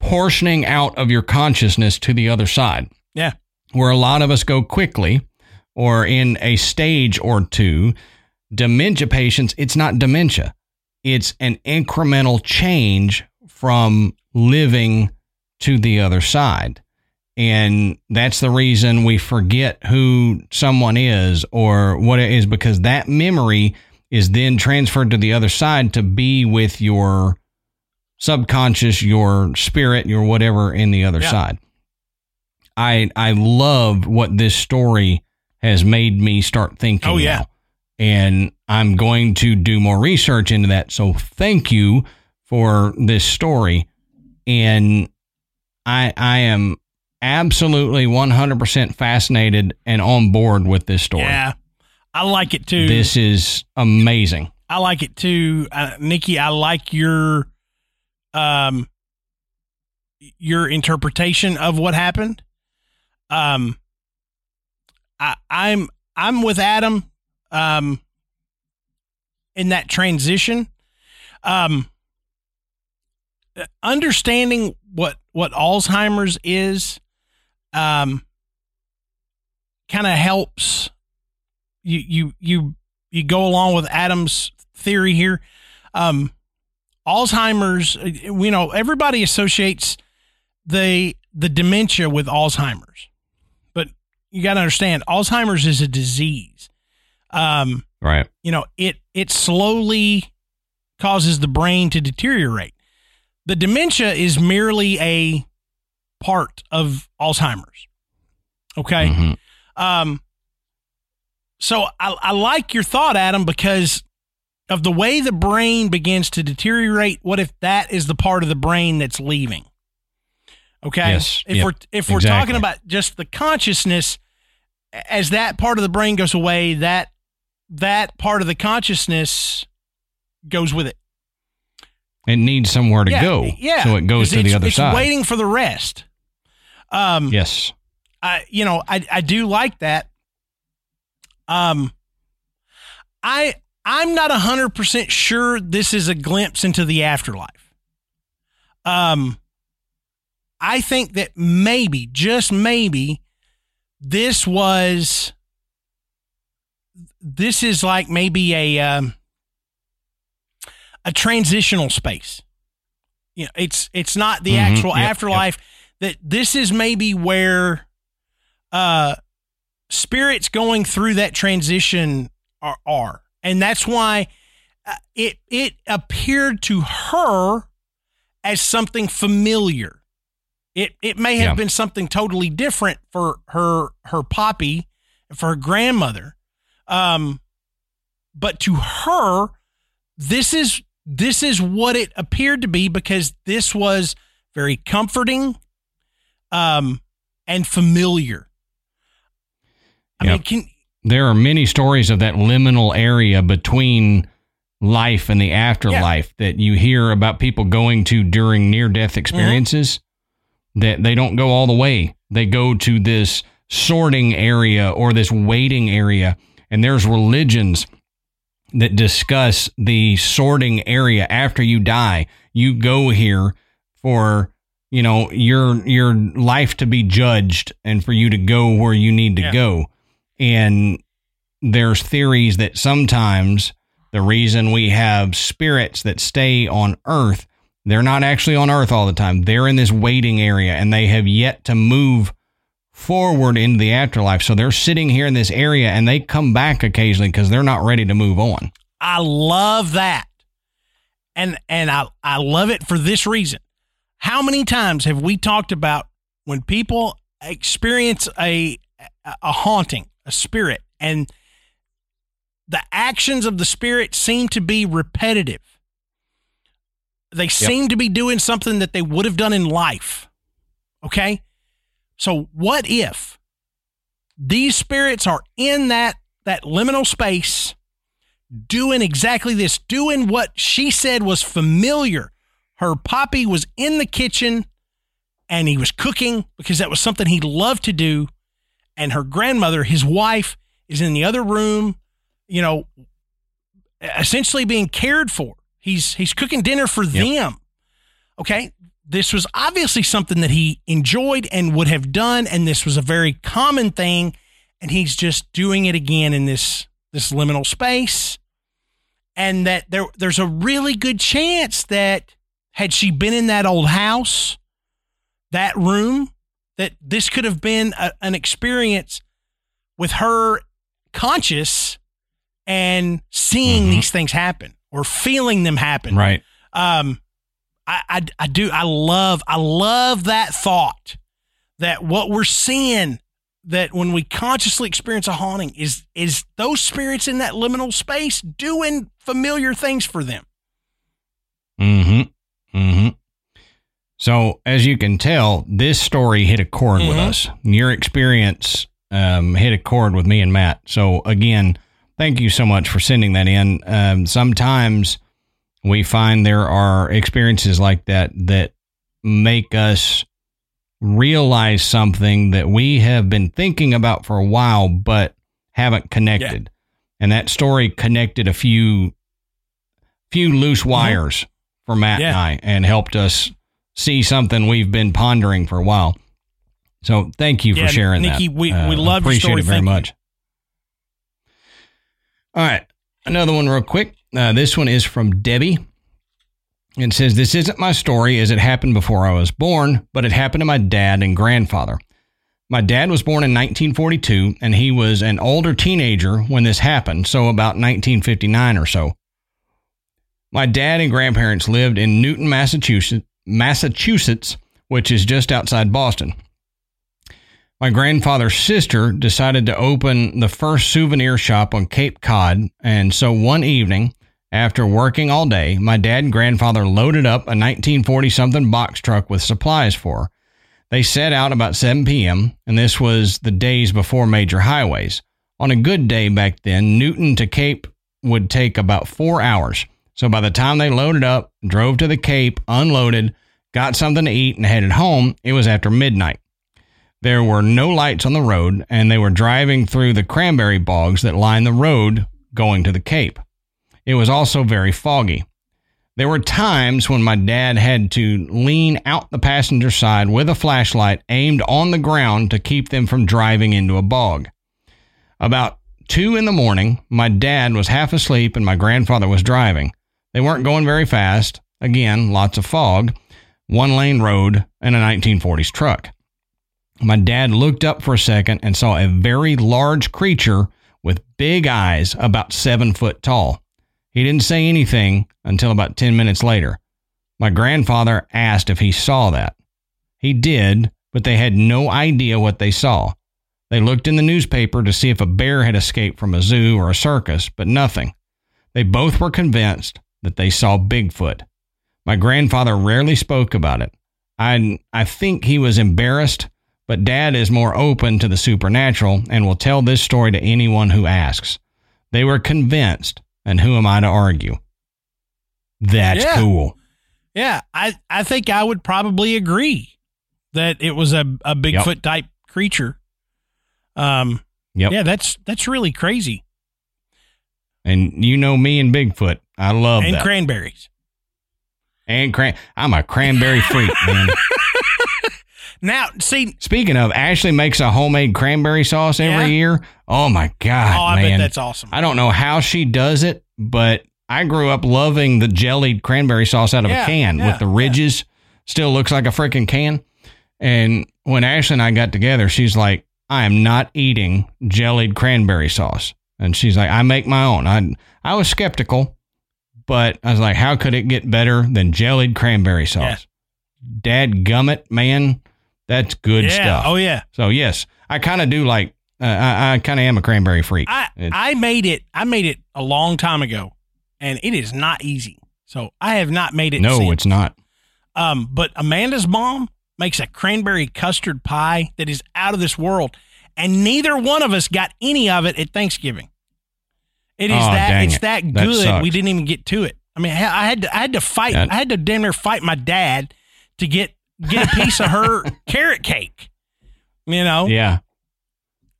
portioning out of your consciousness to the other side? Yeah. Where a lot of us go quickly or in a stage or two, dementia patients, it's not dementia. It's an incremental change from living to the other side. And that's the reason we forget who someone is or what it is because that memory is then transferred to the other side to be with your subconscious, your spirit, your whatever in the other Yeah. side. I I love what this story has made me start thinking. Oh, yeah. now. And I'm going to do more research into that. So thank you for this story. And I I am absolutely 100% fascinated and on board with this story. Yeah. I like it too. This is amazing. I like it too. Uh, Nikki, I like your um your interpretation of what happened. Um I I'm I'm with Adam um in that transition. Um understanding what what Alzheimer's is um kind of helps you you you you go along with Adam's theory here. Um, Alzheimer's, uh, you know, everybody associates the the dementia with Alzheimer's, but you got to understand, Alzheimer's is a disease. Um, Right. you know, it it slowly causes the brain to deteriorate. The dementia is merely a part of Alzheimer's. Okay. Mhm. Um, so I, I like your thought, Adam, because of the way the brain begins to deteriorate. What if that is the part of the brain that's leaving? Okay. Yes. If Yep. we're if we're Exactly. talking about just the consciousness, as that part of the brain goes away, that that part of the consciousness goes with it. It needs somewhere to yeah, go. Yeah. So it goes to the other it's side. waiting for the rest. Um, Yes. I you know I I do like that. Um, I I'm not a hundred percent sure this is a glimpse into the afterlife. Um, I think that maybe just maybe this was this is like maybe a um, a transitional space. You know, it's it's not the Mhm. actual Yep, yep. afterlife. That this is maybe where uh spirits going through that transition are, are. and that's why uh, it it appeared to her as something familiar. It it may have Yeah. been something totally different for her her poppy for her grandmother, um, but to her, this is this is what it appeared to be because this was very comforting, um, and familiar. I Yeah. mean, can There are many stories of that liminal area between life and the afterlife that you hear about people going to during near death experiences that they don't go all the way. They go to this sorting area or this waiting area. And there's religions that discuss the sorting area after you die. You go here for you know your your life to be judged and for you to go where you need to Yeah. go. And there's theories that sometimes The reason we have spirits that stay on Earth, they're not actually on Earth all the time. They're in this waiting area and they have yet to move forward into the afterlife. So they're sitting here in this area and they come back occasionally because they're not ready to move on. I love that. And and I, I love it for this reason. How many times have we talked about when people experience a a haunting, a spirit, and the actions of the spirit seem to be repetitive. They seem to be doing something that they would have done in life. Okay? So what if these spirits are in that that liminal space doing exactly this, doing what she said was familiar. Her poppy was in the kitchen and he was cooking because that was something he loved to do. And her grandmother, his wife, is in the other room, you know, essentially being cared for. He's he's cooking dinner for yep. them. Okay. This was obviously something that he enjoyed and would have done, and this was a very common thing, and he's just doing it again in this this liminal space and that there there's a really good chance that had she been in that old house, that room, that this could have been a, an experience with her conscious and seeing mm-hmm. these things happen or feeling them happen. Right. Um, I, I, I do. I love, I love that thought that what we're seeing that when we consciously experience a haunting is is those spirits in that liminal space doing familiar things for them. Mm-hmm. Mm-hmm. So as you can tell, this story hit a chord mm-hmm. with us. Your experience um, hit a chord with me and Matt. So again, thank you so much for sending that in. Um, sometimes we find there are experiences like that that make us realize something that we have been thinking about for a while, but haven't connected. Yeah. And that story connected a few few loose mm-hmm. wires mm-hmm. for Matt yeah. and I and helped us see something we've been pondering for a while. So thank you yeah, for sharing that. Nikki, that. we, uh, we love appreciate story. it very much. All right. Another one real quick. Uh, this one is from Debbie. and says, This isn't my story as it happened before I was born, but it happened to my dad and grandfather. My dad was born in 1942, and he was an older teenager when this happened, so about 1959 or so. My dad and grandparents lived in Newton, Massachusetts, Massachusetts, which is just outside Boston. My grandfather's sister decided to open the first souvenir shop on Cape Cod, and so one evening, after working all day, my dad and grandfather loaded up a 1940 something box truck with supplies for. They set out about 7 p.m., and this was the days before major highways. On a good day back then, Newton to Cape would take about four hours. So by the time they loaded up, drove to the Cape, unloaded, got something to eat, and headed home, it was after midnight. There were no lights on the road, and they were driving through the cranberry bogs that line the road going to the Cape. It was also very foggy. There were times when my dad had to lean out the passenger side with a flashlight aimed on the ground to keep them from driving into a bog. About two in the morning, my dad was half asleep and my grandfather was driving. They weren't going very fast. Again, lots of fog, one lane road, and a 1940s truck. My dad looked up for a second and saw a very large creature with big eyes about seven foot tall. He didn't say anything until about 10 minutes later. My grandfather asked if he saw that. He did, but they had no idea what they saw. They looked in the newspaper to see if a bear had escaped from a zoo or a circus, but nothing. They both were convinced that they saw Bigfoot. My grandfather rarely spoke about it. I, I think he was embarrassed, but dad is more open to the supernatural and will tell this story to anyone who asks. They were convinced and who am I to argue? That's yeah. cool. Yeah, I, I think I would probably agree that it was a, a Bigfoot yep. type creature. Um, yep. yeah, that's that's really crazy. And you know me and Bigfoot. I love and that. cranberries. And cran I'm a cranberry freak, man. Now, see. Speaking of, Ashley makes a homemade cranberry sauce every yeah? year. Oh my god, oh, I man, bet that's awesome. I don't know how she does it, but I grew up loving the jellied cranberry sauce out of Yeah, a can yeah, with the ridges. Still looks like a freaking can. And when Ashley and I got together, she's like, I am not eating jellied cranberry sauce. And she's like, I make my own. I I was skeptical, but I was like, how could it get better than jellied cranberry sauce? Dad gummit, man, that's good yeah. stuff. Oh yeah. So yes, I kind of do like. Uh, I, I kind of am a cranberry freak. I It's- I made it. I made it a long time ago, and it is not easy. So I have not made it. no, since. it's not. Um, but Amanda's mom makes a cranberry custard pie that is out of this world, and neither one of us got any of it at Thanksgiving. It is Oh, that it's it. that That good. sucks. we didn't even get to it. I mean, I had to I had to fight. That- I had to damn near fight my dad to get get a piece of her carrot cake. You know, Yeah.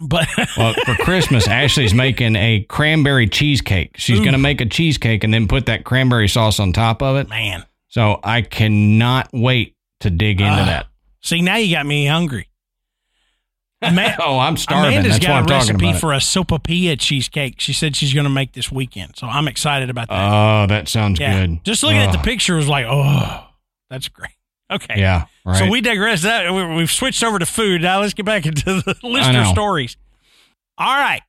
but Well, for Christmas, Ashley's making a cranberry cheesecake. She's going to make a cheesecake and then put that cranberry sauce on top of it. man, So I cannot wait to dig into Ah. that. see now you got me hungry. Ama- oh, I'm starving. Amanda's That's got a recipe for a sopapilla cheesecake. She said she's going to make this weekend, so I'm excited about that. Oh, that sounds yeah, good. just looking at the picture was like, oh, that's great. Okay, Yeah, right. So we digress. That we- we've switched over to food. Now let's get back into the listener know. stories. All right.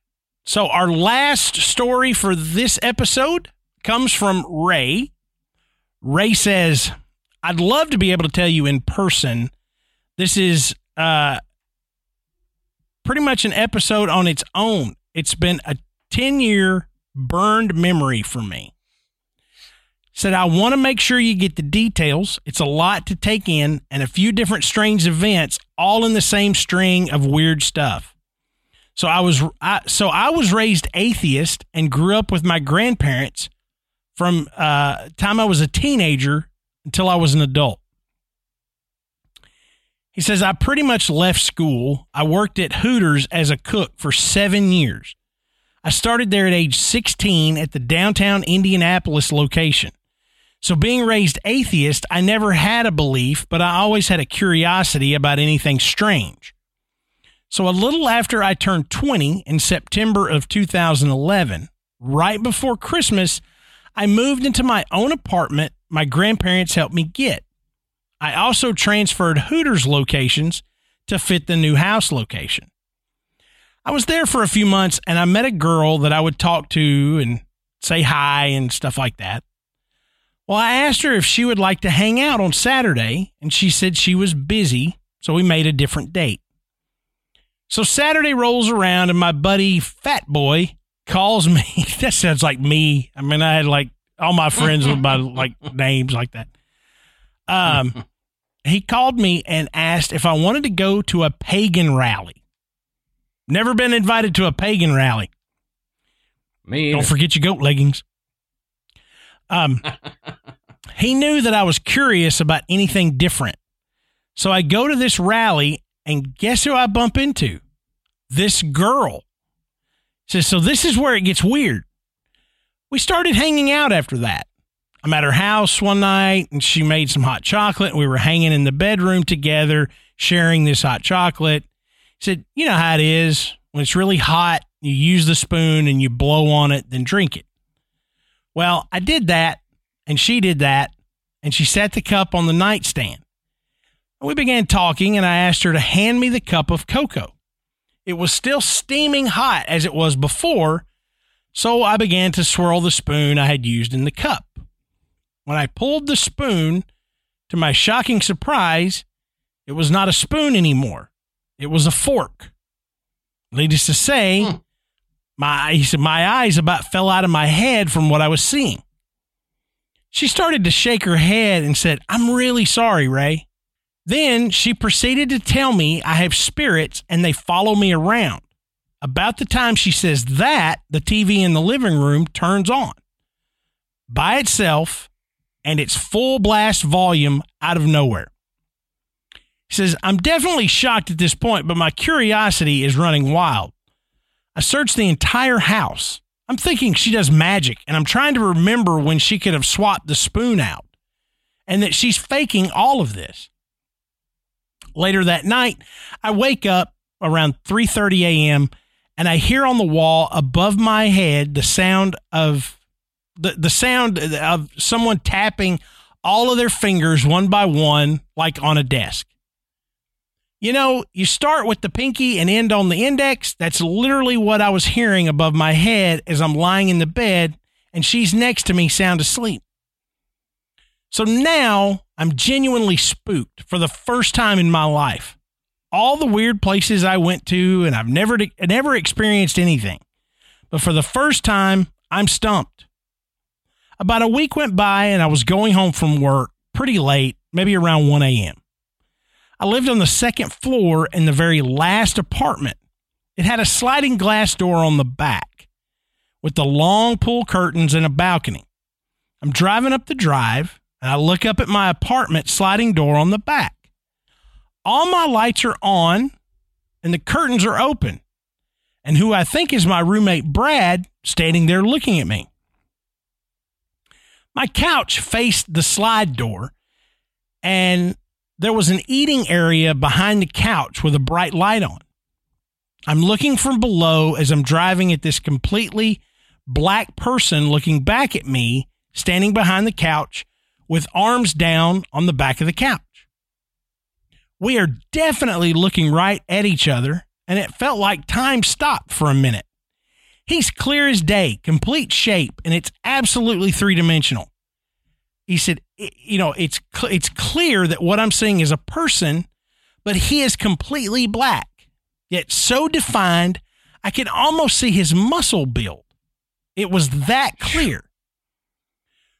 So our last story for this episode comes from Ray. Ray says, "I'd love to be able to tell you in person. This is uh, pretty much an episode on its own. It's been a ten year burned memory for me." Said, I want to make sure you get the details. It's a lot to take in and a few different strange events all in the same string of weird stuff. So I was I, so I was raised atheist and grew up with my grandparents from uh time I was a teenager until I was an adult. He says I pretty much left school. I worked at Hooters as a cook for 7 years. I started there at age 16 at the downtown Indianapolis location. So, being raised atheist, I never had a belief, but I always had a curiosity about anything strange. So, a little after I turned 20 in September of 2011, right before Christmas, I moved into my own apartment my grandparents helped me get. I also transferred Hooters locations to fit the new house location. I was there for a few months and I met a girl that I would talk to and say hi and stuff like that. Well, I asked her if she would like to hang out on Saturday, and she said she was busy, so we made a different date. So Saturday rolls around, and my buddy Fat Boy calls me. that sounds like me. I mean, I had like all my friends with my like names like that. Um, he called me and asked if I wanted to go to a pagan rally. Never been invited to a pagan rally. Me Don't forget your goat leggings. Um, he knew that I was curious about anything different. So I go to this rally, and guess who I bump into? This girl. Says, so this is where it gets weird. We started hanging out after that. I'm at her house one night, and she made some hot chocolate. And we were hanging in the bedroom together, sharing this hot chocolate. He said, You know how it is. When it's really hot, you use the spoon and you blow on it, then drink it. Well, I did that, and she did that, and she set the cup on the nightstand. We began talking, and I asked her to hand me the cup of cocoa. It was still steaming hot as it was before, so I began to swirl the spoon I had used in the cup. When I pulled the spoon, to my shocking surprise, it was not a spoon anymore. It was a fork. Needless to say, Hmm. My he said my eyes about fell out of my head from what I was seeing. She started to shake her head and said, "I'm really sorry, Ray." Then she proceeded to tell me I have spirits and they follow me around. About the time she says that, the TV in the living room turns on by itself and its full blast volume out of nowhere. He says, I'm definitely shocked at this point, but my curiosity is running wild. I searched the entire house. I'm thinking she does magic, and I'm trying to remember when she could have swapped the spoon out and that she's faking all of this. Later that night, I wake up around 3:30 a.m. and I hear on the wall above my head the sound of the, the sound of someone tapping all of their fingers one by one, like on a desk. You know, you start with the pinky and end on the index. That's literally what I was hearing above my head as I'm lying in the bed and she's next to me sound asleep. So now I'm genuinely spooked for the first time in my life. All the weird places I went to and I've never never experienced anything. But for the first time, I'm stumped. About a week went by and I was going home from work pretty late, maybe around 1 a.m. I lived on the second floor in the very last apartment. It had a sliding glass door on the back with the long pull curtains and a balcony. I'm driving up the drive and I look up at my apartment sliding door on the back. All my lights are on and the curtains are open. And who I think is my roommate Brad standing there looking at me. My couch faced the slide door, and there was an eating area behind the couch with a bright light on. I'm looking from below as I'm driving at this completely black person looking back at me, standing behind the couch with arms down on the back of the couch. We are definitely looking right at each other, and it felt like time stopped for a minute. He's clear as day, complete shape, and it's absolutely three dimensional. He said, you know, it's it's clear that what I'm seeing is a person, but he is completely black, yet so defined, I can almost see his muscle build. It was that clear.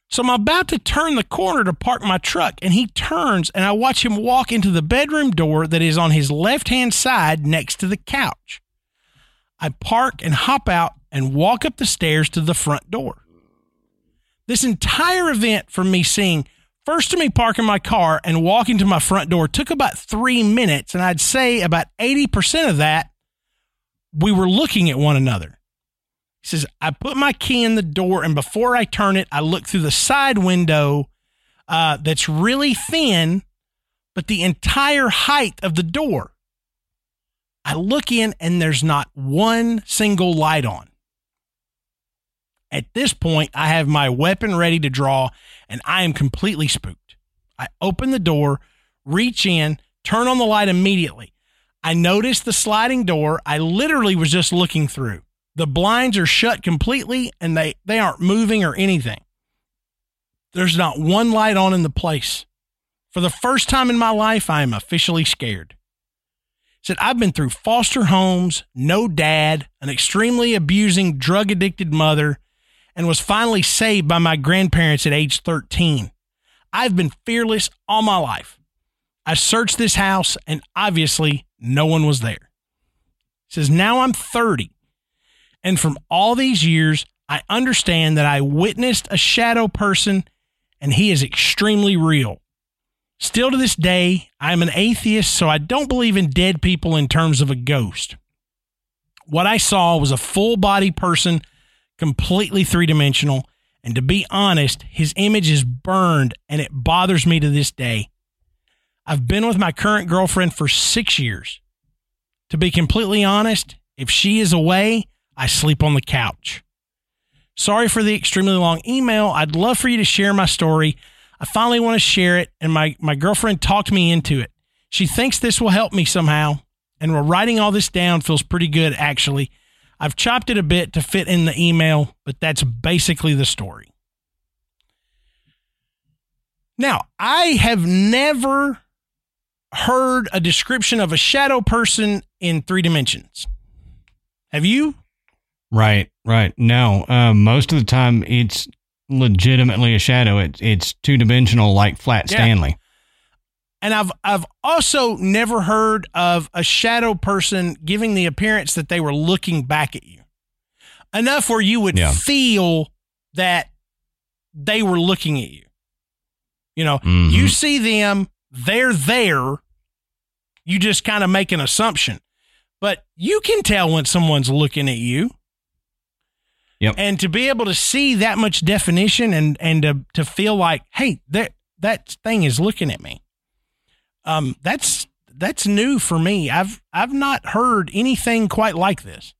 So I'm about to turn the corner to park my truck, and he turns, and I watch him walk into the bedroom door that is on his left hand side next to the couch. I park and hop out and walk up the stairs to the front door. This entire event from me seeing first to me parking my car and walking to my front door took about three minutes. And I'd say about 80% of that, we were looking at one another. He says, I put my key in the door, and before I turn it, I look through the side window uh, that's really thin, but the entire height of the door. I look in, and there's not one single light on. At this point, I have my weapon ready to draw, and I am completely spooked. I open the door, reach in, turn on the light immediately. I notice the sliding door I literally was just looking through. The blinds are shut completely and they, they aren't moving or anything. There's not one light on in the place. For the first time in my life, I am officially scared. Said, I've been through foster homes, no dad, an extremely abusing, drug addicted mother, and was finally saved by my grandparents at age 13. I've been fearless all my life. I searched this house and obviously no one was there. says, now I'm 30 and from all these years, I understand that I witnessed a shadow person and he is extremely real. Still to this day, I am an atheist, so I don't believe in dead people in terms of a ghost. What I saw was a full body person, completely three dimensional. And to be honest, his image is burned and it bothers me to this day. I've been with my current girlfriend for six years. To be completely honest, if she is away, I sleep on the couch. Sorry for the extremely long email. I'd love for you to share my story. I finally want to share it, and my, my girlfriend talked me into it. She thinks this will help me somehow, and writing all this down feels pretty good, actually. I've chopped it a bit to fit in the email, but that's basically the story. Now, I have never heard a description of a shadow person in three dimensions. Have you? Right, right. No, um, most of the time it's legitimately a shadow. It's it's two dimensional, like Flat yeah. Stanley. And I've I've also never heard of a shadow person giving the appearance that they were looking back at you, enough where you would yeah. feel that they were looking at you. You know, mm-hmm. you see them, they're there. You just kind of make an assumption, but you can tell when someone's looking at you. Yep. And to be able to see that much definition and and to, to feel like, hey, that that thing is looking at me. Um, that's that's new for me. I've I've not heard anything quite like this.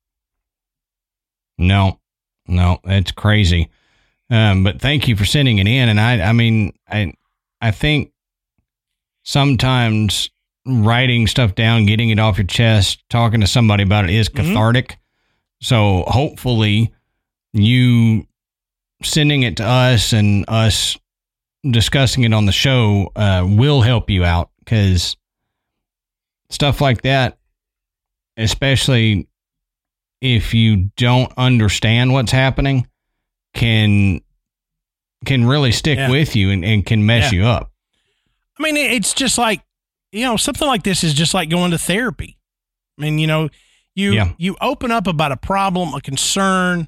No, no, it's crazy. Um, but thank you for sending it in. And I, I mean, I, I think sometimes writing stuff down, getting it off your chest, talking to somebody about it is Mhm. cathartic. So hopefully you sending it to us and us discussing it on the show uh, will help you out because stuff like that, especially if you don't understand what's happening, can can really stick Yeah. with you and, and can mess Yeah. you up. I mean, it's just like you know, something like this is just like going to therapy. I mean, you know, you Yeah. you open up about a problem, a concern.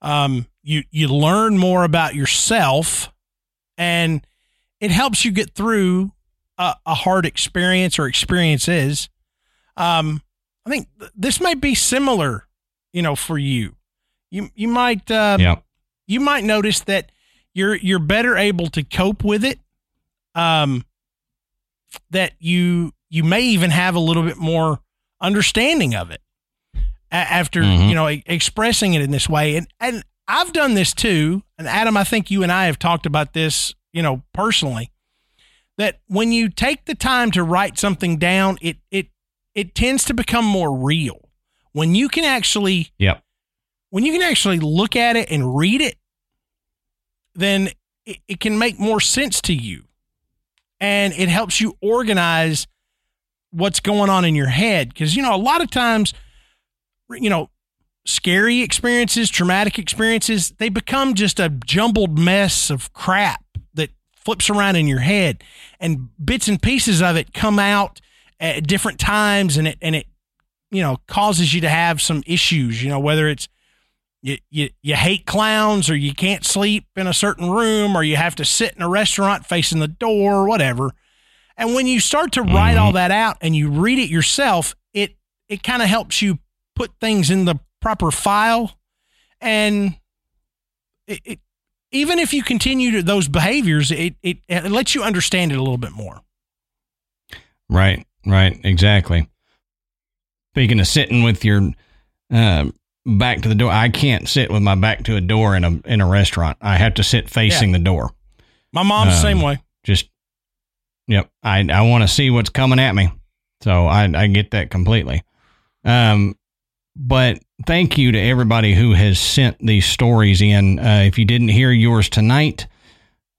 Um, you you learn more about yourself, and it helps you get through a, a hard experience or experiences. Um, I think th- this might be similar, you know, for you. You you might uh, yeah. you might notice that you're you're better able to cope with it. Um, that you you may even have a little bit more understanding of it a- after Mhm. you know expressing it in this way. And and I've done this too. And Adam, I think you and I have talked about this, you know, personally. That when you take the time to write something down, it it it tends to become more real. When you can actually Yep. when you can actually look at it and read it, then it, it can make more sense to you. And it helps you organize what's going on in your head. Because, you know, a lot of times, you know, scary experiences, traumatic experiences, they become just a jumbled mess of crap flips around in your head. And bits and pieces of it come out at different times and it, and it, you know, causes you to have some issues, you know, whether it's, you, you, you hate clowns or you can't sleep in a certain room or you have to sit in a restaurant facing the door or whatever. And when you start to write all mm-hmm. that out and you read it yourself, it it kind of helps you put things in the proper file and it, it even if you continue to those behaviors, it, it it lets you understand it a little bit more. Right, right, exactly. Speaking of sitting with your uh, back to the door, I can't sit with my back to a door in a in a restaurant. I have to sit facing the door. My mom's the Um, same way. Just, yep. I I want to see what's coming at me, so I I get that completely. Um, but thank you to everybody who has sent these stories in. Uh, if you didn't hear yours tonight,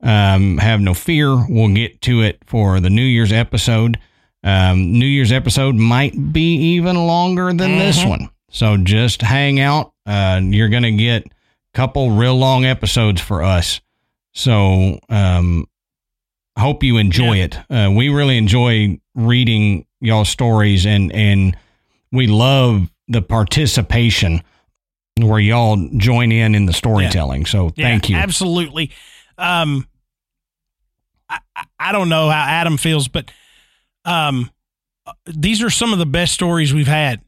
um, have no fear. We'll get to it for the New Year's episode. Um, New Year's episode might be even longer than this Mhm. one. So just hang out. Uh, you're going to get a couple real long episodes for us. So um, hope you enjoy it. Uh, we really enjoy reading y'all stories and, and we love the participation where y'all join in in the storytelling. So Yeah, thank you. Absolutely. Um, I, I- don't know how Adam feels, but um, these are some of the best stories we've had,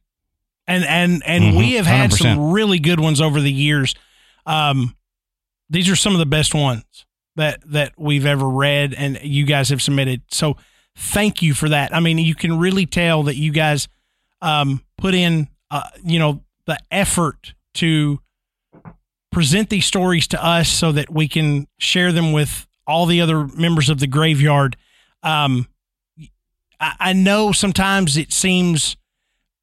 and and and Mhm, we have had 100%. some really good ones over the years. Um, these are some of the best ones that that we've ever read, and you guys have submitted. So thank you for that. I mean, you can really tell that you guys um, put in, uh, you know, the effort to present these stories to us so that we can share them with all the other members of the graveyard. Um, I, I know sometimes it seems,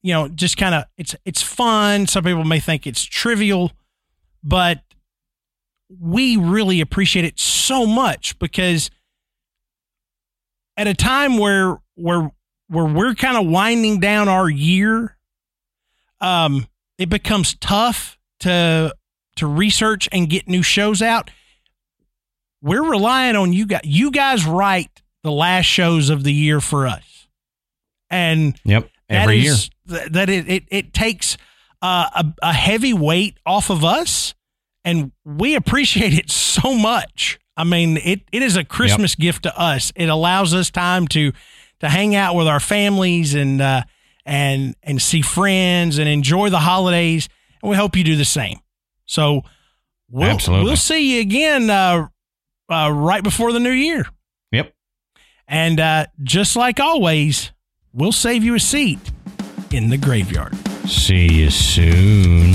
you know, just kind of it's it's fun. Some people may think it's trivial, but we really appreciate it so much because at a time where where where we're kind of winding down our year, um, it becomes tough to to research and get new shows out. We're relying on you guys. You guys write the last shows of the year for us, and Yep. that Every year. th- that it it, it takes uh, a, a heavy weight off of us, and we appreciate it so much. I mean, it, it is a Christmas gift to us. It allows us time to to hang out with our families and uh, and and see friends and enjoy the holidays. And we hope you do the same. So we'll Absolutely. we'll see you again uh, uh, right before the new year. Yep. And uh, just like always, we'll save you a seat in the graveyard. See you soon.